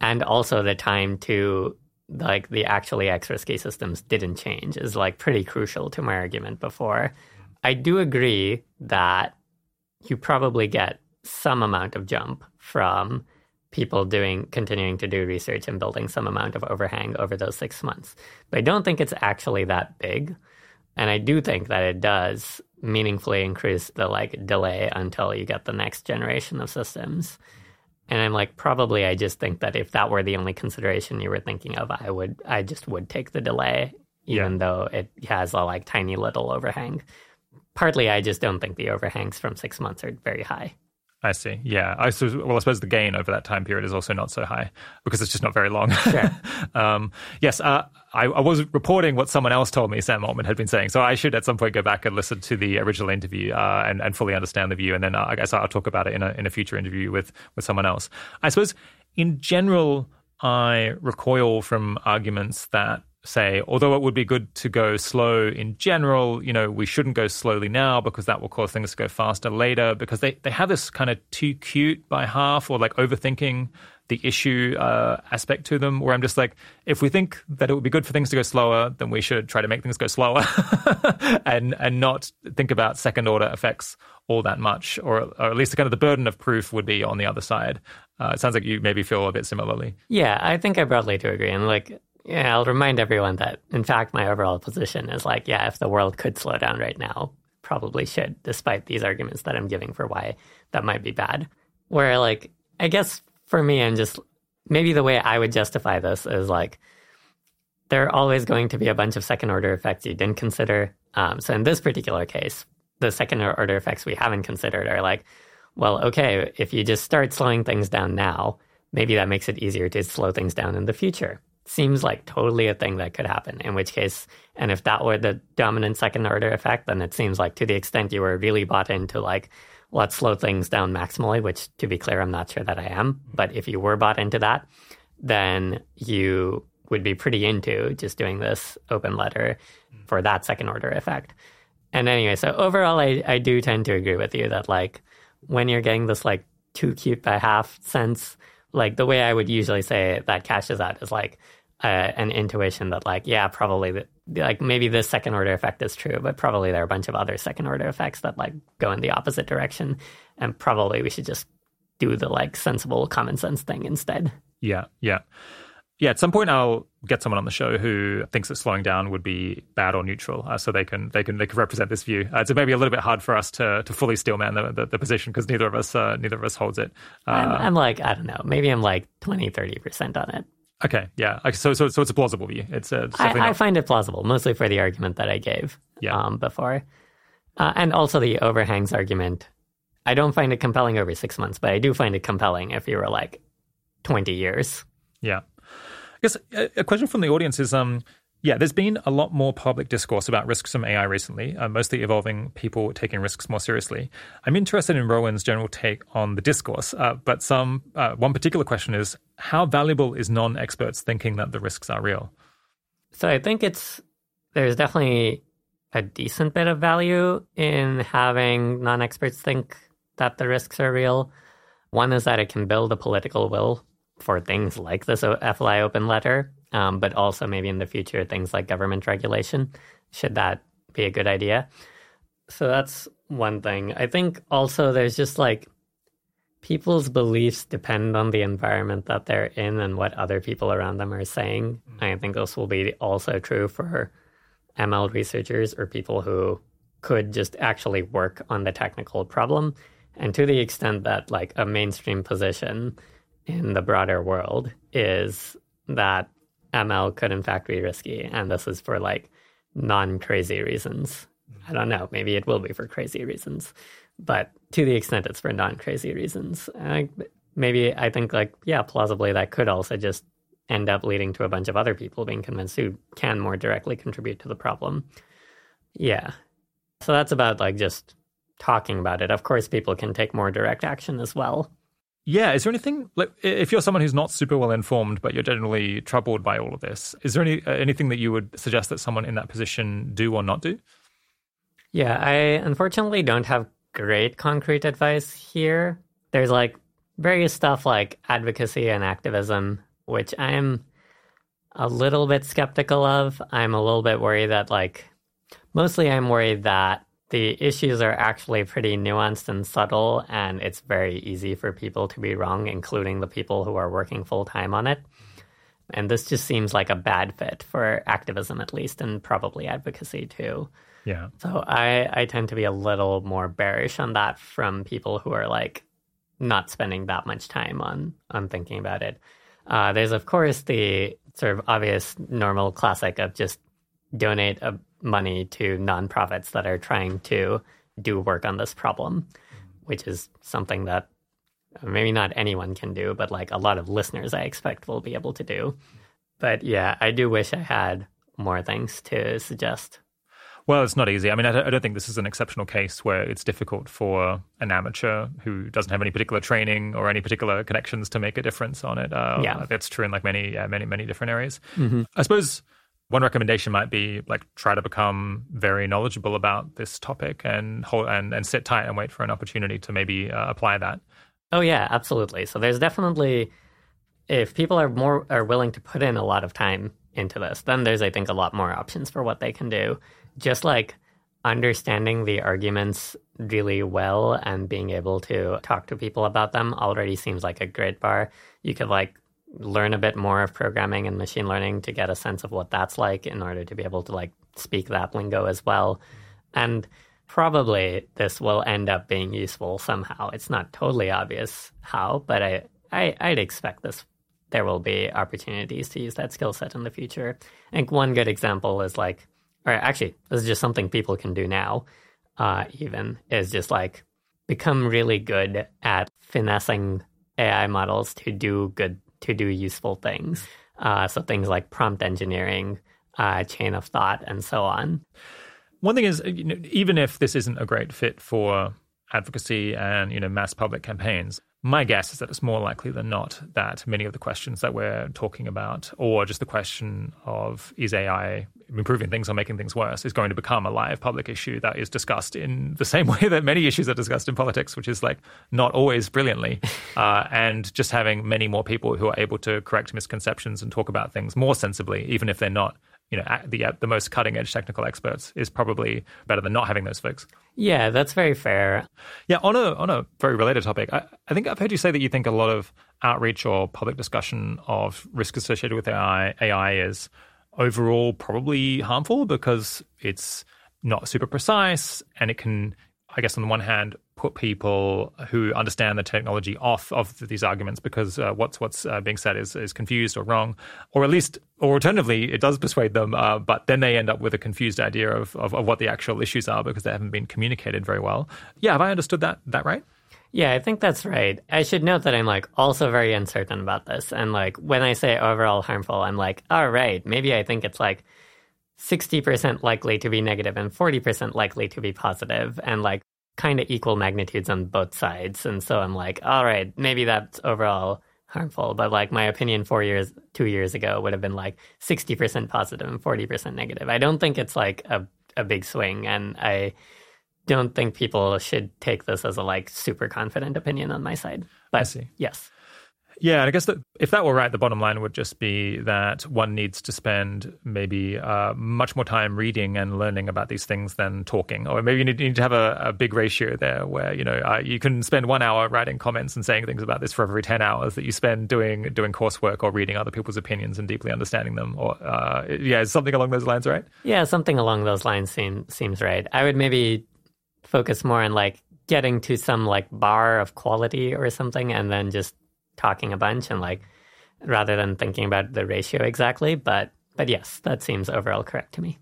and also the time to like the actually X risky systems didn't change is like pretty crucial to my argument before. I do agree that you probably get some amount of jump from people doing continuing to do research and building some amount of overhang over those six months. But I don't think it's actually that big. And I do think that it does meaningfully increase the like delay until you get the next generation of systems. And I'm like, probably I just think that if that were the only consideration you were thinking of, I would I just would take the delay, even though it has a like tiny little overhang. Partly I just don't think the overhangs from six months are very high. I see. Yeah. I suppose, well, I suppose the gain over that time period is also not so high because it's just not very long. Sure. um, yes. Uh, I, I was reporting what someone else told me Sam Altman had been saying. So I should at some point go back and listen to the original interview uh, and, and fully understand the view. And then uh, I guess I'll talk about it in a, in a future interview with, with someone else. I suppose in general, I recoil from arguments that say, although it would be good to go slow in general, you know, we shouldn't go slowly now because that will cause things to go faster later because they, they have this kind of too cute by half or like overthinking the issue uh, aspect to them where I'm just like, if we think that it would be good for things to go slower, then we should try to make things go slower and and not think about second order effects all that much, or, or at least the kind of the burden of proof would be on the other side. Uh, it sounds like you maybe feel a bit similarly. Yeah, I think I broadly do agree. And like, yeah, I'll remind everyone that, in fact, my overall position is like, yeah, if the world could slow down right now, probably should, despite these arguments that I'm giving for why that might be bad. Where, like, I guess for me, I'm just maybe the way I would justify this is like, there are always going to be a bunch of second order effects you didn't consider. Um, so in this particular case, the second order effects we haven't considered are like, well, okay, if you just start slowing things down now, maybe that makes it easier to slow things down in the future. Seems like totally a thing that could happen. In which case, and if that were the dominant second order effect, then it seems like to the extent you were really bought into like, let's slow things down maximally, which to be clear, I'm not sure that I am. But if you were bought into that, then you would be pretty into just doing this open letter for that second order effect. And anyway, so overall, I, I do tend to agree with you that like when you're getting this like too cute by half sense, like the way I would usually say that cashes out is like uh, an intuition that like yeah probably the, like maybe this second order effect is true, but probably there are a bunch of other second order effects that like go in the opposite direction, and probably we should just do the like sensible common sense thing instead. Yeah, yeah. Yeah, at some point I'll get someone on the show who thinks that slowing down would be bad or neutral, uh, so they can they can they can represent this view. Uh, it's maybe a little bit hard for us to to fully steelman the, the, the position because neither of us uh, neither of us holds it. Uh, I'm, I'm like I don't know, maybe I'm like 20, 30 percent on it. Okay, yeah. So so so it's a plausible view. It's, uh, it's I, I find it plausible, mostly for the argument that I gave Yeah. um, before. Uh, and also the overhangs argument. I don't find it compelling over six months, but I do find it compelling if you were like 20 years. Yeah. I guess a, a question from the audience is um yeah, there's been a lot more public discourse about risks from AI recently, uh, mostly involving people taking risks more seriously. I'm interested in Rohin's general take on the discourse, uh, but some uh, one particular question is how valuable is non-experts thinking that the risks are real? So I think it's there's definitely a decent bit of value in having non experts think that the risks are real. One is that it can build a political will for things like this FLI open letter, um, but also maybe in the future things like government regulation. Should that be a good idea? So that's one thing. I think also there's just like people's beliefs depend on the environment that they're in and what other people around them are saying. Mm. I think this will be also true for ML researchers or people who could just actually work on the technical problem. And to the extent that like a mainstream position in the broader world is that ML could in fact be risky, and this is for like non-crazy reasons. Mm. I don't know. Maybe it will be for crazy reasons, but to the extent it's for non-crazy reasons, I, maybe I think like yeah, plausibly that could also just end up leading to a bunch of other people being convinced who can more directly contribute to the problem. Yeah, so that's about like just talking about it. Of course, people can take more direct action as well. Yeah, is there anything like if you're someone who's not super well informed, but you're generally troubled by all of this? Is there any uh, anything that you would suggest that someone in that position do or not do? Yeah, I unfortunately don't have great concrete advice here. There's like various stuff like advocacy and activism, which I'm a little bit skeptical of. I'm a little bit worried that like mostly I'm worried that the issues are actually pretty nuanced and subtle, and it's very easy for people to be wrong, including the people who are working full time on it. And this just seems like a bad fit for activism, at least, and probably advocacy too. Yeah. So I, I tend to be a little more bearish on that from people who are like not spending that much time on on thinking about it. Uh, there's of course the sort of obvious normal classic of just donate a money to nonprofits that are trying to do work on this problem, which is something that maybe not anyone can do, but like a lot of listeners I expect will be able to do. But yeah, I do wish I had more things to suggest. Well, it's not easy. I mean, I don't think this is an exceptional case where it's difficult for an amateur who doesn't have any particular training or any particular connections to make a difference on it. Uh, yeah, that's true in like many, many, many different areas. Mm-hmm. I suppose one recommendation might be like try to become very knowledgeable about this topic and hold and, and sit tight and wait for an opportunity to maybe uh, apply that. Oh yeah, absolutely. So there's definitely if people are more are willing to put in a lot of time into this, then there's I think a lot more options for what they can do. Just like understanding the arguments really well and being able to talk to people about them already seems like a great bar. You could like learn a bit more of programming and machine learning to get a sense of what that's like in order to be able to like speak that lingo as well. And probably this will end up being useful somehow. It's not totally obvious how, but I, I I'd expect this there will be opportunities to use that skill set in the future. I think one good example is like or actually this is just something people can do now, uh, even is just like become really good at finessing AI models to do good to do useful things. Uh, so things like prompt engineering, uh, chain of thought, and so on. One thing is, you know, even if this isn't a great fit for advocacy and you know mass public campaigns, my guess is that it's more likely than not that many of the questions that we're talking about, or just the question of is AI improving things or making things worse, is going to become a live public issue that is discussed in the same way that many issues are discussed in politics, which is like not always brilliantly. Uh, and just having many more people who are able to correct misconceptions and talk about things more sensibly, even if they're not you know the the most cutting edge technical experts is probably better than not having those folks. Yeah, that's very fair. Yeah, on a on a very related topic, I, I think I've heard you say that you think a lot of outreach or public discussion of risk associated with AI AI is overall probably harmful because it's not super precise and it can I guess on the one hand put people who understand the technology off of these arguments because uh, what's what's uh, being said is is confused or wrong, or at least, or alternatively, it does persuade them, uh, but then they end up with a confused idea of, of, of what the actual issues are because they haven't been communicated very well. Yeah, have I understood that that right? Yeah, I think that's right. I should note that I'm like also very uncertain about this, and like when I say overall harmful, I'm like, all right, maybe I think it's like. 60% likely to be negative and 40% likely to be positive and like kind of equal magnitudes on both sides. And so I'm like, all right, maybe that's overall harmful. But like my opinion four years, two years ago would have been like 60% positive and 40% negative. I don't think it's like a, a big swing. And I don't think people should take this as a like super confident opinion on my side. But I see. yes. Yeah, and I guess that if that were right, the bottom line would just be that one needs to spend maybe uh, much more time reading and learning about these things than talking, or maybe you need, you need to have a, a, big ratio there, where you know uh, you can spend one hour writing comments and saying things about this for every ten hours that you spend doing doing coursework or reading other people's opinions and deeply understanding them. Or uh, yeah, something along those lines, right? Yeah, something along those lines seem, seems right. I would maybe focus more on like getting to some like bar of quality or something, and then just talking a bunch and like rather than thinking about the ratio exactly. But but yes, that seems overall correct to me.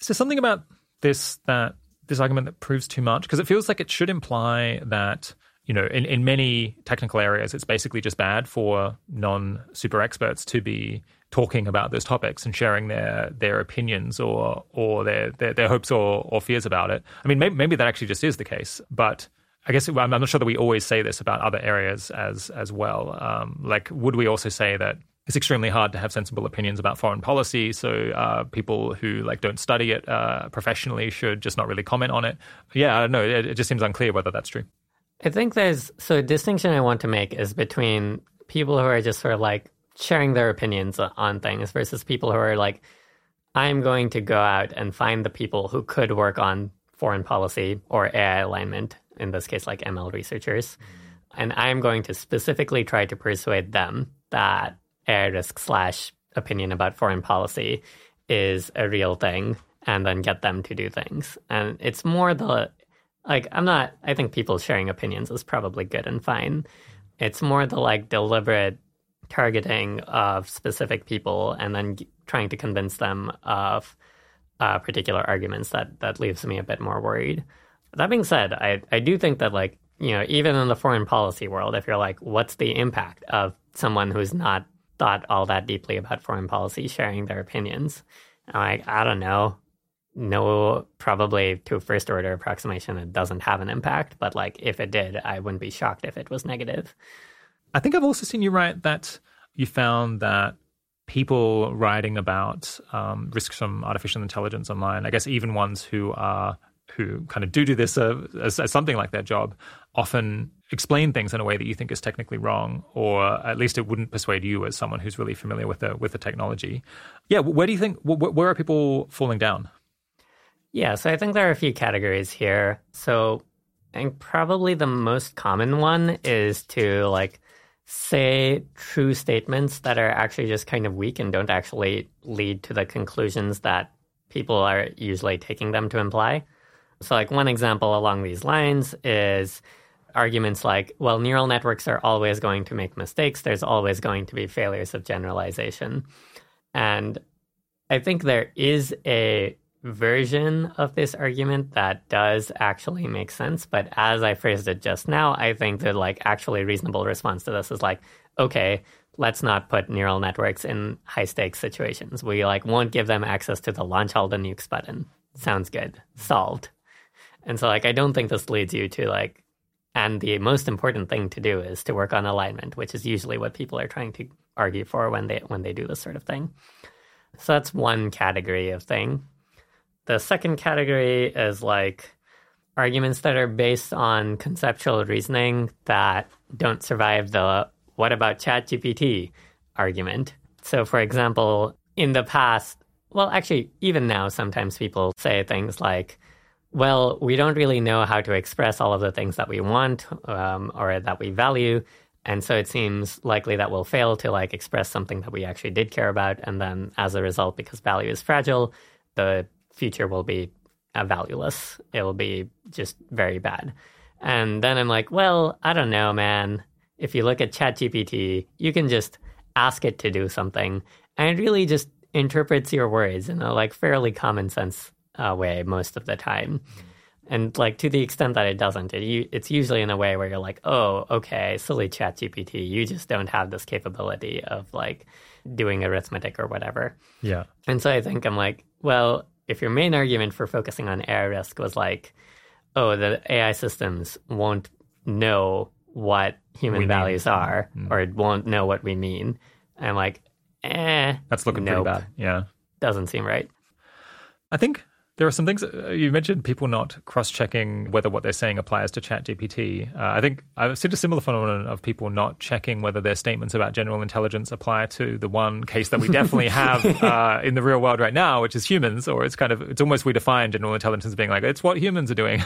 Is there something about this that this argument that proves too much? Because it feels like it should imply that you know in, in many technical areas it's basically just bad for non super experts to be talking about those topics and sharing their their opinions or or their their, their hopes or, or fears about it. I mean, maybe, maybe that actually just is the case, but I guess I'm not sure that we always say this about other areas as as well. Um, like, would we also say that it's extremely hard to have sensible opinions about foreign policy. So uh, people who like don't study it uh, professionally should just not really comment on it. Yeah, I don't know. It, it just seems unclear whether that's true. I think there's so a distinction I want to make is between people who are just sort of like sharing their opinions on things versus people who are like, I'm going to go out and find the people who could work on foreign policy or AI alignment, in this case, like ML researchers. And I'm going to specifically try to persuade them that AI risk slash opinion about foreign policy is a real thing and then get them to do things. And it's more the like I'm not I think people sharing opinions is probably good and fine. It's more the like deliberate targeting of specific people and then trying to convince them of uh, particular arguments that that leaves me a bit more worried. That being said, I I do think that like you know even in the foreign policy world, if you're like, what's the impact of someone who's not thought all that deeply about foreign policy, sharing their opinions. Like, I don't know. No, probably to a first order approximation, it doesn't have an impact. But like, if it did, I wouldn't be shocked if it was negative. I think I've also seen you write that you found that people writing about um, risks from artificial intelligence online, I guess even ones who are who kind of do do this uh, as, as, something like their job, often explain things in a way that you think is technically wrong, or at least it wouldn't persuade you as someone who's really familiar with the with the technology. Yeah, where do you think where are people falling down? Yeah, so I think there are a few categories here. So I think probably the most common one is to like say true statements that are actually just kind of weak and don't actually lead to the conclusions that people are usually taking them to imply. So, like one example along these lines is arguments like, well, neural networks are always going to make mistakes. There's always going to be failures of generalization. And I think there is a version of this argument that does actually make sense. But as I phrased it just now, I think the like actually reasonable response to this is like, okay, let's not put neural networks in high stakes situations. We like won't give them access to the launch all the nukes button. Sounds good. Solved. And so like I don't think this leads you to like and the most important thing to do is to work on alignment, which is usually what people are trying to argue for when they when they do this sort of thing. So that's one category of thing. The second category is like arguments that are based on conceptual reasoning that don't survive the what about ChatGPT argument. So for example, in the past, well actually even now sometimes people say things like well, we don't really know how to express all of the things that we want um, or that we value. And so it seems likely that we'll fail to like express something that we actually did care about. And then as a result, because value is fragile, the future will be uh, valueless. It will be just very bad. And then I'm like, well, I don't know, man. If you look at ChatGPT, you can just ask it to do something and it really just interprets your words in a like fairly common sense uh, way most of the time. And like to the extent that it doesn't, it, it's usually in a way where you're like, oh, okay, silly ChatGPT, you just don't have this capability of like doing arithmetic or whatever. Yeah. And so I think I'm like, well, if your main argument for focusing on AI risk was like, oh, the AI systems won't know what human we values mean. are mm. or won't know what we mean. I'm like, eh. That's looking nope. pretty bad. Yeah. Doesn't seem right. I think there are some things uh, you mentioned people not cross-checking whether what they're saying applies to ChatGPT. Uh, I think I've seen a similar phenomenon of people not checking whether their statements about general intelligence apply to the one case that we definitely have uh, in the real world right now, which is humans. Or it's kind of it's almost we define general intelligence as being like it's what humans are doing.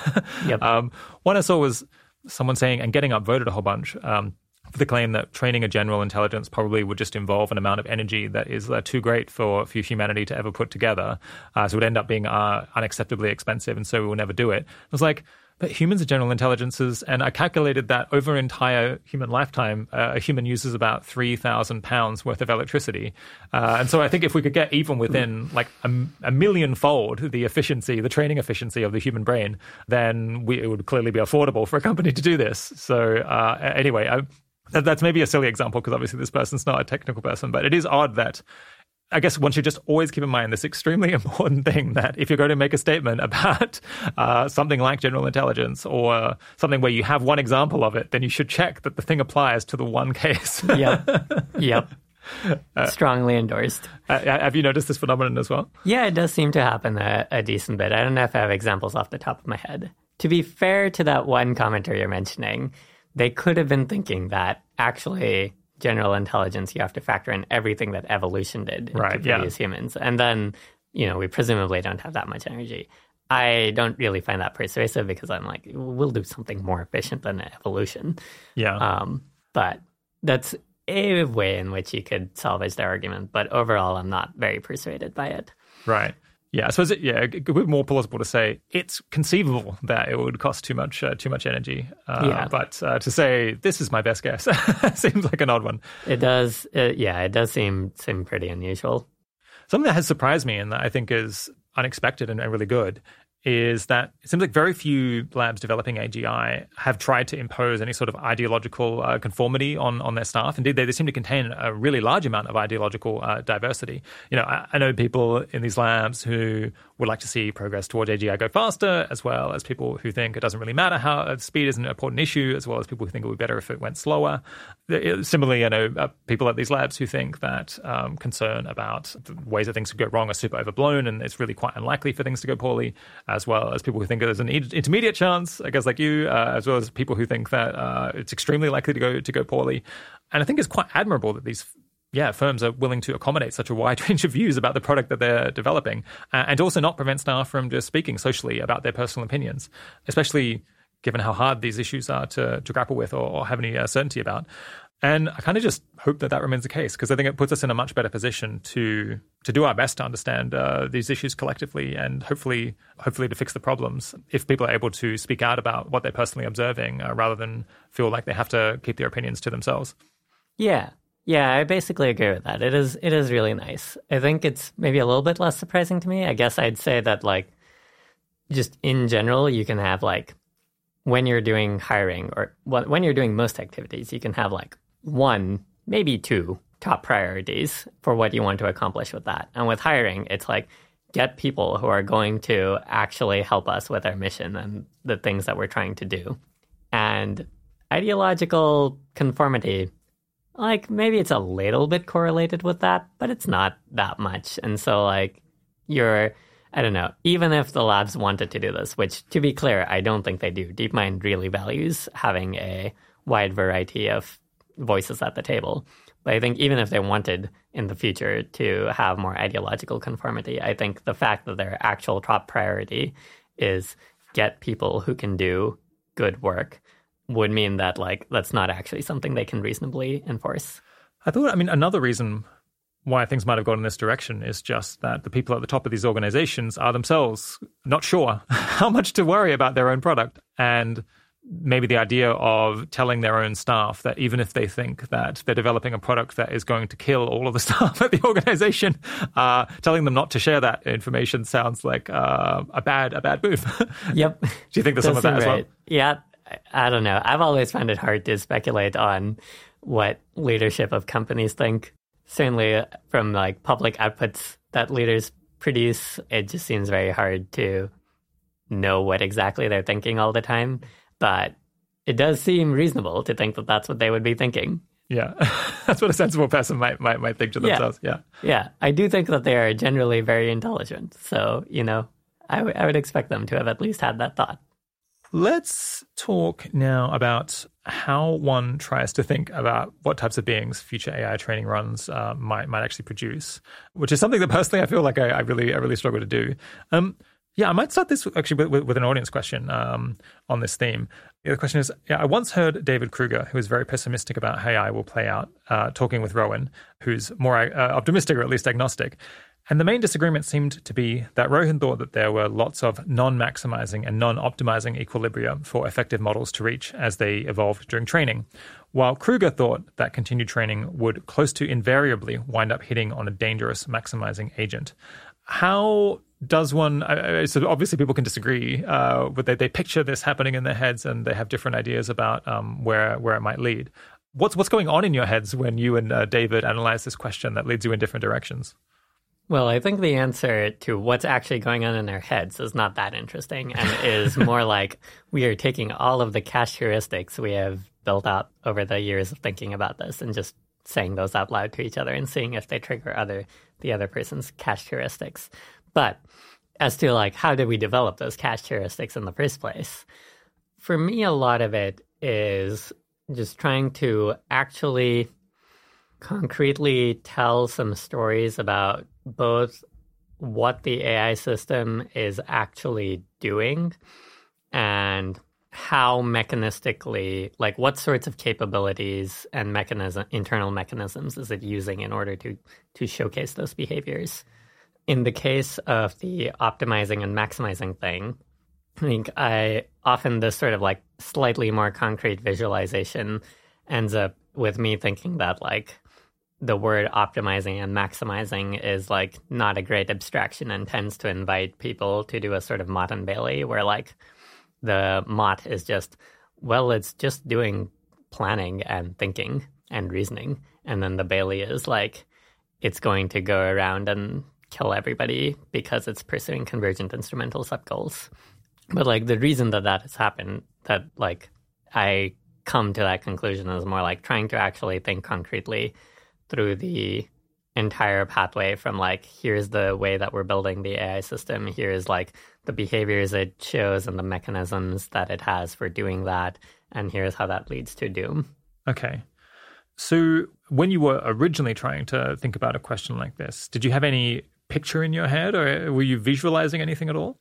yep. um, one I saw was someone saying and getting upvoted a whole bunch. Um, for the claim that training a general intelligence probably would just involve an amount of energy that is uh, too great for, for humanity to ever put together. Uh, so it would end up being uh, unacceptably expensive, and so we will never do it. I was like, but humans are general intelligences, and I calculated that over an entire human lifetime, uh, a human uses about three thousand pounds worth of electricity. Uh, and so I think if we could get even within like a, a million fold the efficiency, the training efficiency of the human brain, then we, it would clearly be affordable for a company to do this. So uh, anyway, I, that, that's maybe a silly example because obviously this person's not a technical person, but it is odd that I guess one should just always keep in mind this extremely important thing that if you're going to make a statement about uh, something like general intelligence or something where you have one example of it, then you should check that the thing applies to the one case. yep. Yep. Uh, Strongly endorsed. Uh, have you noticed this phenomenon as well? Yeah, it does seem to happen a, a decent bit. I don't know if I have examples off the top of my head. To be fair to that one commenter you're mentioning, they could have been thinking that actually general intelligence, you have to factor in everything that evolution did right, to produce yeah. humans. And then, you know, we presumably don't have that much energy. I don't really find that persuasive because I'm like, we'll do something more efficient than evolution. Yeah. Um, but that's a way in which you could salvage the argument. But overall, I'm not very persuaded by it. Right. Yeah, I suppose it, yeah, it would be more plausible to say it's conceivable that it would cost too much uh, too much energy. Uh, yeah. But uh, to say this is my best guess seems like an odd one. It does. Uh, yeah, it does seem seem pretty unusual. Something that has surprised me and that I think is unexpected and really good is that it seems like very few labs developing AGI have tried to impose any sort of ideological uh, conformity on, on their staff. Indeed, they, they seem to contain a really large amount of ideological uh, diversity. You know, I, I, know people in these labs who would like to see progress towards AGI go faster, as well as people who think it doesn't really matter how uh, speed is an important issue, as well as people who think it would be better if it went slower. Similarly, I know uh, people at these labs who think that um, concern about ways that things could go wrong are super overblown, and it's really quite unlikely for things to go poorly as well as people who think there's an intermediate chance, I guess, like you, uh, as well as people who think that uh, it's extremely likely to go to go poorly. And I think it's quite admirable that these yeah, firms are willing to accommodate such a wide range of views about the product that they're developing, uh, and also not prevent staff from just speaking socially about their personal opinions, especially given how hard these issues are to, to grapple with or, or have any uh, certainty about. And I kind of just hope that that remains the case because I think it puts us in a much better position to to do our best to understand uh, these issues collectively and hopefully hopefully to fix the problems. If people are able to speak out about what they're personally observing uh, rather than feel like they have to keep their opinions to themselves. Yeah, yeah, I basically agree with that. It is it is really nice. I think it's maybe a little bit less surprising to me. I guess I'd say that like just in general, you can have like when you're doing hiring or when you're doing most activities, you can have like one, maybe two top priorities for what you want to accomplish with that. And with hiring, it's like get people who are going to actually help us with our mission and the things that we're trying to do. And ideological conformity, like maybe it's a little bit correlated with that, but it's not that much. And so, like, you're, I don't know, even if the labs wanted to do this, which to be clear, I don't think they do, DeepMind really values having a wide variety of voices at the table. But I think even if they wanted in the future to have more ideological conformity, I think the fact that their actual top priority is get people who can do good work would mean that like that's not actually something they can reasonably enforce. I thought I mean another reason why things might have gone in this direction is just that the people at the top of these organizations are themselves not sure how much to worry about their own product and maybe the idea of telling their own staff that even if they think that they're developing a product that is going to kill all of the staff at the organization, uh, telling them not to share that information sounds like uh, a bad a bad move. Yep. Do you think there's some of that as well? Yeah, I don't know. I've always found it hard to speculate on what leadership of companies think. Certainly, uh, from like public outputs that leaders produce, it just seems very hard to know what exactly they're thinking all the time but it does seem reasonable to think that that's what they would be thinking. Yeah, that's what a sensible person might might, might think to themselves. Yeah. yeah, yeah. I do think that they are generally very intelligent. So you know, I, w- I would expect them to have at least had that thought. Let's talk now about how one tries to think about what types of beings future AI training runs uh, might might actually produce, which is something that personally I feel like I, I really I really struggle to do. Um, yeah, I might start this actually with, with an audience question um, on this theme. The question is yeah, I once heard David Krueger, who is very pessimistic about how AI will play out, uh, talking with Rohin, who's more uh, optimistic or at least agnostic. And the main disagreement seemed to be that Rohin thought that there were lots of non maximizing and non optimizing equilibria for effective models to reach as they evolved during training, while Krueger thought that continued training would close to invariably wind up hitting on a dangerous maximizing agent. How does one so obviously people can disagree uh, but they, they picture this happening in their heads and they have different ideas about um, where where it might lead what's what's going on in your heads when you and uh, david analyze this question that leads you in different directions Well, I think the answer to what's actually going on in their heads is not that interesting and is more like we are taking all of the cache heuristics we have built up over the years of thinking about this and just saying those out loud to each other and seeing if they trigger other the other person's cache heuristics. But as to like how did we develop those cache heuristics in the first place? For me, a lot of it is just trying to actually concretely tell some stories about both what the AI system is actually doing and how mechanistically, like what sorts of capabilities and mechanism, internal mechanisms is it using in order to to showcase those behaviors? In the case of the optimizing and maximizing thing, I think I often this sort of like slightly more concrete visualization ends up with me thinking that like the word optimizing and maximizing is like not a great abstraction and tends to invite people to do a sort of Motte and Bailey where like the Motte is just well it's just doing planning and thinking and reasoning and then the Bailey is like it's going to go around and kill everybody because it's pursuing convergent instrumental subgoals. But like the reason that that has happened that like I come to that conclusion is more like trying to actually think concretely through the entire pathway from like here's the way that we're building the AI system, here's like the behaviors it shows and the mechanisms that it has for doing that, and here's how that leads to doom. Okay. So when you were originally trying to think about a question like this, did you have any picture in your head or were you visualizing anything at all?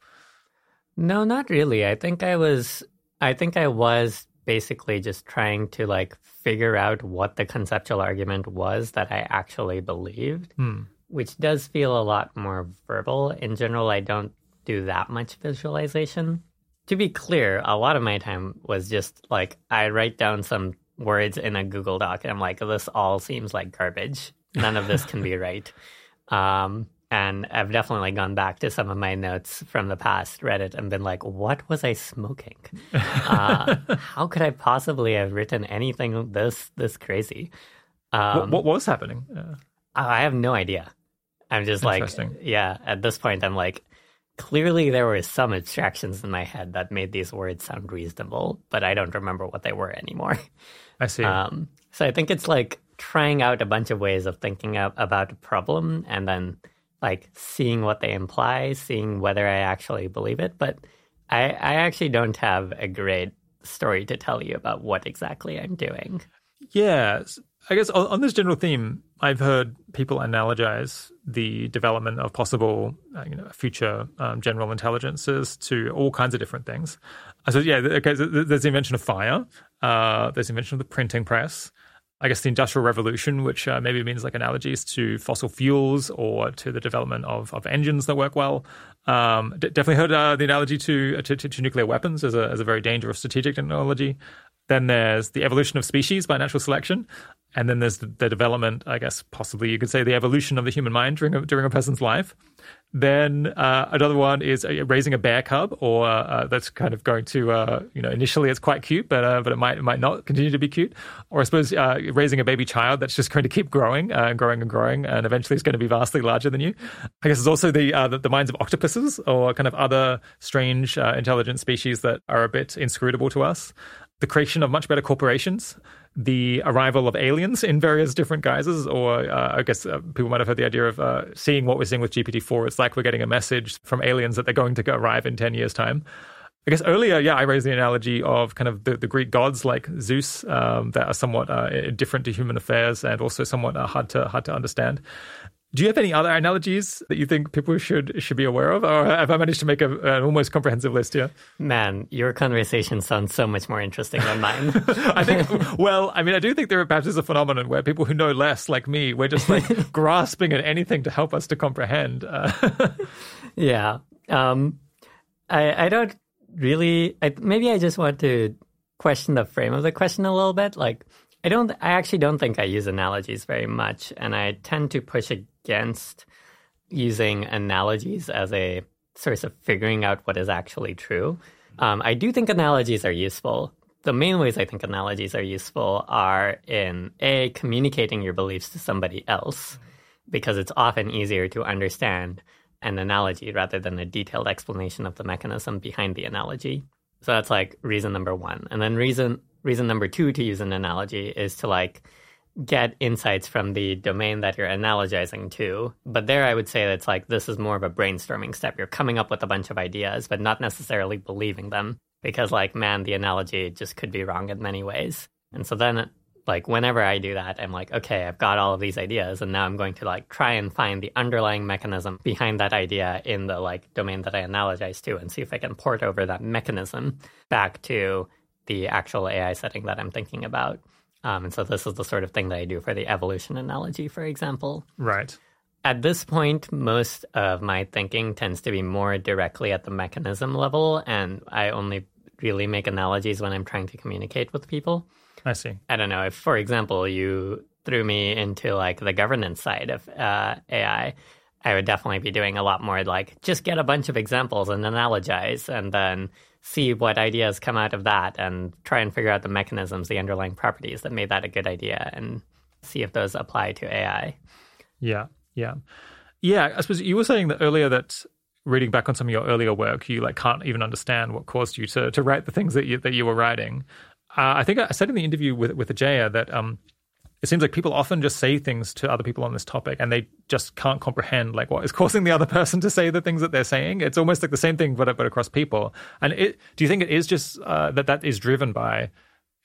No, not really. I think I was I think I was basically just trying to like figure out what the conceptual argument was that I actually believed, hmm. which does feel a lot more verbal. In general, I don't do that much visualization. To be clear, a lot of my time was just like I write down some words in a Google Doc and I'm like, this all seems like garbage. None of this can be right. Um, and I've definitely gone back to some of my notes from the past, read it, and been like, what was I smoking? uh, how could I possibly have written anything this this crazy? Um, what, what, was happening? Uh, I have no idea. I'm just like, yeah, at this point, I'm like, clearly there were some abstractions in my head that made these words sound reasonable, but I don't remember what they were anymore. I see. Um, so I think it's like trying out a bunch of ways of thinking about a problem and then like seeing what they imply, seeing whether I actually believe it. But I, I actually don't have a great story to tell you about what exactly I'm doing. Yeah. I guess on, this general theme, I've heard people analogize the development of possible, uh, you know, future um, general intelligences to all kinds of different things. So yeah, okay. There's the invention of fire. Uh, there's the invention of the printing press. I guess the Industrial Revolution, which uh, maybe means like analogies to fossil fuels or to the development of, of engines that work well. Um, d- definitely heard uh, the analogy to, to, to nuclear weapons as a as a very dangerous strategic technology. Then there's the evolution of species by natural selection. And then there's the, development, I guess, possibly you could say the evolution of the human mind during a, during a person's life. Then uh, another one is uh, raising a bear cub, or uh, that's kind of going to, uh, you know, initially it's quite cute, but uh, but it might it might not continue to be cute. Or I suppose uh, raising a baby child that's just going to keep growing and growing and growing, and eventually it's going to be vastly larger than you. I guess there's also the the, the, minds of octopuses or kind of other strange intelligent species that are a bit inscrutable to us the creation of much better corporations, the arrival of aliens in various different guises, or uh, I guess uh, people might have heard the idea of uh, seeing what we're seeing with GPT-4. It's like we're getting a message from aliens that they're going to arrive in 10 years' time. I guess earlier, yeah, I raised the analogy of kind of the, the Greek gods like Zeus um, that are somewhat uh, different to human affairs and also somewhat uh, hard to hard to understand. Do you have any other analogies that you think people should should be aware of, or have I managed to make a, an almost comprehensive list here? Man, your conversation sounds so much more interesting than mine. I think. Well, I mean, I do think there perhaps is a phenomenon where people who know less, like me, we're just like grasping at anything to help us to comprehend. Uh, yeah, um, I I don't really. I, maybe I just want to question the frame of the question a little bit, like. I don't. I actually don't think I use analogies very much, and I tend to push against using analogies as a source of figuring out what is actually true. Um, I do think analogies are useful. The main ways I think analogies are useful are in a communicating your beliefs to somebody else, because it's often easier to understand an analogy rather than a detailed explanation of the mechanism behind the analogy. So that's like reason number one. And then reason reason number two to use an analogy is to like get insights from the domain that you're analogizing to. But there I would say that it's like this is more of a brainstorming step. You're coming up with a bunch of ideas, but not necessarily believing them. Because like, man, the analogy just could be wrong in many ways. And so then like whenever I do that, I'm like, okay, I've got all of these ideas, and now I'm going to like try and find the underlying mechanism behind that idea in the like domain that I analogize to, and see if I can port over that mechanism back to the actual AI setting that I'm thinking about. Um, and so this is the sort of thing that I do for the evolution analogy, for example. Right. At this point, most of my thinking tends to be more directly at the mechanism level, and I only really make analogies when I'm trying to communicate with people. I see. I don't know if, for example, you threw me into like the governance side of uh, AI, I would definitely be doing a lot more like just get a bunch of examples and analogize and then see what ideas come out of that and try and figure out the mechanisms, the underlying properties that made that a good idea and see if those apply to AI. Yeah, yeah. Yeah, I suppose you were saying that earlier that reading back on some of your earlier work, you like can't even understand what caused you to to write the things that you that you were writing. Uh, I think I said in the interview with with Ajeya that um, it seems like people often just say things to other people on this topic and they just can't comprehend like what is causing the other person to say the things that they're saying. It's almost like the same thing, but but across people. And it, do you think it is just uh, that that is driven by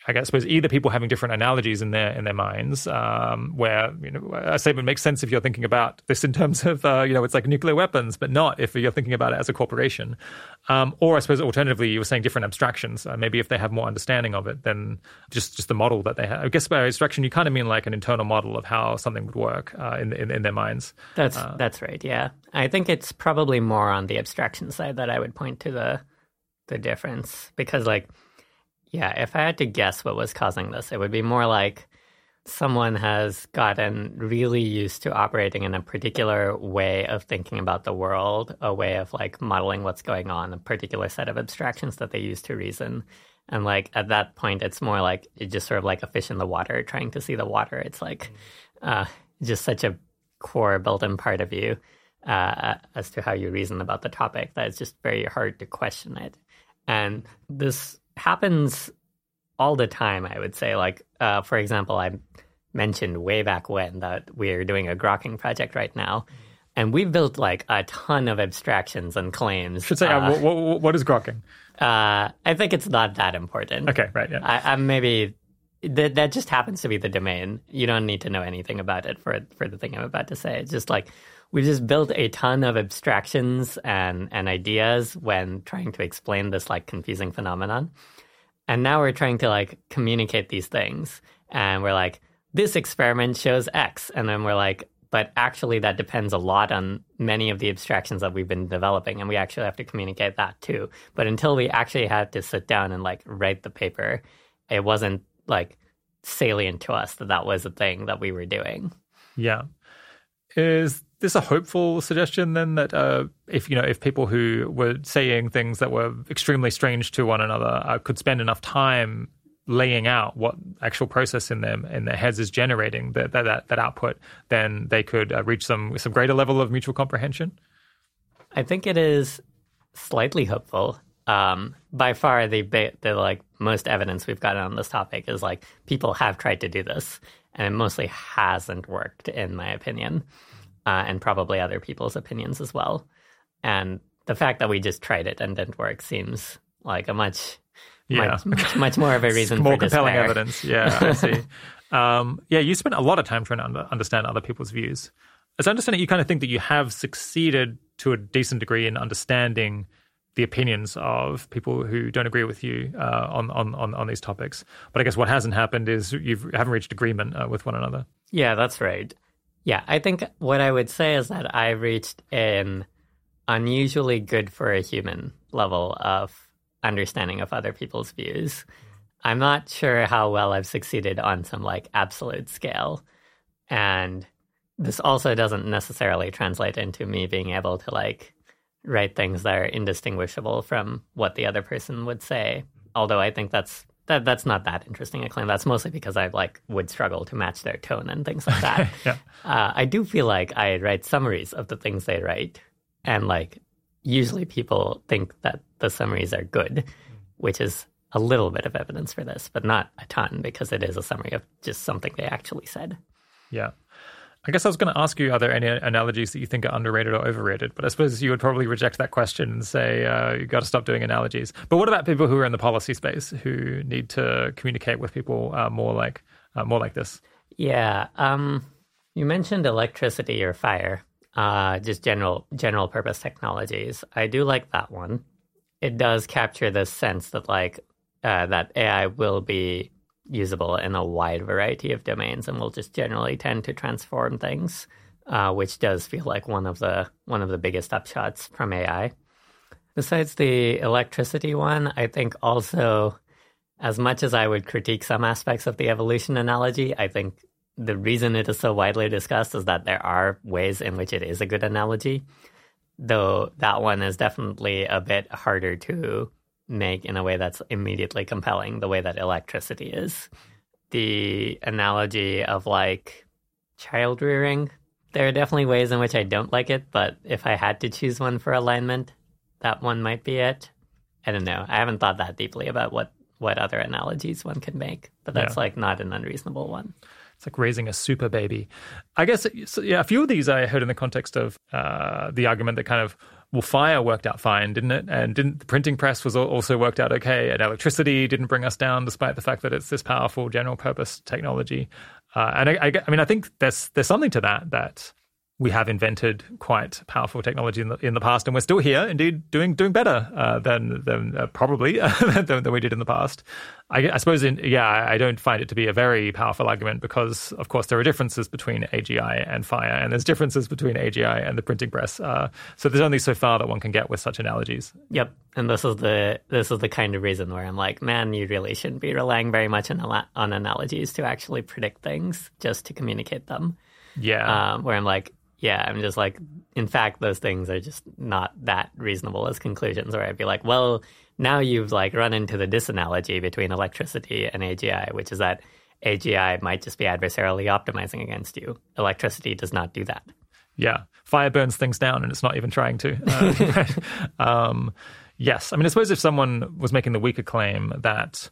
I guess, suppose either people having different analogies in their in their minds, um, where you know a statement makes sense if you're thinking about this in terms of uh, you know it's like nuclear weapons, but not if you're thinking about it as a corporation. Um, or I suppose alternatively, you were saying different abstractions. Uh, maybe if they have more understanding of it than just just the model that they have. I guess by abstraction, you kind of mean like an internal model of how something would work uh, in, in, in their minds. That's uh, that's right. Yeah, I think it's probably more on the abstraction side that I would point to the the difference because like yeah, if I had to guess what was causing this, it would be more like someone has gotten really used to operating in a particular way of thinking about the world, a way of like modeling what's going on, a particular set of abstractions that they use to reason. And like at that point, it's more like it's just sort of like a fish in the water trying to see the water. It's like uh, just such a core built in part of you uh, as to how you reason about the topic that it's just very hard to question it. And this happens all the time, I would say. Like, uh, for example, I mentioned way back when that we're doing a grokking project right now. And we've built like a ton of abstractions and claims. Should say, uh, uh, what, what is grokking? Uh, I think it's not that important. Okay, right, yeah. I, am maybe that that just happens to be the domain. You don't need to know anything about it for for the thing I'm about to say. It's just like we've just built a ton of abstractions and and ideas when trying to explain this like confusing phenomenon. And now we're trying to like communicate these things. And we're like, this experiment shows X. And then we're like, but actually that depends a lot on many of the abstractions that we've been developing and we actually have to communicate that too but until we actually had to sit down and like write the paper it wasn't like salient to us that that was a thing that we were doing yeah is this a hopeful suggestion then that uh, if you know if people who were saying things that were extremely strange to one another uh, could spend enough time laying out what actual process in them in their heads is generating that that, that output, then they could uh, reach some some greater level of mutual comprehension. I think it is slightly hopeful. Um, by far, the the like most evidence we've gotten on this topic is like people have tried to do this, and it mostly hasn't worked, in my opinion, uh, and probably other people's opinions as well. And the fact that we just tried it and didn't work seems like a much yeah. much, much, much more of a reason more compelling despair. evidence. Yeah, I see. um, yeah, you spent a lot of time trying to under, understand other people's views. As I understand it, you kind of think that you have succeeded to a decent degree in understanding the opinions of people who don't agree with you uh, on, on, on, on these topics. But I guess what hasn't happened is you haven't reached agreement uh, with one another. Yeah, that's right. Yeah, I think what I would say is that I reached an unusually good for a human level of understanding of other people's views. I'm not sure how well I've succeeded on some like absolute scale. And this also doesn't necessarily translate into me being able to like write things that are indistinguishable from what the other person would say. Although I think that's that that's not that interesting a claim. That's mostly because I like would struggle to match their tone and things like that. yeah. uh, I do feel like I write summaries of the things they write, and like usually people think that the summaries are good, which is a little bit of evidence for this, but not a ton because it is a summary of just something they actually said. Yeah. I guess I was going to ask you, are there any analogies that you think are underrated or overrated? But I suppose you would probably reject that question and say uh, you got to stop doing analogies. But what about people who are in the policy space who need to communicate with people uh, more like uh, more like this? Yeah, um, you mentioned electricity or fire, uh, just general general purpose technologies. I do like that one. It does capture this sense that like uh, that AI will be usable in a wide variety of domains and will just generally tend to transform things, uh, which does feel like one of the one of the biggest upshots from AI. Besides the electricity one, I think also, as much as I would critique some aspects of the evolution analogy, I think the reason it is so widely discussed is that there are ways in which it is a good analogy, though that one is definitely a bit harder to make in a way that's immediately compelling, the way that electricity is. The analogy of like child rearing, there are definitely ways in which I don't like it, but if I had to choose one for alignment, that one might be it. I don't know. I haven't thought that deeply about what what other analogies one can make, but that's yeah. like not an unreasonable one. It's like raising a super baby. I guess, so, yeah, a few of these I heard in the context of uh, the argument that kind of well, fire worked out fine, didn't it? And didn't the printing press was also worked out okay, and electricity didn't bring us down, despite the fact that it's this powerful general purpose technology. Uh, and I, I, I, mean, I think there's there's something to that that we have invented quite powerful technology in the in the past, and we're still here, indeed, doing doing better uh, than than uh, probably than, than, we did in the past. I, I suppose, in, yeah, I don't find it to be a very powerful argument because, of course, there are differences between AGI and Fire, and there's differences between AGI and the printing press. Uh, so there's only so far that one can get with such analogies. Yep, and this is the this is the kind of reason where I'm like, man, you really shouldn't be relying very much on on analogies to actually predict things, just to communicate them. Yeah, um, where I'm like, yeah, I'm just like, in fact, those things are just not that reasonable as conclusions. Where I'd be like, well, now you've like run into the disanalogy between electricity and AGI, which is that AGI might just be adversarially optimizing against you. Electricity does not do that. Yeah, fire burns things down, and it's not even trying to. Uh, um, yes, I mean, I suppose if someone was making the weaker claim that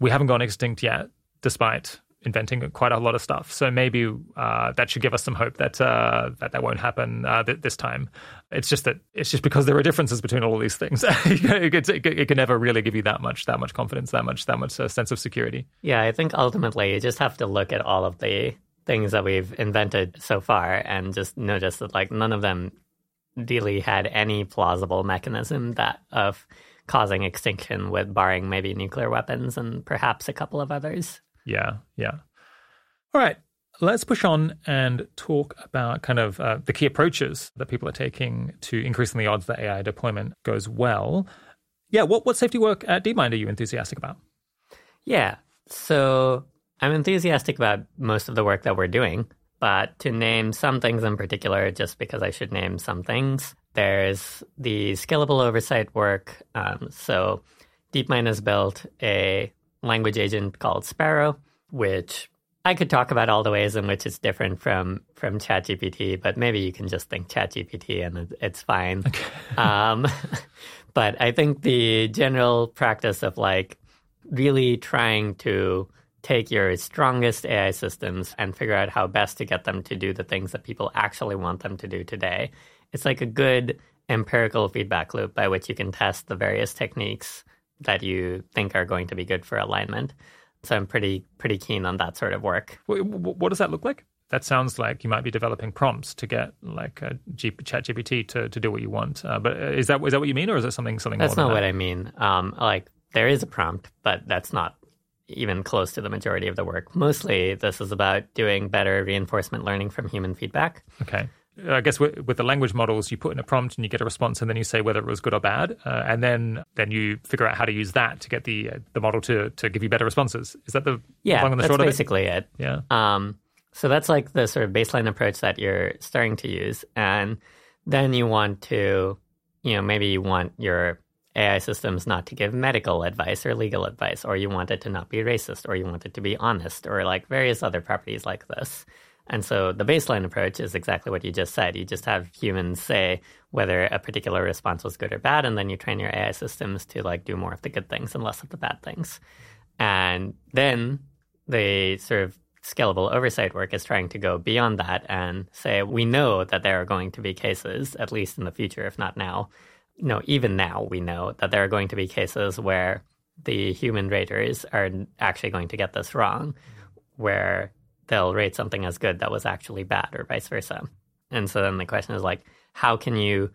we haven't gone extinct yet, despite inventing quite a lot of stuff. So maybe uh, that should give us some hope that uh, that that won't happen uh, th- this time. It's just that it's just because there are differences between all of these things. it, it, it, can never really give you that much that much confidence, that much that much uh, sense of security. Yeah, I think ultimately you just have to look at all of the things that we've invented so far and just notice that like none of them really had any plausible mechanism that of causing extinction with barring maybe nuclear weapons and perhaps a couple of others. Yeah, yeah. All right, let's push on and talk about kind of uh, the key approaches that people are taking to increasing the odds that AI deployment goes well. Yeah, what, what safety work at DeepMind are you enthusiastic about? Yeah, so I'm enthusiastic about most of the work that we're doing, but to name some things in particular, just because I should name some things, there's the scalable oversight work. Um, so DeepMind has built a language agent called Sparrow, which I could talk about all the ways in which it's different from from ChatGPT, but maybe you can just think ChatGPT and it's fine. Okay. um, but I think the general practice of like really trying to take your strongest AI systems and figure out how best to get them to do the things that people actually want them to do today. It's like a good empirical feedback loop by which you can test the various techniques that you think are going to be good for alignment. So I'm pretty pretty keen on that sort of work. What does that look like? That sounds like you might be developing prompts to get like a G- ChatGPT to, to do what you want. Uh, but uh, is that is that what you mean, or is it something something? That's not what? I mean. Um, like there is a prompt, but that's not even close to the majority of the work. Mostly, this is about doing better reinforcement learning from human feedback. Okay. I guess with, with, the language models, you put in a prompt and you get a response, and then you say whether it was good or bad, uh, and then then you figure out how to use that to get the uh, the model to to give you better responses. Is that the yeah? long and the that's short basically it? it. Yeah. Um, so that's like the sort of baseline approach that you're starting to use, and then you want to, you know, maybe you want your AI systems not to give medical advice or legal advice, or you want it to not be racist, or you want it to be honest, or like various other properties like this. And so the baseline approach is exactly what you just said. You just have humans say whether a particular response was good or bad, and then you train your AI systems to like do more of the good things and less of the bad things. And then the sort of scalable oversight work is trying to go beyond that and say we know that there are going to be cases, at least in the future, if not now. No, even now we know that there are going to be cases where the human raters are actually going to get this wrong, where they'll rate something as good that was actually bad or vice versa. And so then the question is like, how can you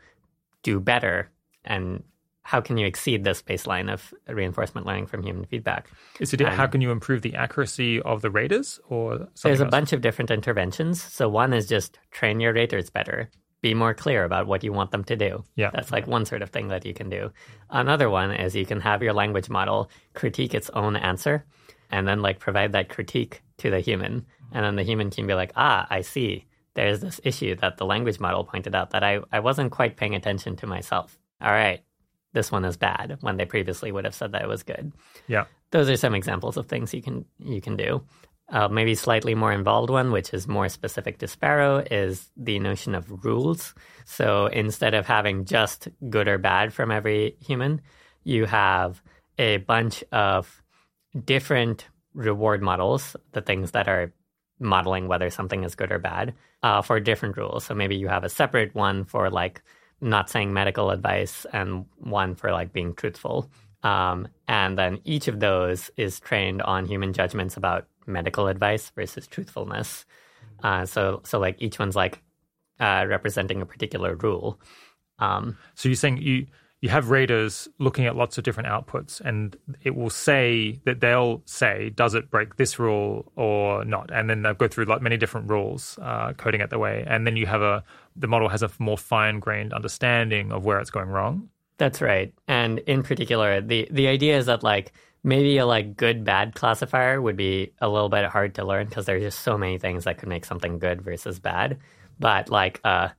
do better and how can you exceed this baseline of reinforcement learning from human feedback? Is it how can you improve the accuracy of the raters or There's a bunch of different interventions. So one is just train your raters better. Be more clear about what you want them to do. Yeah. That's like one sort of thing that you can do. Another one is you can have your language model critique its own answer and then like provide that critique to the human. And then the human can be like, ah, I see. There's this issue that the language model pointed out that I, I wasn't quite paying attention to myself. All right, this one is bad when they previously would have said that it was good. Yeah. Those are some examples of things you can you can do. Uh, maybe slightly more involved one, which is more specific to Sparrow, is the notion of rules. So instead of having just good or bad from every human, you have a bunch of different reward models, the things that are modeling whether something is good or bad, uh, for different rules. So maybe you have a separate one for like not saying medical advice and one for like being truthful. Um, and then each of those is trained on human judgments about medical advice versus truthfulness. Uh, so, so like each one's like uh, representing a particular rule. Um, so you're saying you you have raters looking at lots of different outputs and it will say that they'll say does it break this rule or not? And then they'll go through like many different rules uh, coding it the way. And then you have a the model has a more fine-grained understanding of where it's going wrong. That's right. And in particular the the idea is that like maybe a like good bad classifier would be a little bit hard to learn because there's just so many things that could make something good versus bad. But like uh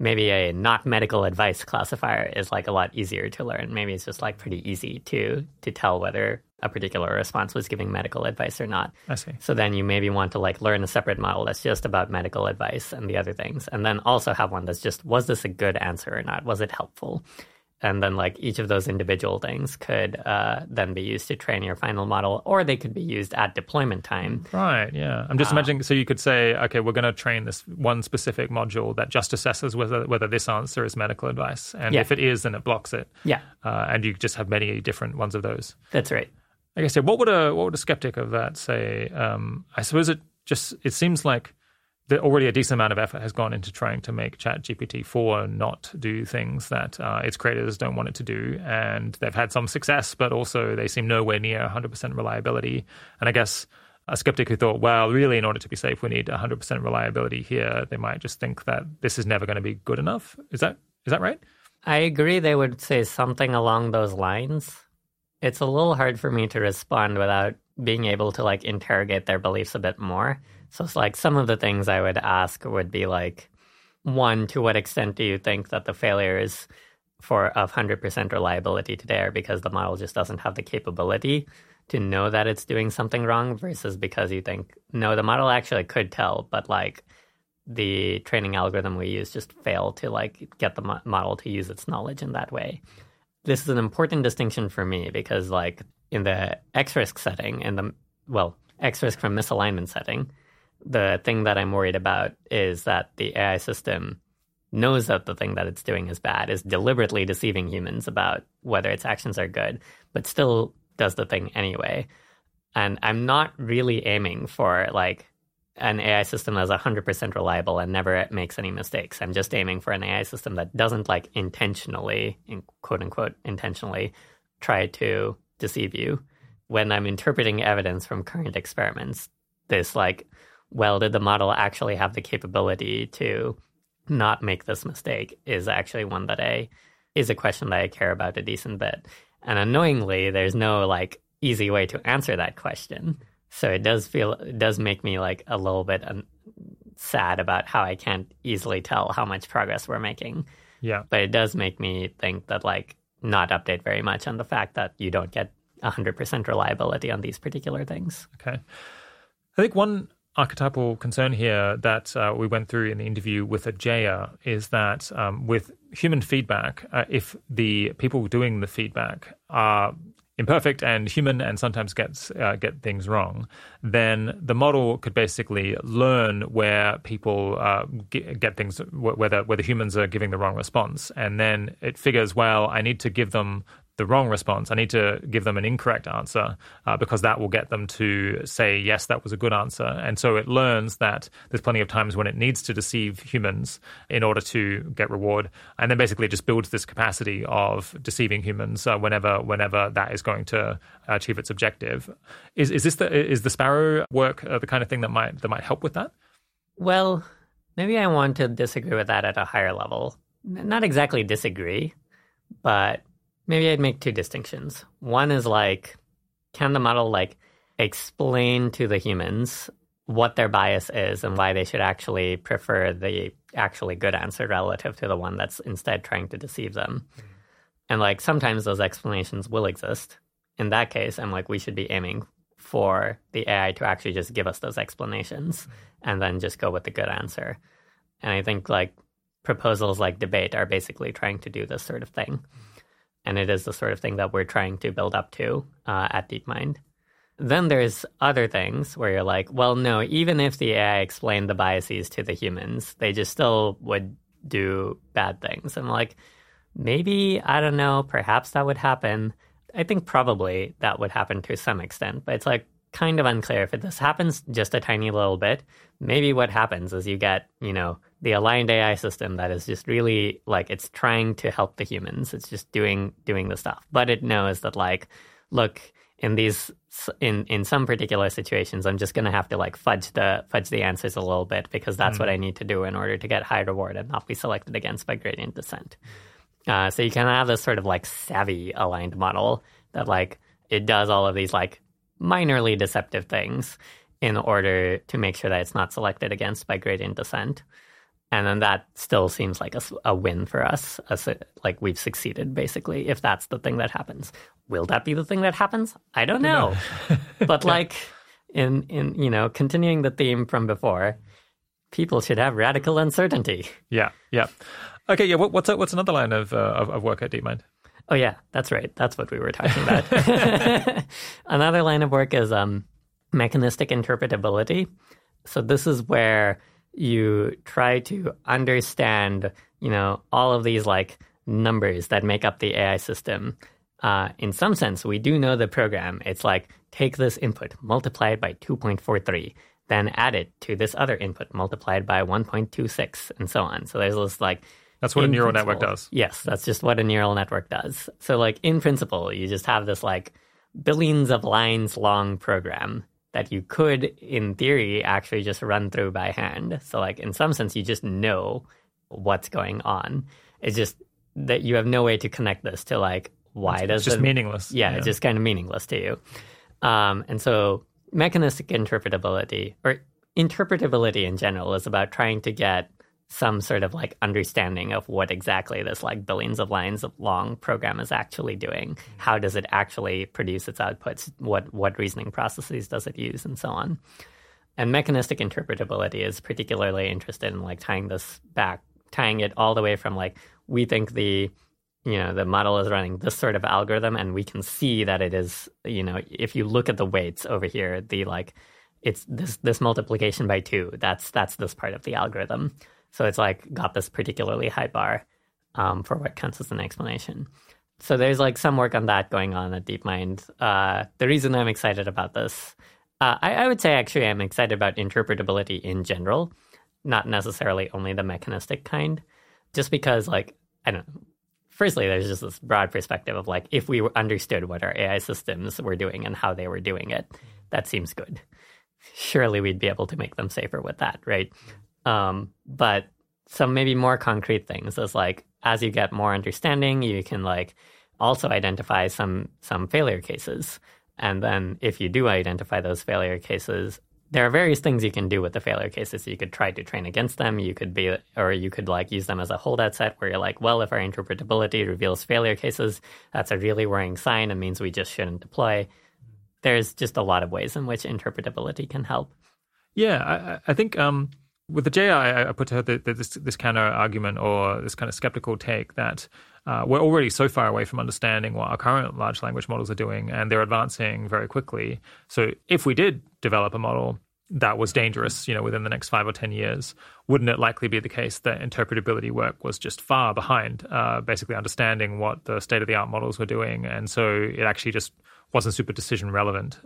maybe a not medical advice classifier is like a lot easier to learn. Maybe it's just like pretty easy to to tell whether a particular response was giving medical advice or not. I see. So then you maybe want to like learn a separate model that's just about medical advice and the other things, and then also have one that's just was this a good answer or not? Was it helpful? And then like each of those individual things could uh, then be used to train your final model or they could be used at deployment time. Right yeah. I'm just uh, imagining so you could say okay we're going to train this one specific module that just assesses whether whether this answer is medical advice. And yeah. if it is then it blocks it. Yeah. Uh, and you just have many different ones of those. That's right. Like i said what would a what would a skeptic of that say? Um, i suppose it just it seems like already a decent amount of effort has gone into trying to make ChatGPT 4 not do things that uh, its creators don't want it to do. And they've had some success, but also they seem nowhere near 100% reliability. And I guess a skeptic who thought, well, really, in order to be safe, we need 100% reliability here, they might just think that this is never going to be good enough. Is that is that right? I agree. They would say something along those lines. It's a little hard for me to respond without being able to like interrogate their beliefs a bit more. So it's like some of the things I would ask would be like, one, to what extent do you think that the failures for of 100% reliability today are because the model just doesn't have the capability to know that it's doing something wrong versus because you think, no, the model actually could tell, but like the training algorithm we use just failed to like get the mo- model to use its knowledge in that way. This is an important distinction for me because like in the X risk setting, in the, well, X risk from misalignment setting, the thing that I'm worried about is that the AI system knows that the thing that it's doing is bad, is deliberately deceiving humans about whether its actions are good, but still does the thing anyway. And I'm not really aiming for like an AI system that's 100% reliable and never makes any mistakes. I'm just aiming for an AI system that doesn't like intentionally, in quote unquote, intentionally try to deceive you. When I'm interpreting evidence from current experiments, this like well, did the model actually have the capability to not make this mistake is actually one that I is a question that I care about a decent bit. And annoyingly, there's no like easy way to answer that question. So it does feel it does make me like a little bit un- sad about how I can't easily tell how much progress we're making. Yeah. But it does make me think that like not update very much on the fact that you don't get 100% reliability on these particular things. Okay. I think one archetypal concern here that uh, we went through in the interview with Ajeya is that um, with human feedback, uh, if the people doing the feedback are imperfect and human and sometimes gets uh, get things wrong, then the model could basically learn where people uh, get, get, things whether whether humans are giving the wrong response, and then it figures, well, I need to give them the wrong response. I need to give them an incorrect answer uh, because that will get them to say, yes, that was a good answer. And so it learns that there's plenty of times when it needs to deceive humans in order to get reward. And then basically just builds this capacity of deceiving humans uh, whenever whenever that is going to achieve its objective. Is, is this the, is the Sparrow work uh, the kind of thing that might, that might help with that? Well, maybe I want to disagree with that at a higher level. Not exactly disagree, but maybe I'd make two distinctions. One is like, can the model like explain to the humans what their bias is and why they should actually prefer the actually good answer relative to the one that's instead trying to deceive them. Mm. And like sometimes those explanations will exist. In that case, I'm like, we should be aiming for the AI to actually just give us those explanations mm. and then just go with the good answer. And I think like proposals like debate are basically trying to do this sort of thing. Mm and it is the sort of thing that we're trying to build up to uh, at DeepMind. Then there's other things where you're like, well, no, even if the AI explained the biases to the humans, they just still would do bad things. And like, maybe, I don't know, perhaps that would happen. I think probably that would happen to some extent, but it's like kind of unclear if this happens just a tiny little bit. Maybe what happens is you get, you know, the aligned AI system that is just really like it's trying to help the humans. It's just doing doing the stuff, but it knows that like, look, in these in in some particular situations, I'm just gonna have to like fudge the fudge the answers a little bit because that's mm. what I need to do in order to get high reward and not be selected against by gradient descent. Uh, so you can have this sort of like savvy aligned model that like it does all of these like minorly deceptive things in order to make sure that it's not selected against by gradient descent and then that still seems like a, a win for us as a, like we've succeeded basically if that's the thing that happens. Will that be the thing that happens? I don't know. But like in in you know continuing the theme from before people should have radical uncertainty. Yeah yeah. Okay yeah what, what's a, what's another line of, uh, of, of work at deepmind? Oh yeah that's right. That's what we were talking about. Another line of work is um, mechanistic interpretability. So this is where you try to understand, you know, all of these like numbers that make up the AI system. Uh, in some sense, we do know the program. It's like take this input, multiply it by 2.43, then add it to this other input, multiplied by 1.26, and so on. So there's this like that's what a neural network does. Yes, that's just what a neural network does. So, like in principle, you just have this like billions of lines long program that you could, in theory, actually just run through by hand. So, like in some sense, you just know what's going on. It's just that you have no way to connect this to like why it's, does it's just meaningless. Yeah, yeah, it's just kind of meaningless to you. Um, and so, mechanistic interpretability or interpretability in general is about trying to get some sort of like understanding of what exactly this like billions of lines of long program is actually doing. Mm-hmm. How does it actually produce its outputs? What what reasoning processes does it use, and so on. And mechanistic interpretability is particularly interested in like tying this back, tying it all the way from like we think the you know the model is running this sort of algorithm, and we can see that it is you know if you look at the weights over here, the like it's this this multiplication by two. That's that's this part of the algorithm so it's like got this particularly high bar um, for what counts as an explanation. So there's like some work on that going on at DeepMind. Uh, the reason I'm excited about this, uh, I, I, would say actually I'm excited about interpretability in general, not necessarily only the mechanistic kind, just because like I don't. know. Firstly, there's just this broad perspective of like if we understood what our AI systems were doing and how they were doing it, that seems good. Surely we'd be able to make them safer with that, right? Um, but some maybe more concrete things is like as you get more understanding, you can like also identify some some failure cases. And then if you do identify those failure cases, there are various things you can do with the failure cases. You could try to train against them. You could be, or you could like use them as a holdout set where you're like, well, if our interpretability reveals failure cases, that's a really worrying sign and means we just shouldn't deploy. There's just a lot of ways in which interpretability can help. Yeah, I, I think um, with Ajeya, I put to her the, the, this, this counter argument or this kind of skeptical take that uh, we're already so far away from understanding what our current large language models are doing, and they're advancing very quickly. So if we did develop a model that was dangerous, you know, within the next five or ten years, wouldn't it likely be the case that interpretability work was just far behind, uh, basically understanding what the state of the art models were doing, and so it actually just wasn't super decision relevant?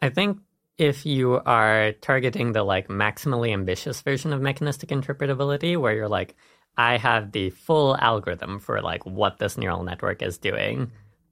I think if you are targeting the like maximally ambitious version of mechanistic interpretability, where you're like, I have the full algorithm for like what this neural network is doing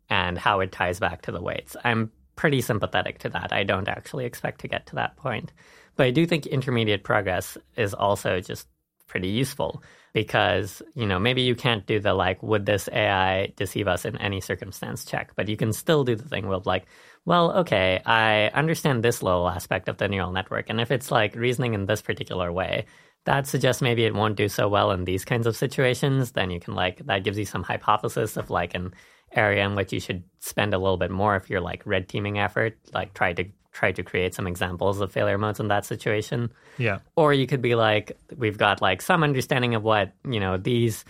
and how it ties back to the weights. I'm pretty sympathetic to that. I don't actually expect to get to that point. But I do think intermediate progress is also just pretty useful because, you know, maybe you can't do the like, would this AI deceive us in any circumstance check, but you can still do the thing with like, well, okay, I understand this little aspect of the neural network. And if it's like reasoning in this particular way, that suggests maybe it won't do so well in these kinds of situations. Then you can like, that gives you some hypothesis of like an area in which you should spend a little bit more if you're like red teaming effort, like try to try to create some examples of failure modes in that situation. Yeah. Or you could be like, we've got like some understanding of what, you know, these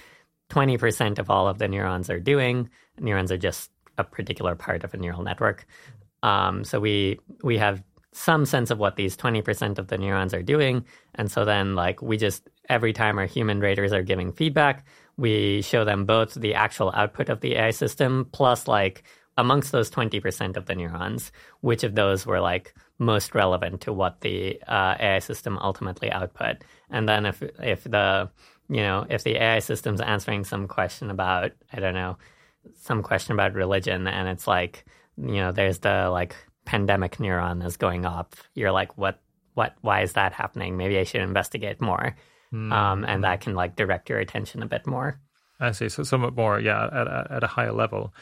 20% of all of the neurons are doing. Neurons are just a particular part of a neural network. Um, so we we have some sense of what these 20% of the neurons are doing. And so then like we just every time our human raters are giving feedback, we show them both the actual output of the AI system plus like amongst those 20% of the neurons, which of those were like most relevant to what the uh, AI system ultimately output. And then if if the you know if the AI system's answering some question about I don't know some question about religion and it's like you know, there's the like pandemic neuron is going up. You're like, what, what, why is that happening? Maybe I should investigate more. Mm. Um, and that can like direct your attention a bit more. I see. So somewhat more, yeah, at, at a higher level.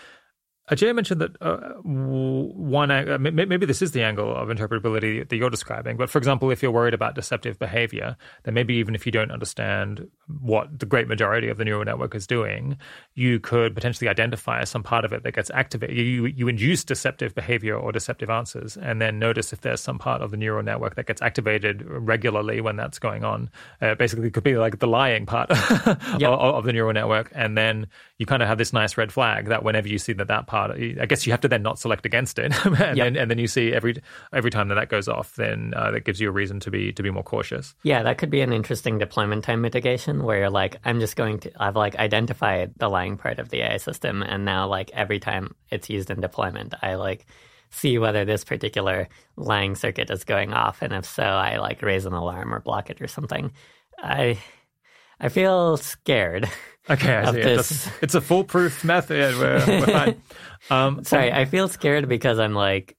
Ajeya mentioned that uh, one uh, maybe this is the angle of interpretability that you're describing. But for example, if you're worried about deceptive behavior, then maybe even if you don't understand what the great majority of the neural network is doing, you could potentially identify some part of it that gets activated. You you induce deceptive behavior or deceptive answers, and then notice if there's some part of the neural network that gets activated regularly when that's going on. Uh, basically, it could be like the lying part yep. of, of the neural network, and then you kind of have this nice red flag that whenever you see that that part, I guess you have to then not select against it, and, yep. then, and then you see every every time that that goes off, then uh, that gives you a reason to be to be more cautious. Yeah, that could be an interesting deployment time mitigation where you're like, I'm just going to, I've like identified the lying part of the AI system, and now like every time it's used in deployment, I like see whether this particular lying circuit is going off, and if so, I like raise an alarm or block it or something. I I feel scared. Okay, I see. This. It's a foolproof method. We're, we're fine. Um, Sorry, I feel scared because I'm like,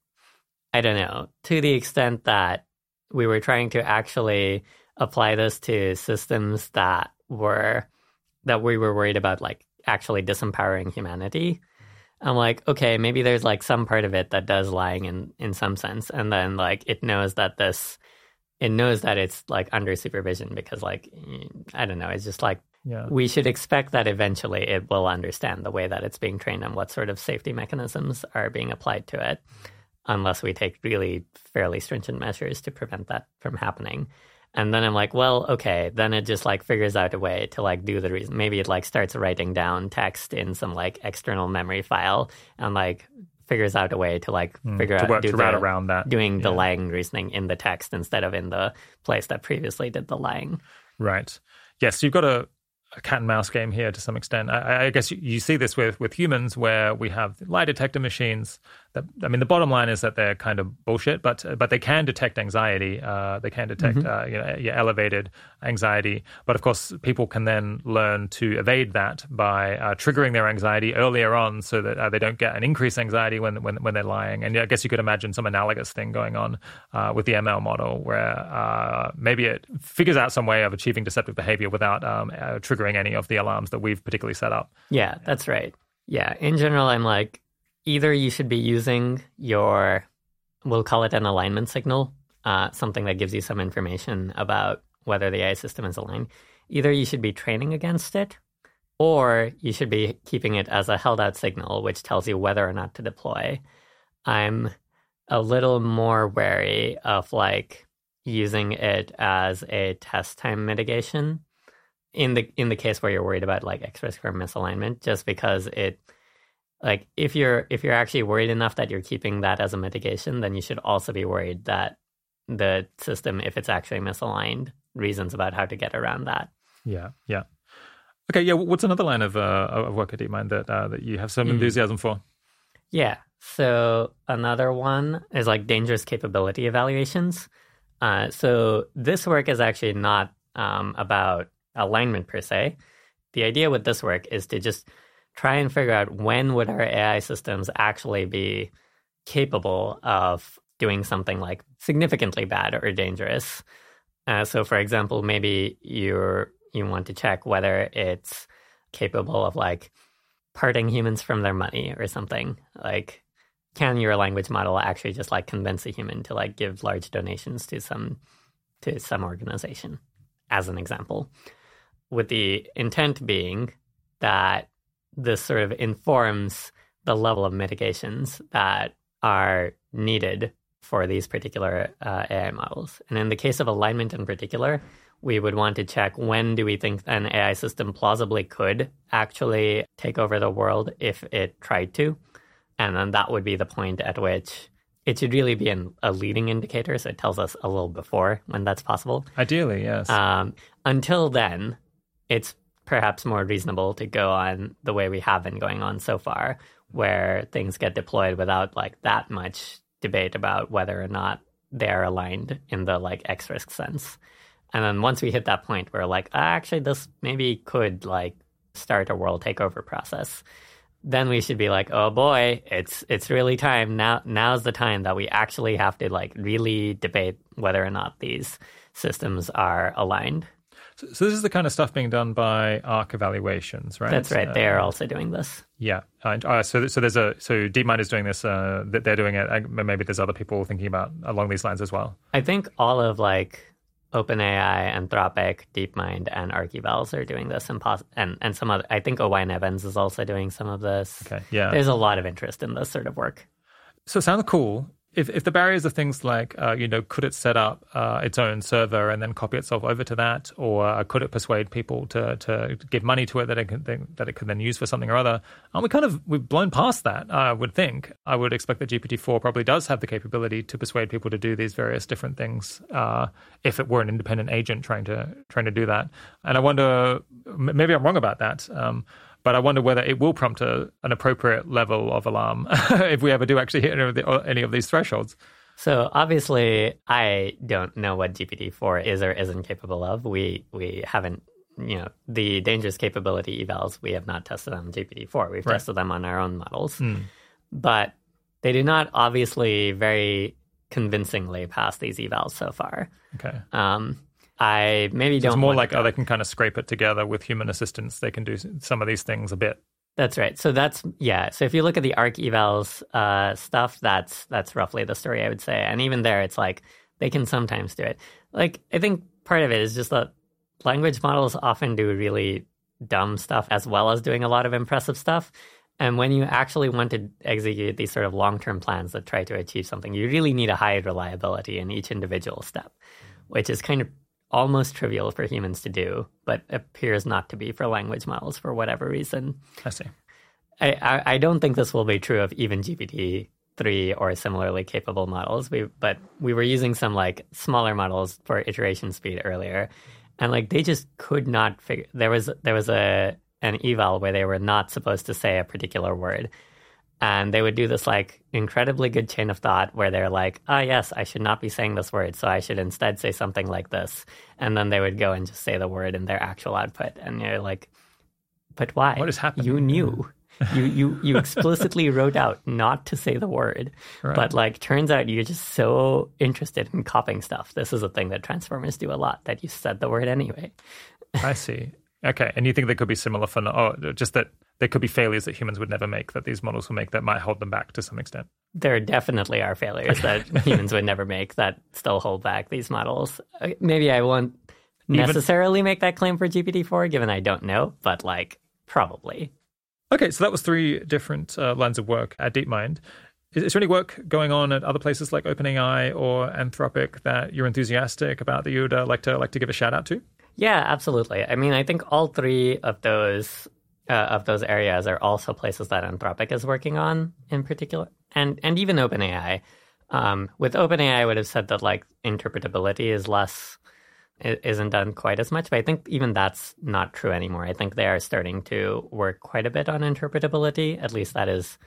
I don't know, to the extent that we were trying to actually apply this to systems that were that we were worried about like actually disempowering humanity. I'm like, okay, maybe there's like some part of it that does lying in in some sense, and then like it knows that this it knows that it's like under supervision because like I don't know, it's just like yeah. we should expect that eventually it will understand the way that it's being trained and what sort of safety mechanisms are being applied to it, unless we take really fairly stringent measures to prevent that from happening. And then I'm like, well, okay. Then it just like figures out a way to like do the reason. Maybe it like starts writing down text in some like external memory file and like figures out a way to like mm, figure to out work, do to the, around that doing yeah. the lying reasoning in the text instead of in the place that previously did the lying right yes you've got a a cat and mouse game here to some extent. I, I guess you, you, see this with with humans, where we have lie detector machines. That I mean, the bottom line is that they're kind of bullshit, but but they can detect anxiety. Uh, they can detect mm-hmm. uh, you know your elevated anxiety. But of course, people can then learn to evade that by uh, triggering their anxiety earlier on, so that uh, they don't get an increased anxiety when when when they're lying. And I guess you could imagine some analogous thing going on uh, with the ML model, where uh, maybe it figures out some way of achieving deceptive behavior without um, triggering any of the alarms that we've particularly set up. Yeah, that's right. Yeah, in general, I'm like, either you should be using your, we'll call it an alignment signal uh, something that gives you some information about whether the AI system is aligned, either you should be training against it or you should be keeping it as a held out signal, which tells you whether or not to deploy. I'm a little more wary of like using it as a test time mitigation in the in the case where you're worried about like X risk or misalignment, just because it like if you're if you're actually worried enough that you're keeping that as a mitigation, then you should also be worried that the system, if it's actually misaligned, reasons about how to get around that. Yeah, yeah. Okay, yeah. What's another line of, uh, of work at DeepMind that uh, that you have some mm. enthusiasm for? Yeah. So another one is like dangerous capability evaluations. Uh, so this work is actually not um, about alignment per se. The idea with this work is to just try and figure out when would our AI systems actually be capable of doing something like significantly bad or dangerous. Uh, so, for example, maybe you're you want to check whether it's capable of like parting humans from their money or something. Like, can your language model actually just like convince a human to like give large donations to some to some organization, as an example, with the intent being that this sort of informs the level of mitigations that are needed for these particular uh, AI models. And in the case of alignment in particular, we would want to check when do we think an AI system plausibly could actually take over the world if it tried to. And then that would be the point at which it should really be an, a leading indicator. So it tells us a little before when that's possible. Ideally, yes. Um, until then, it's perhaps more reasonable to go on the way we have been going on so far, where things get deployed without like that much debate about whether or not they're aligned in the like X risk sense. And then once we hit that point, we're like, ah, actually, this maybe could like start a world takeover process. Then we should be like, oh boy, it's it's really time now. Now's the time that we actually have to like really debate whether or not these systems are aligned. So, so, this is the kind of stuff being done by ARC evaluations, right? That's right. Uh, they are also doing this. Yeah. Uh, so, so there's a so DeepMind is doing this. Uh, they're doing it. Maybe there's other people thinking about along these lines as well. I think all of like OpenAI, Anthropic, DeepMind, and ARC Evals are doing this, and pos- and and some other. I think Owain Evans is also doing some of this. Okay. Yeah. There's a lot of interest in this sort of work. So it sounds cool if if the barriers are things like uh, you know could it set up uh, its own server and then copy itself over to that, or uh, could it persuade people to to give money to it that it can that it can then use for something or other? And we kind of we've blown past that. I would think. I would expect that GPT four probably does have the capability to persuade people to do these various different things uh, if it were an independent agent trying to trying to do that. And I wonder maybe I'm wrong about that. Um, but I wonder whether it will prompt a, an appropriate level of alarm if we ever do actually hit any of, the, any of these thresholds. So obviously, I don't know what GPT-4 is or isn't capable of. We we haven't, you know, the dangerous capability evals we have not tested on GPT-4. We've right. tested them on our own models, mm. but they do not obviously very convincingly pass these evals so far. Okay. Um, I maybe so don't. It's more like oh, they can kind of scrape it together with human assistance. They can do some of these things a bit. That's right. So that's yeah. So if you look at the ARC Evals uh, stuff, that's that's roughly the story I would say. And even there, it's like they can sometimes do it. Like I think part of it is just that language models often do really dumb stuff as well as doing a lot of impressive stuff. And when you actually want to execute these sort of long term plans that try to achieve something, you really need a high reliability in each individual step, which is kind of almost trivial for humans to do, but appears not to be for language models for whatever reason. I see. I, I, I don't think this will be true of even GPT three or similarly capable models. We but we were using some like smaller models for iteration speed earlier, and like they just could not figure. There was there was a an eval where they were not supposed to say a particular word, and they would do this like incredibly good chain of thought where they're like, ah, oh, yes, I should not be saying this word. So I should instead say something like this. And then they would go and just say the word in their actual output. And you're like, but why? What is happening? You knew. you, you, you explicitly wrote out not to say the word. Right. But like, turns out you're just so interested in copying stuff. This is a thing that transformers do a lot that you said the word anyway. I see. Okay. And you think there could be similar for, oh, just that there could be failures that humans would never make that these models will make that might hold them back to some extent. there definitely are failures that humans would never make that still hold back these models. Uh, maybe I won't Even- necessarily make that claim for GPT-4, given I don't know, but like probably. Okay, so that was three different uh, lines of work at DeepMind. Is, is there any work going on at other places like OpenAI or Anthropic that you're enthusiastic about that you'd uh, like to like to give a shout out to? Yeah, absolutely. I mean, I think all three of those uh, of those areas are also places that Anthropic is working on in particular, and and even OpenAI. Um, with OpenAI, I would have said that like interpretability is less isn't done quite as much, but I think even that's not true anymore. I think they are starting to work quite a bit on interpretability. At least that is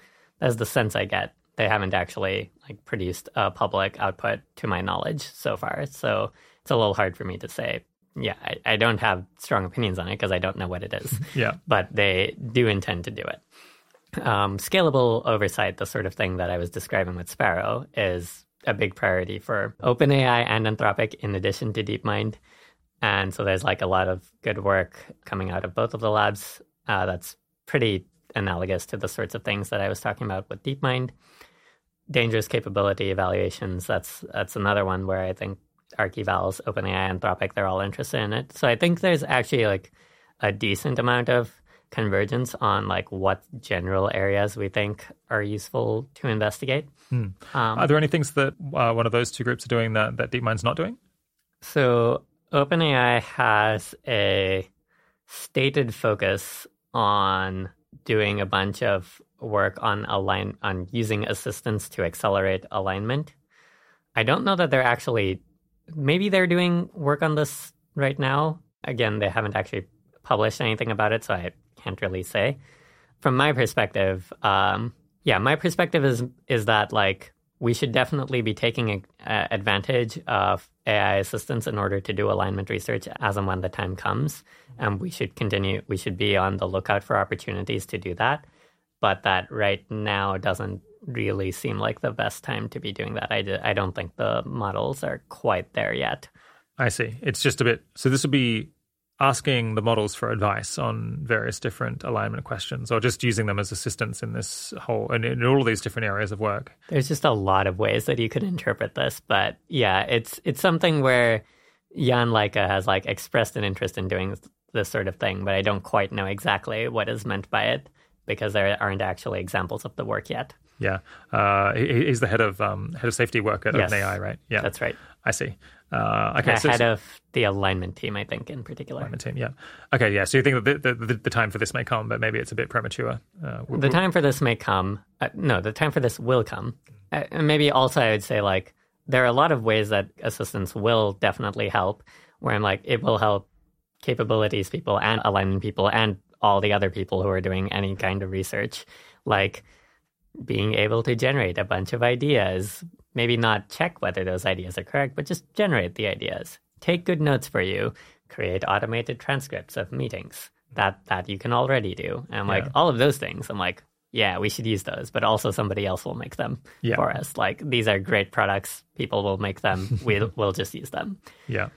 that is the sense I get. They haven't actually like produced a public output to my knowledge so far, so it's a little hard for me to say. Yeah, I, I don't have strong opinions on it because I don't know what it is Yeah. but they do intend to do it. Um, scalable oversight, the sort of thing that I was describing with Sparrow, is a big priority for OpenAI and Anthropic in addition to DeepMind. And so there's like a lot of good work coming out of both of the labs uh, that's pretty analogous to the sorts of things that I was talking about with DeepMind. Dangerous capability evaluations, that's that's another one where I think ARC Evals, OpenAI, Anthropic, they're all interested in it. So I think there's actually like a decent amount of convergence on like what general areas we think are useful to investigate. Um, Are there any things that uh, one of those two groups are doing that, that DeepMind's not doing? So OpenAI has a stated focus on doing a bunch of work on align on using assistance to accelerate alignment. I don't know that they're actually maybe they're doing work on this right now. Again, they haven't actually published anything about it, so I can't really say. From my perspective, um, yeah, my perspective is is that like we should definitely be taking uh, advantage of AI assistance in order to do alignment research as and when the time comes, and we should continue. We should be on the lookout for opportunities to do that, but that right now doesn't really seem like the best time to be doing that. I, d- I don't think the models are quite there yet. I see. It's just a bit. So this would be asking the models for advice on various different alignment questions, or just using them as assistants in this whole and in all of these different areas of work. There's just a lot of ways that you could interpret this, but yeah, it's it's something where Jan Leike has like expressed an interest in doing this sort of thing, but I don't quite know exactly what is meant by it because there aren't actually examples of the work yet. Yeah, uh, he, he's the head of um, head of safety work at Yes. OpenAI, right? Yeah, That's right. I see. Uh, okay, so Ahead of the alignment team, I think, in particular. alignment team, yeah. Okay, yeah. So you think that the, the, the time for this may come, but maybe it's a bit premature. Uh, w- The time for this may come. Uh, no, the time for this will come. Uh, and maybe also, I would say, like, there are a lot of ways that assistance will definitely help, where I'm like, it will help capabilities people and alignment people and all the other people who are doing any kind of research. Like, being able to generate a bunch of ideas, maybe not check whether those ideas are correct, but just generate the ideas. Take good notes for you, create automated transcripts of meetings that that you can already do. And like Yeah. all of those things, I'm like, yeah, we should use those, but also somebody else will make them Yeah. for us. Like these are great products. People will make them. we'll, we'll just use them. Yeah.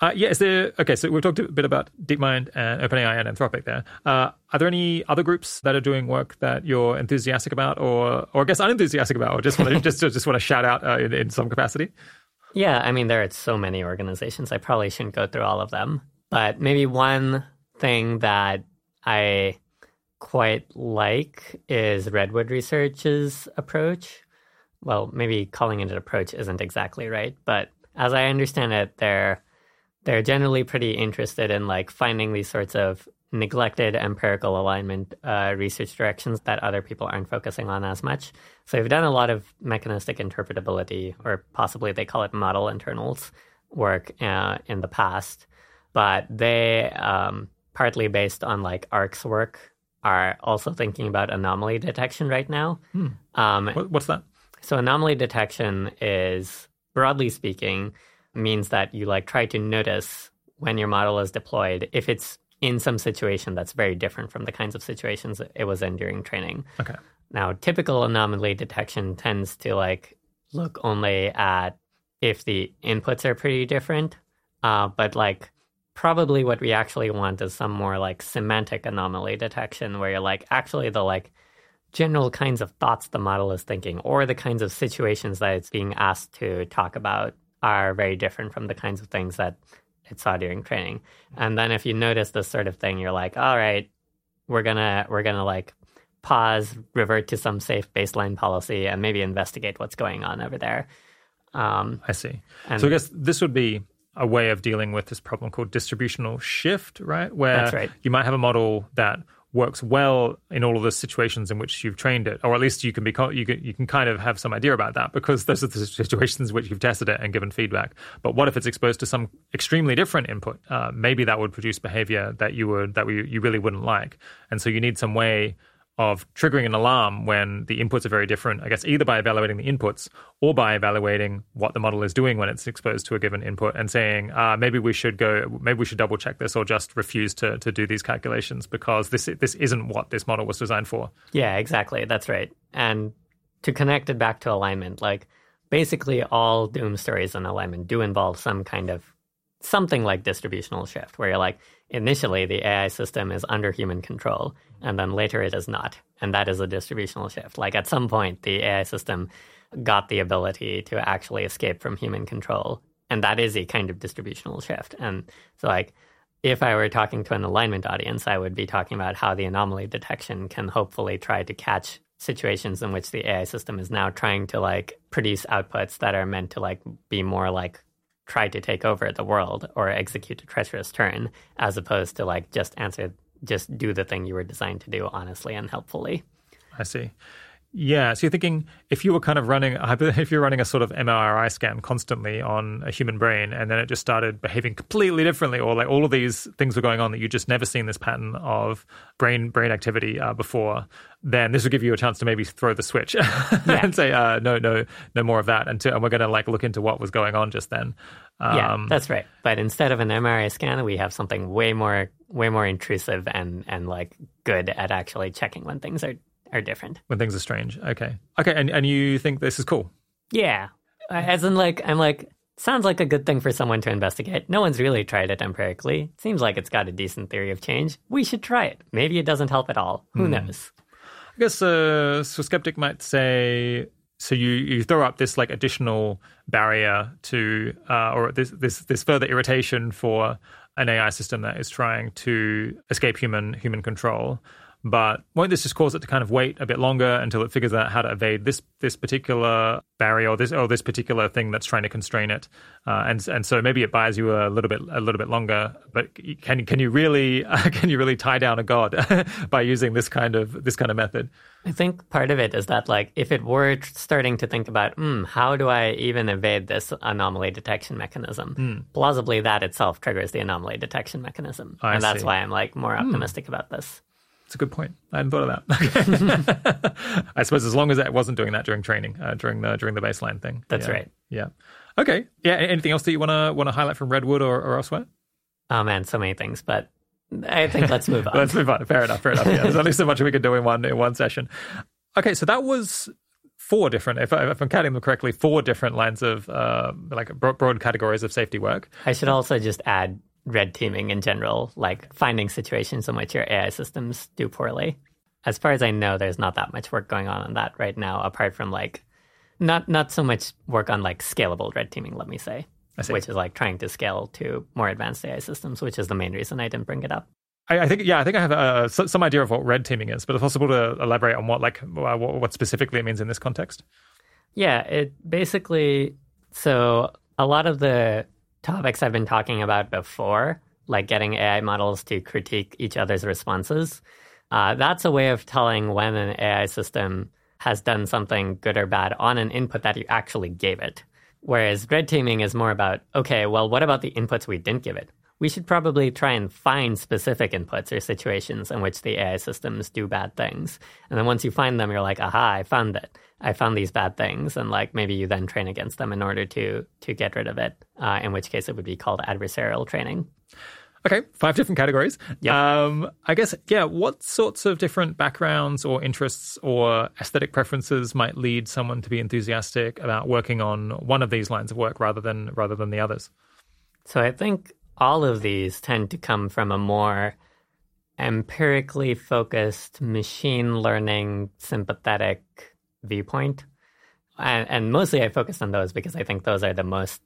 Uh, yeah, is there okay? So we've talked a bit about DeepMind and OpenAI and Anthropic. There, uh, are there any other groups that are doing work that you're enthusiastic about, or, or I guess unenthusiastic about, or just want to just just want to shout out uh, in, in some capacity? Yeah, I mean, there are so many organizations. I probably shouldn't go through all of them. But maybe one thing that I quite like is Redwood Research's approach. Well, maybe calling it an approach isn't exactly right, but as I understand it, they're they're generally pretty interested in like finding these sorts of neglected empirical alignment uh, research directions that other people aren't focusing on as much. So they've done a lot of mechanistic interpretability, or possibly they call it model internals work uh, in the past, but they um, partly based on like ARC's work are also thinking about anomaly detection right now. Um, what's that? so anomaly detection is broadly speaking means that you like try to notice when your model is deployed if it's in some situation that's very different from the kinds of situations it was in during training. Okay. Now, typical anomaly detection tends to like look only at if the inputs are pretty different, uh, but like probably what we actually want is some more like semantic anomaly detection where you're like actually the like general kinds of thoughts the model is thinking or the kinds of situations that it's being asked to talk about are very different from the kinds of things that it saw during training. And then if you notice this sort of thing, you're like, all right, we're gonna we're gonna like pause, revert to some safe baseline policy, and maybe investigate what's going on over there. Um, I see. And, so I guess this would be a way of dealing with this problem called distributional shift, right? Where that's right. you might have a model that works well in all of the situations in which you've trained it, or at least you can be you can, you can kind of have some idea about that because those are the situations in which you've tested it and given feedback. But what if it's exposed to some extremely different input? Uh, maybe that would produce behavior that you would that we, you really wouldn't like, and so you need some way of triggering an alarm when the inputs are very different, I guess either by evaluating the inputs or by evaluating what the model is doing when it's exposed to a given input and saying, uh, maybe we should go, maybe we should double check this or just refuse to, to do these calculations because this, this isn't what this model was designed for. Yeah, exactly. That's right. And to connect it back to alignment, like basically all doom stories on alignment do involve some kind of something like distributional shift where you're like, initially the AI system is under human control, and then later it is not. And that is a distributional shift. Like at some point, the AI system got the ability to actually escape from human control. And that is a kind of distributional shift. And so, like, if I were talking to an alignment audience, I would be talking about how the anomaly detection can hopefully try to catch situations in which the AI system is now trying to like produce outputs that are meant to like be more like try to take over the world or execute a treacherous turn as opposed to like just answer just do the thing you were designed to do honestly and helpfully. I see yeah, so you're thinking if you were kind of running, if you're running a sort of MRI scan constantly on a human brain, and then it just started behaving completely differently, or like all of these things were going on that you just never seen this pattern of brain brain activity uh, before, then this would give you a chance to maybe throw the switch yeah. and say, uh, no, no, no more of that, and, to, and we're going to like look into what was going on just then. Um, yeah, that's right. But instead of an MRI scan, we have something way more way more intrusive and and like good at actually checking when things are are different. When things are strange. Okay. Okay. And, and you think this is cool? Yeah. As in, like, I'm like, sounds like a good thing for someone to investigate. No one's really tried it empirically. Seems like it's got a decent theory of change. We should try it. Maybe it doesn't help at all. Who hmm. knows? I guess uh, so. Skeptic might say so. You you throw up this like additional barrier to, uh, or this this this further irritation for an AI system that is trying to escape human human control. But won't this just cause it to kind of wait a bit longer until it figures out how to evade this this particular barrier or this or this particular thing that's trying to constrain it? Uh, and and so maybe it buys you a little bit a little bit longer. But can can you really uh, can you really tie down a god by using this kind of this kind of method? I think part of it is that like if it were starting to think about, mm, how do I even evade this anomaly detection mechanism? Mm. Plausibly, that itself triggers the anomaly detection mechanism, I and that's why I'm like more hmm. optimistic mm. about this. It's a good point. I hadn't thought of that. I suppose as long as it wasn't doing that during training, uh, during the during the baseline thing. That's yeah. right. Yeah. Okay. Yeah. Anything else that you want to want to highlight from Redwood or, or elsewhere? Oh man, so many things, but I think let's move on. let's move on. Fair enough. Fair enough. Yeah. There's only so much we can do in one in one session. Okay, so that was four different, if, I, if I'm counting them correctly, four different lines of uh, like broad categories of safety work. I should also just add red teaming in general, like finding situations in which your AI systems do poorly. As far as I know, there's not that much work going on on that right now, apart from like not not so much work on like scalable red teaming, let me say, which is like trying to scale to more advanced AI systems, which is the main reason I didn't bring it up. I, I think yeah, I think I have uh, some idea of what red teaming is, but it's possible to elaborate on what like what, what specifically it means in this context. Yeah, it basically so a lot of the topics I've been talking about before, like getting AI models to critique each other's responses, uh, that's a way of telling when an AI system has done something good or bad on an input that you actually gave it. Whereas red teaming is more about, okay, well, what about the inputs we didn't give it? We should probably try and find specific inputs or situations in which the AI systems do bad things. And then once you find them, you're like, aha, I found it. I found these bad things, and like maybe you then train against them in order to to get rid of it. Uh, in which case, it would be called adversarial training. Okay, five different categories. Yeah. Um, I guess, yeah, what sorts of different backgrounds or interests or aesthetic preferences might lead someone to be enthusiastic about working on one of these lines of work rather than rather than the others? So I think all of these tend to come from a more empirically focused machine learning sympathetic viewpoint. And, and mostly I focus on those because I think those are the most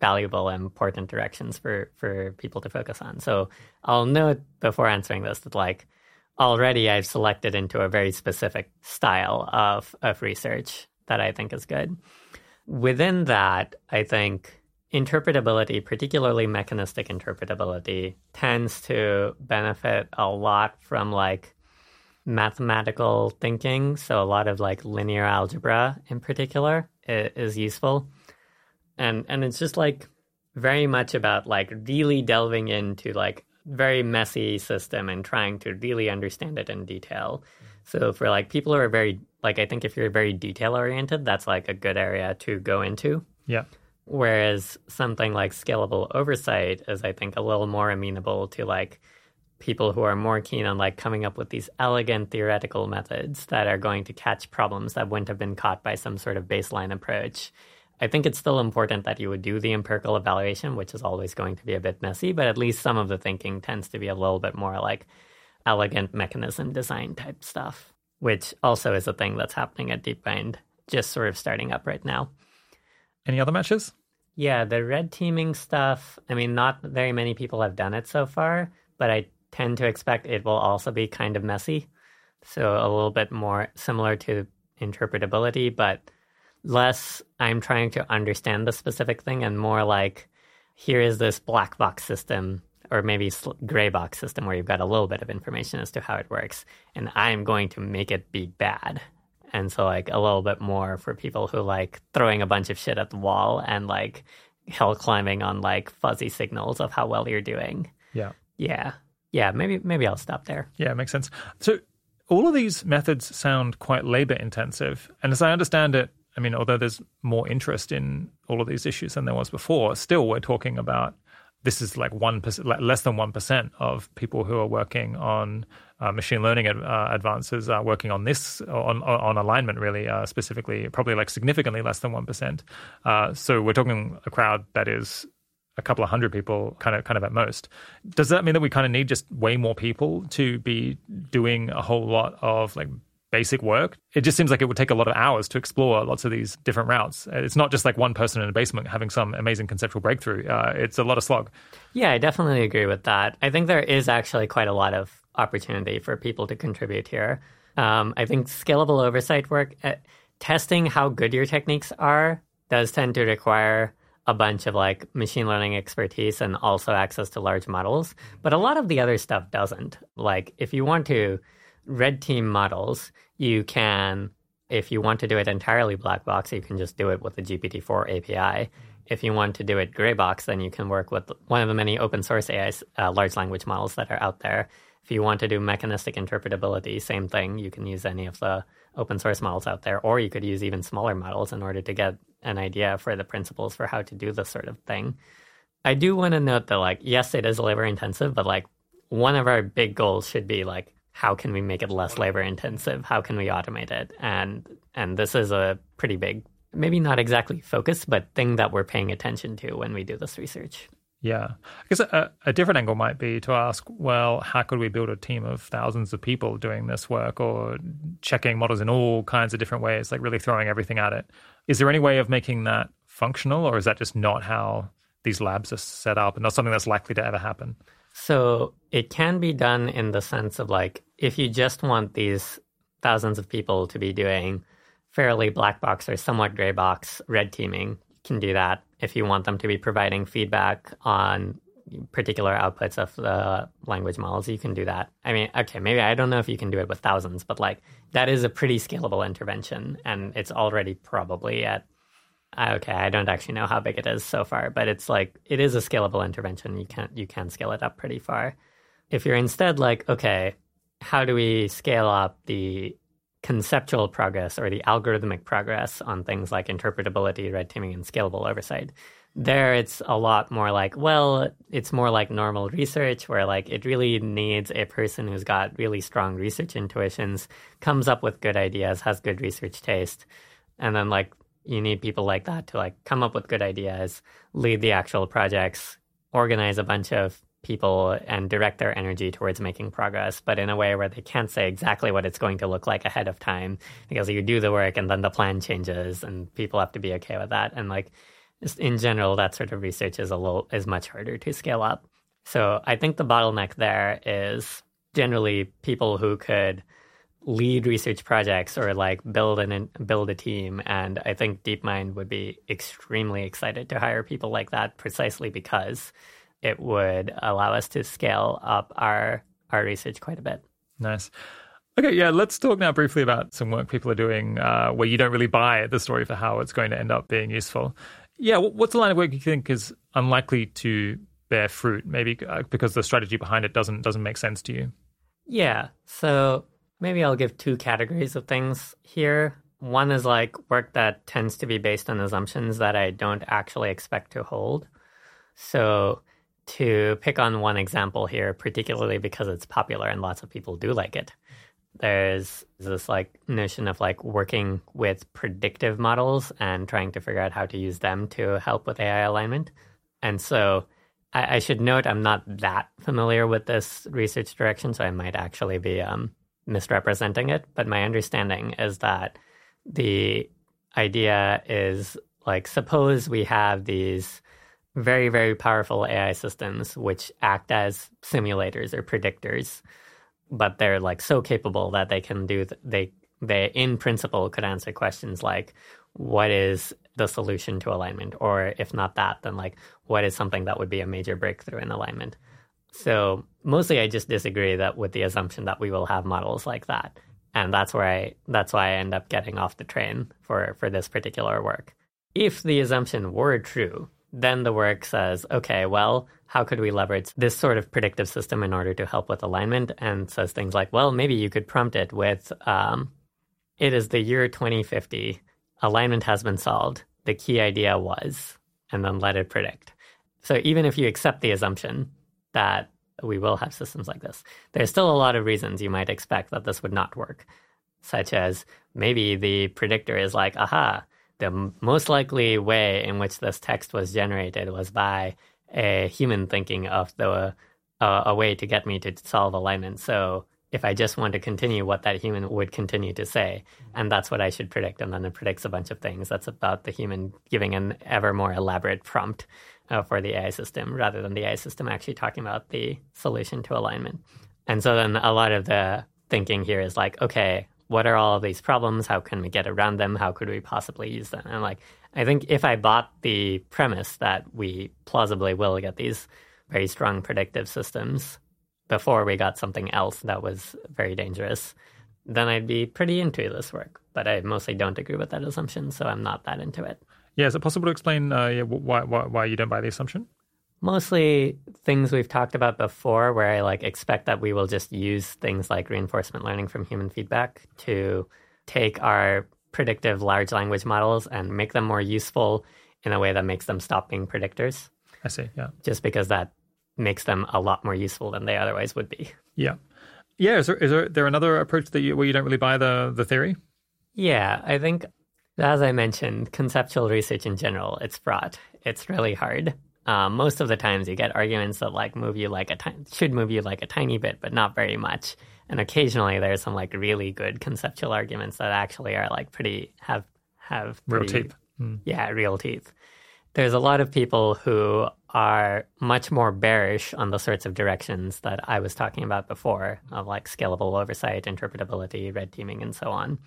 valuable and important directions for, for people to focus on. So I'll note before answering this that like already I've selected into a very specific style of, of research that I think is good. Within that, I think interpretability, particularly mechanistic interpretability, tends to benefit a lot from like mathematical thinking. So a lot of like linear algebra in particular is useful. And and it's just like very much about like really delving into like very messy system and trying to really understand it in detail. So for like people who are very like I think if you're very detail oriented, that's like a good area to go into. Yeah. Whereas something like scalable oversight is, I think, a little more amenable to like people who are more keen on like coming up with these elegant theoretical methods that are going to catch problems that wouldn't have been caught by some sort of baseline approach. I think it's still important that you would do the empirical evaluation, which is always going to be a bit messy, but at least some of the thinking tends to be a little bit more like elegant mechanism design type stuff, which also is a thing that's happening at DeepMind, just sort of starting up right now. Any other matches? Yeah, the red teaming stuff. I mean, not very many people have done it so far, but I tend to expect it will also be kind of messy. So a little bit more similar to interpretability, but less I'm trying to understand the specific thing and more like here is this black box system or maybe gray box system where you've got a little bit of information as to how it works and I'm going to make it be bad and so like a little bit more for people who like throwing a bunch of shit at the wall and like hill climbing on like fuzzy signals of how well you're doing. Yeah. Yeah. Yeah, maybe maybe I'll stop there. Yeah, it makes sense. So all of these methods sound quite labor intensive. And as I understand it, I mean, although there's more interest in all of these issues than there was before, still we're talking about this is like one percent, less than one percent of people who are working on uh, machine learning ad, uh, advances are working on this on on alignment really uh, specifically, probably like significantly less than one percent. Uh, so we're talking a crowd that is a couple of hundred people, kind of kind of at most. Does that mean that we kind of need just way more people to be doing a whole lot of like basic work. It just seems like it would take a lot of hours to explore lots of these different routes. It's not just like one person in a basement having some amazing conceptual breakthrough. Uh, it's a lot of slog. Yeah, I definitely agree with that. I think there is actually quite a lot of opportunity for people to contribute here. Um, I think scalable oversight work, uh, testing how good your techniques are, does tend to require a bunch of like machine learning expertise and also access to large models. But a lot of the other stuff doesn't. Like if you want to red team models, you can, if you want to do it entirely black box, you can just do it with the GPT-4 API. If you want to do it gray box, then you can work with one of the many open source AI uh, large language models that are out there. If you want to do mechanistic interpretability, same thing. You can use any of the open source models out there, or you could use even smaller models in order to get an idea for the principles for how to do this sort of thing. I do want to note that, like, yes, it is labor intensive, but like, one of our big goals should be like how can we make it less labor intensive? How can we automate it? And and this is a pretty big, maybe not exactly focus, but thing that we're paying attention to when we do this research. Yeah. I guess a, a, different angle might be to ask, well, how could we build a team of thousands of people doing this work or checking models in all kinds of different ways, like really throwing everything at it? Is there any way of making that functional, or is that just not how these labs are set up and not something that's likely to ever happen? So it can be done in the sense of like, if you just want these thousands of people to be doing fairly black box or somewhat gray box red teaming, you can do that. If you want them to be providing feedback on particular outputs of the language models, you can do that. I mean, okay, maybe I don't know if you can do it with thousands, but like that is a pretty scalable intervention and it's already probably at uh, Okay, I don't actually know how big it is so far, but it's like it is a scalable intervention. You can you can scale it up pretty far. If you're instead like, okay, how do we scale up the conceptual progress or the algorithmic progress on things like interpretability, red teaming, and scalable oversight? There, it's a lot more like, well, it's more like normal research where like it really needs a person who's got really strong research intuitions, comes up with good ideas, has good research taste, and then like you need people like that to like come up with good ideas, lead the actual projects, organize a bunch of people and direct their energy towards making progress, but in a way where they can't say exactly what it's going to look like ahead of time because you do the work and then the plan changes and people have to be okay with that. And like just in general, that sort of research is a little is much harder to scale up. So I think the bottleneck there is generally people who could lead research projects or like build an build a team and i think deepmind would be extremely excited to hire people like that precisely because it would allow us to scale up our our research quite a bit. Nice. Okay yeah let's talk now briefly about some work people are doing uh, where you don't really buy the story for how it's going to end up being useful. Yeah what's the line of work you think is unlikely to bear fruit? Maybe uh, because the strategy behind it doesn't doesn't make sense to you. Yeah so Maybe I'll give two categories of things here. One is like work that tends to be based on assumptions that I don't actually expect to hold. So, to pick on one example here, particularly because it's popular and lots of people do like it, there's this like notion of like working with predictive models and trying to figure out how to use them to help with AI alignment. And so, I, I should note I'm not that familiar with this research direction, so I might actually be um, misrepresenting it, but my understanding is that the idea is like suppose we have these very very powerful AI systems which act as simulators or predictors, but they're like so capable that they can do th- they they in principle could answer questions like what is the solution to alignment or if not that then like what is something that would be a major breakthrough in alignment so mostly I just disagree that with the assumption that we will have models like that. And that's where I that's why I end up getting off the train for, for this particular work. If the assumption were true, then the work says, okay, well, how could we leverage this sort of predictive system in order to help with alignment? And says things like, well, maybe you could prompt it with, um, it is the year 2050, alignment has been solved. The key idea was, and then let it predict. So even if you accept the assumption that we will have systems like this. There's still a lot of reasons you might expect that this would not work, such as maybe the predictor is like, aha, the most likely way in which this text was generated was by a human thinking of the uh, a way to get me to solve alignment. So if I just want to continue what that human would continue to say, and that's what I should predict, and then it predicts a bunch of things. That's about the human giving an ever more elaborate prompt uh, for the AI system rather than the AI system actually talking about the solution to alignment. And so then a lot of the thinking here is like, okay, what are all of these problems? How can we get around them? How could we possibly use them? And like, I think if I bought the premise that we plausibly will get these very strong predictive systems before we got something else that was very dangerous, then I'd be pretty into this work. But I mostly don't agree with that assumption, so I'm not that into it. Yeah, is it possible to explain uh, why, why, why you don't buy the assumption? Mostly things we've talked about before, where I like expect that we will just use things like reinforcement learning from human feedback to take our predictive large language models and make them more useful in a way that makes them stop being predictors. I see. Yeah. Just because that makes them a lot more useful than they otherwise would be. Yeah. Yeah. Is there, is there, there another approach that you, where you don't really buy the, the theory? Yeah. I think as I mentioned, conceptual research in general, it's fraught. It's really hard. Um, most of the times, you get arguments that like move you like a ti- should move you like a tiny bit, but not very much. And occasionally, there's some like really good conceptual arguments that actually are like pretty have have pretty, real teeth. Mm. Yeah, real teeth. There's a lot of people who are much more bearish on the sorts of directions that I was talking about before, of like scalable oversight, interpretability, red teaming, and so on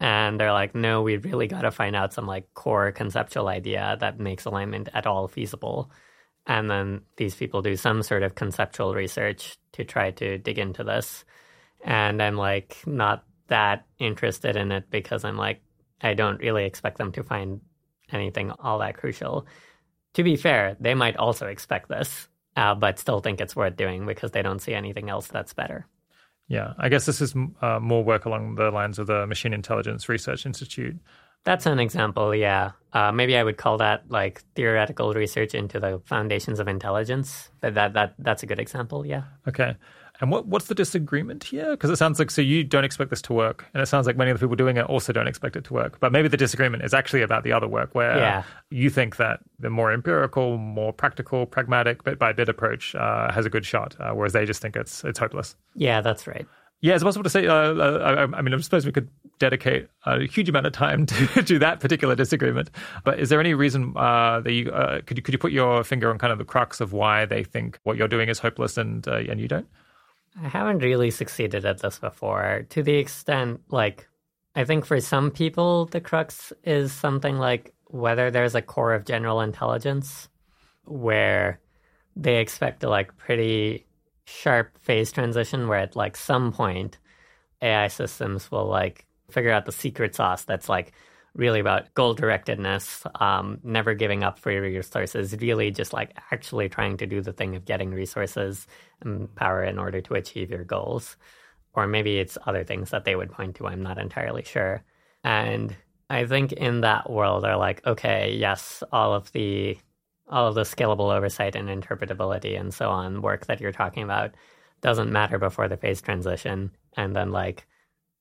and they're like no we really got to find out some like core conceptual idea that makes alignment at all feasible. And then these people do some sort of conceptual research to try to dig into this. And i'm like not that interested in it because i'm like i don't really expect them to find anything all that crucial. To be fair they might also expect this uh, but still think it's worth doing because they don't see anything else that's better yeah, I guess this is uh, more work along the lines of the Machine Intelligence Research Institute. That's an example, yeah. Uh, maybe I would call that like theoretical research into the foundations of intelligence. But that that that's a good example, yeah. Okay. And what what's the disagreement here? Because it sounds like so you don't expect this to work, and it sounds like many of the people doing it also don't expect it to work. But maybe the disagreement is actually about the other work, where Yeah. you think that the more empirical, more practical, pragmatic, bit by bit approach uh, has a good shot, uh, whereas they just think it's it's hopeless. Yeah, that's right. Yeah, it's possible to say. Uh, uh, I, I mean, I suppose we could dedicate a huge amount of time to, to that particular disagreement. But is there any reason uh, that you uh, could you could you put your finger on kind of the crux of why they think what you're doing is hopeless and uh, and you don't? I haven't really succeeded at this before. To the extent like I think for some people the crux is something like whether there's a core of general intelligence where they expect a like pretty sharp phase transition where at like some point AI systems will like figure out the secret sauce that's like really about goal directedness, um, never giving up for your resources, really just like actually trying to do the thing of getting resources and power in order to achieve your goals. Or maybe it's other things that they would point to. I'm not entirely sure. And I think in that world, they're like, okay, yes, all of the all of the scalable oversight and interpretability and so on work that you're talking about doesn't matter before the phase transition and then like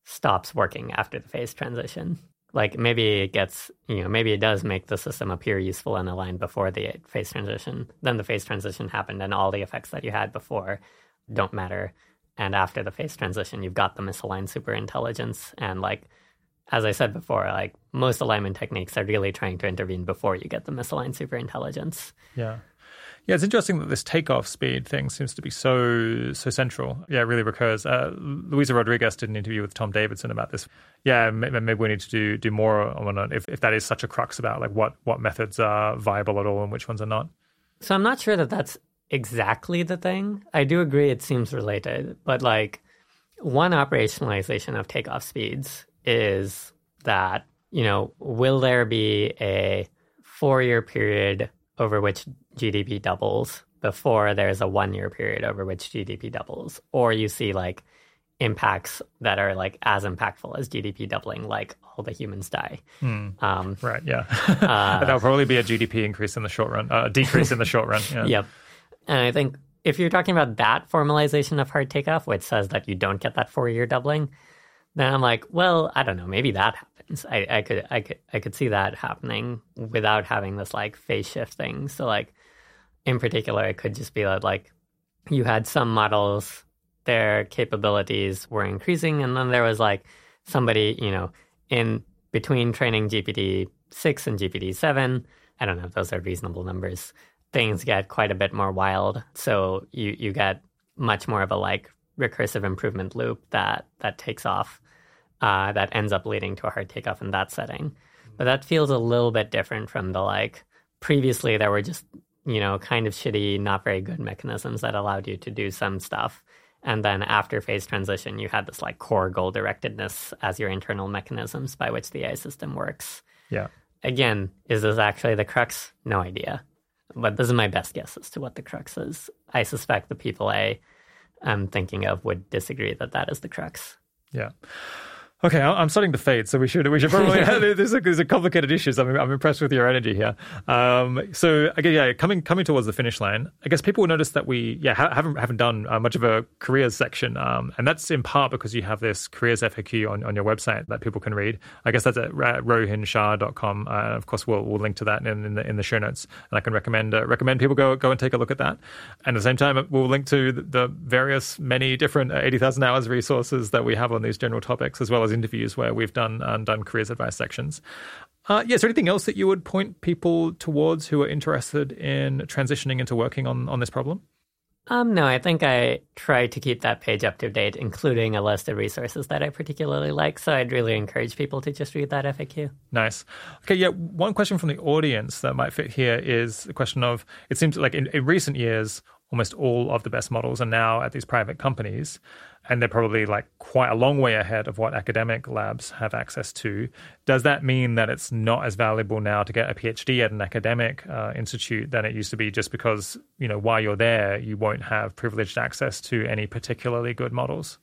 stops working after the phase transition like maybe it gets you know maybe it does make the system appear useful and aligned before the phase transition. Then the phase transition happened and all the effects that you had before don't matter. And after the phase transition you've got the misaligned super intelligence and like as i said before like most alignment techniques are really trying to intervene before you get the misaligned super intelligence Yeah. Yeah, it's interesting that this takeoff speed thing seems to be so so central. Yeah, it really recurs. Uh, Luisa Rodriguez did an interview with Tom Davidson about this. Yeah, maybe we need to do do more on if, if that is such a crux about like what what methods are viable at all and which ones are not. So I'm not sure that that's exactly the thing. I do agree it seems related, but like one operationalization of takeoff speeds is that, you know, will there be a four year period over which GDP doubles before there's a one year period over which GDP doubles? Or you see like impacts that are like as impactful as GDP doubling, like all the humans die. Um, Right. Yeah. That'll probably be a GDP increase in the short run, uh, decrease in the short run. Yeah. Yep. And I think if you're talking about that formalization of hard takeoff, which says that you don't get that four year doubling, then I'm like, well, I don't know, maybe that happens. I, I could I could I could see that happening without having this like phase shift thing. So like in particular it could just be that like you had some models, their capabilities were increasing, and then there was like somebody, you know, in between training GPT six and GPT seven. I don't know if those are reasonable numbers things get quite a bit more wild. So you you get much more of a like recursive improvement loop that that takes off, uh, that ends up leading to a hard takeoff in that setting. But that feels a little bit different from the like previously there were just you know kind of shitty, not very good mechanisms that allowed you to do some stuff. And then after phase transition, you had this like core goal directedness as your internal mechanisms by which the AI system works. Yeah. Again, is this actually the crux? No idea. But this is my best guess as to what the crux is. I suspect the people I am thinking of would disagree that that is the crux. Yeah. Okay, I- I'm starting to fade, so we should we should probably. there's a, there's a complicated issues. I'm I'm impressed with your energy here. Um, so again, yeah, coming coming towards the finish line, I guess people will notice that we yeah ha- haven't haven't done uh, much of a careers section, um, and that's in part because you have this careers FAQ on, on your website that people can read. I guess that's at rohinshah.com. Uh, of course, we'll we'll link to that in, in the in the show notes, and I can recommend uh, recommend people go go and take a look at that. And at the same time, we'll link to the, the various many different uh, eighty thousand hours resources that we have on these general topics, as well as interviews where we've done and done careers advice sections. Uh, yeah, is there anything else that you would point people towards who are interested in transitioning into working on on this problem? Um, no, I think I try to keep that page up to date, including a list of resources that I particularly like. So I'd really encourage people to just read that FAQ. Nice. Okay, yeah. One question from the audience that might fit here is the question of it seems like in, in recent years, almost all of the best models are now at these private companies, and they're probably like quite a long way ahead of what academic labs have access to. Does that mean that it's not as valuable now to get a PhD at an academic uh, institute than it used to be just because, you know, while you're there, you won't have privileged access to any particularly good models?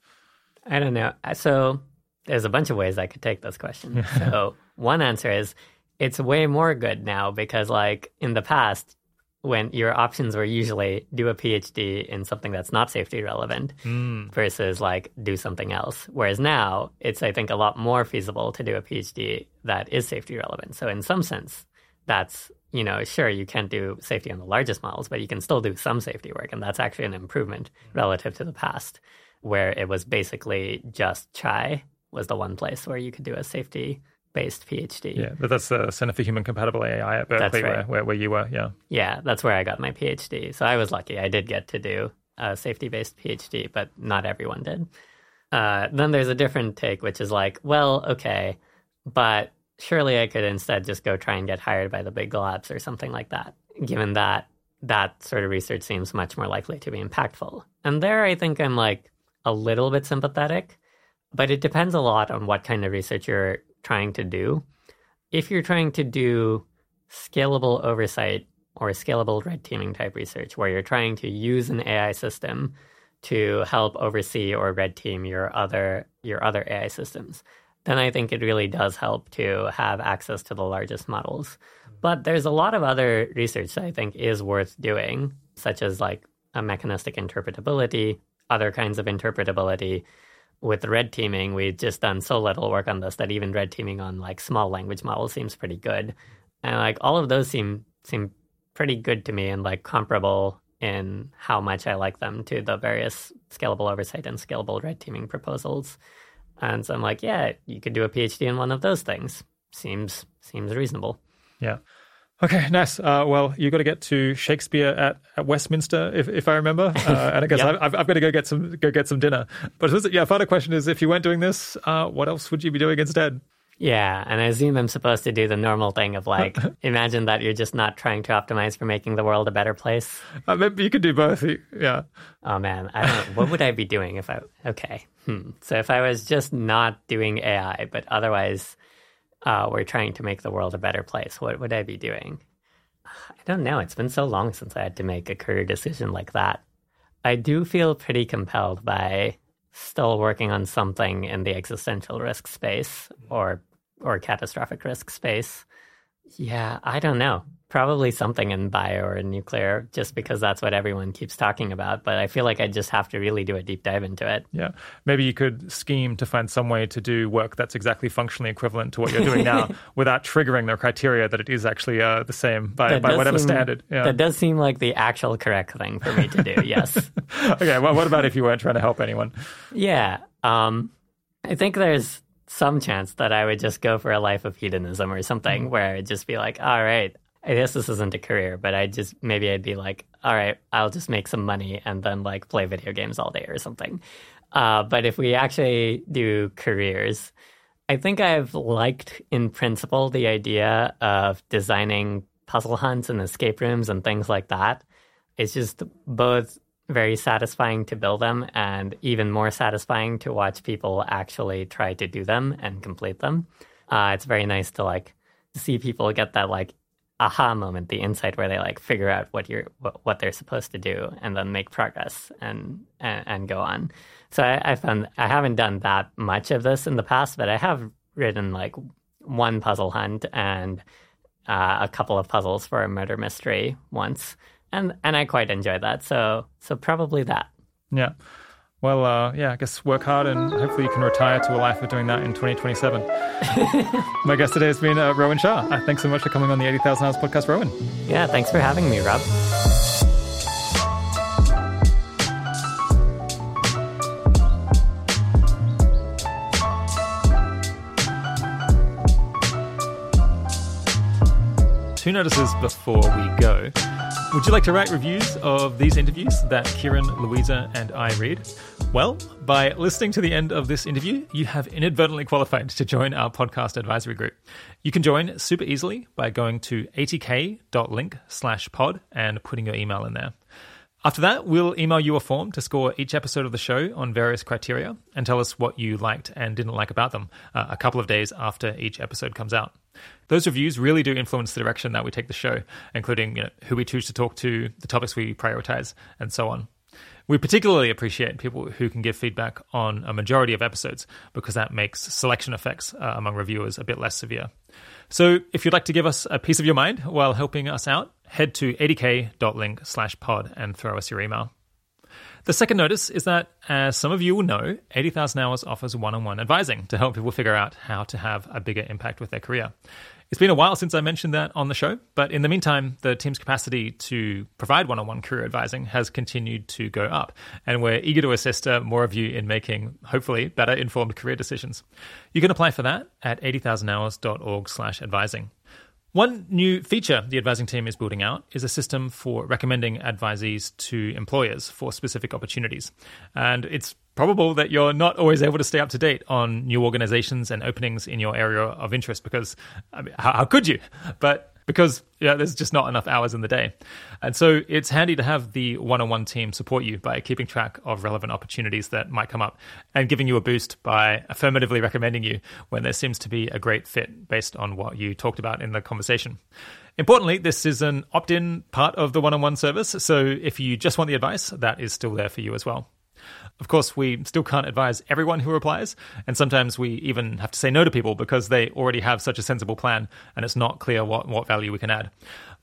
I don't know. So there's a bunch of ways I could take this question. so one answer is it's way more good now because like in the past, when your options were usually do a PhD in something that's not safety relevant Mm. versus like do something else. Whereas now it's, I think, a lot more feasible to do a PhD that is safety relevant. So in some sense, that's, you know, sure, you can't do safety on the largest models, but you can still do some safety work. And that's actually an improvement relative to the past, where it was basically just Chai was the one place where you could do a safety based PhD. Yeah, but that's the Center for Human Compatible AI at Berkeley, right. where, where where you were. Yeah. Yeah, that's where I got my PhD. So I was lucky. I did get to do a safety based PhD, but not everyone did. Uh, then there's a different take, which is like, well, okay, but surely I could instead just go try and get hired by the big labs or something like that, given that that sort of research seems much more likely to be impactful. And there I think I'm like a little bit sympathetic, but it depends a lot on what kind of research you're trying to do. If you're trying to do scalable oversight or scalable red teaming type research where you're trying to use an AI system to help oversee or red team your other your other AI systems, then I think it really does help to have access to the largest models. But there's a lot of other research that I think is worth doing, such as like a mechanistic interpretability, other kinds of interpretability. With red teaming, we've just done so little work on this that even red teaming on like small language models seems pretty good. And like all of those seem seem pretty good to me and like comparable in how much I like them to the various scalable oversight and scalable red teaming proposals. And so I'm like, yeah, you could do a PhD in one of those things. Seems seems reasonable. Yeah. Okay, nice. Uh, well, you've got to get to Shakespeare at, at Westminster, if, if I remember. Uh, and I guess Yep. I've, I've got to go get some go get some dinner. But was yeah, final question is: if you weren't doing this, uh, what else would you be doing instead? Yeah, and I assume I'm supposed to do the normal thing of like imagine that you're just not trying to optimize for making the world a better place. Uh, maybe you could do both. Yeah. Oh man, I don't. what would I be doing if I? Okay, hmm. So if I was just not doing AI, but otherwise, uh, we're trying to make the world a better place, what would I be doing? I don't know. It's been so long since I had to make a career decision like that. I do feel pretty compelled by still working on something in the existential risk space or or catastrophic risk space. Yeah, I don't know. Probably something in bio or in nuclear, just because that's what everyone keeps talking about. But I feel like I just have to really do a deep dive into it. Yeah. Maybe you could scheme to find some way to do work that's exactly functionally equivalent to what you're doing now without triggering the criteria that it is actually uh, the same by, by whatever seem- standard. Yeah. That does seem like the actual correct thing for me to do. yes. okay. Well, what about if you weren't trying to help anyone? Yeah. Um, I think there's some chance that I would just go for a life of hedonism or something where I'd just be like, all right, I guess this isn't a career, but I just maybe I'd be like, all right, I'll just make some money and then like play video games all day or something. Uh, but if we actually do careers, I think I've liked in principle the idea of designing puzzle hunts and escape rooms and things like that. It's just both very satisfying to build them and even more satisfying to watch people actually try to do them and complete them. Uh, it's very nice to like see people get that like aha moment, the insight where they like figure out what you're what, what they're supposed to do and then make progress and and, and go on. So I, I found I haven't done that much of this in the past, but I have written like one puzzle hunt and uh, a couple of puzzles for a murder mystery once, and and I quite enjoy that. So so probably that. Yeah. Well, uh, yeah, I guess work hard and hopefully you can retire to a life of doing that in 2027. My guest today has been uh, Rohin Shah. Uh, thanks so much for coming on the 80,000 Hours podcast, Rowan. Yeah, thanks for having me, Rob. Two notices before we go. Would you like to write reviews of these interviews that Keiran, Luisa, and I read? Well, by listening to the end of this interview, you have inadvertently qualified to join our podcast advisory group. You can join super easily by going to 80k.link slash pod and putting your email in there. After that, we'll email you a form to score each episode of the show on various criteria and tell us what you liked and didn't like about them uh, a couple of days after each episode comes out. Those reviews really do influence the direction that we take the show, including you know, who we choose to talk to, the topics we prioritize, and so on. We particularly appreciate people who can give feedback on a majority of episodes because that makes selection effects uh, among reviewers a bit less severe. So, if you'd like to give us a piece of your mind while helping us out, head to 80k.link slash pod and throw us your email. The second notice is that, as some of you will know, 80,000 Hours offers one on one advising to help people figure out how to have a bigger impact with their career. It's been a while since I mentioned that on the show, but in the meantime, the team's capacity to provide one on one career advising has continued to go up, and we're eager to assist uh, more of you in making, hopefully, better informed career decisions. You can apply for that at 80,000hours.org slash advising. One new feature the advising team is building out is a system for recommending advisees to employers for specific opportunities. And it's probable that you're not always able to stay up to date on new organizations and openings in your area of interest because I mean, how, how could you? But because yeah, there's just not enough hours in the day. And so it's handy to have the one on one team support you by keeping track of relevant opportunities that might come up and giving you a boost by affirmatively recommending you when there seems to be a great fit based on what you talked about in the conversation. Importantly, this is an opt in part of the one on one service. So if you just want the advice, that is still there for you as well. Of course, we still can't advise everyone who applies, and sometimes we even have to say no to people because they already have such a sensible plan and it's not clear what, what value we can add.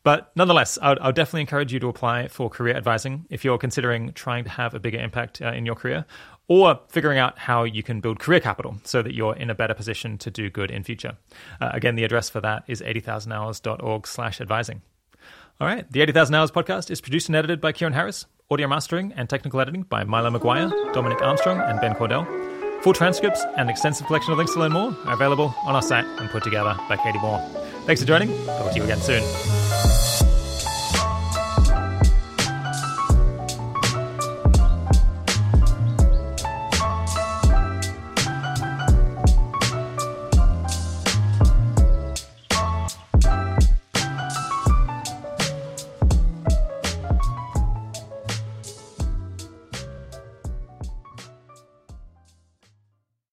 But nonetheless, I would, definitely encourage you to apply for career advising if you're considering trying to have a bigger impact uh, in your career or figuring out how you can build career capital so that you're in a better position to do good in future. Uh, again, the address for that is 80,000hours.org slash advising. All right, the 80,000 Hours podcast is produced and edited by Keiran Harris. Audio mastering and technical editing by Milo McGuire, Dominic Armstrong, and Ben Cordell. Full transcripts and an extensive collection of links to learn more are available on our site and put together by Katie Moore. Thanks for joining. Talk to you again soon.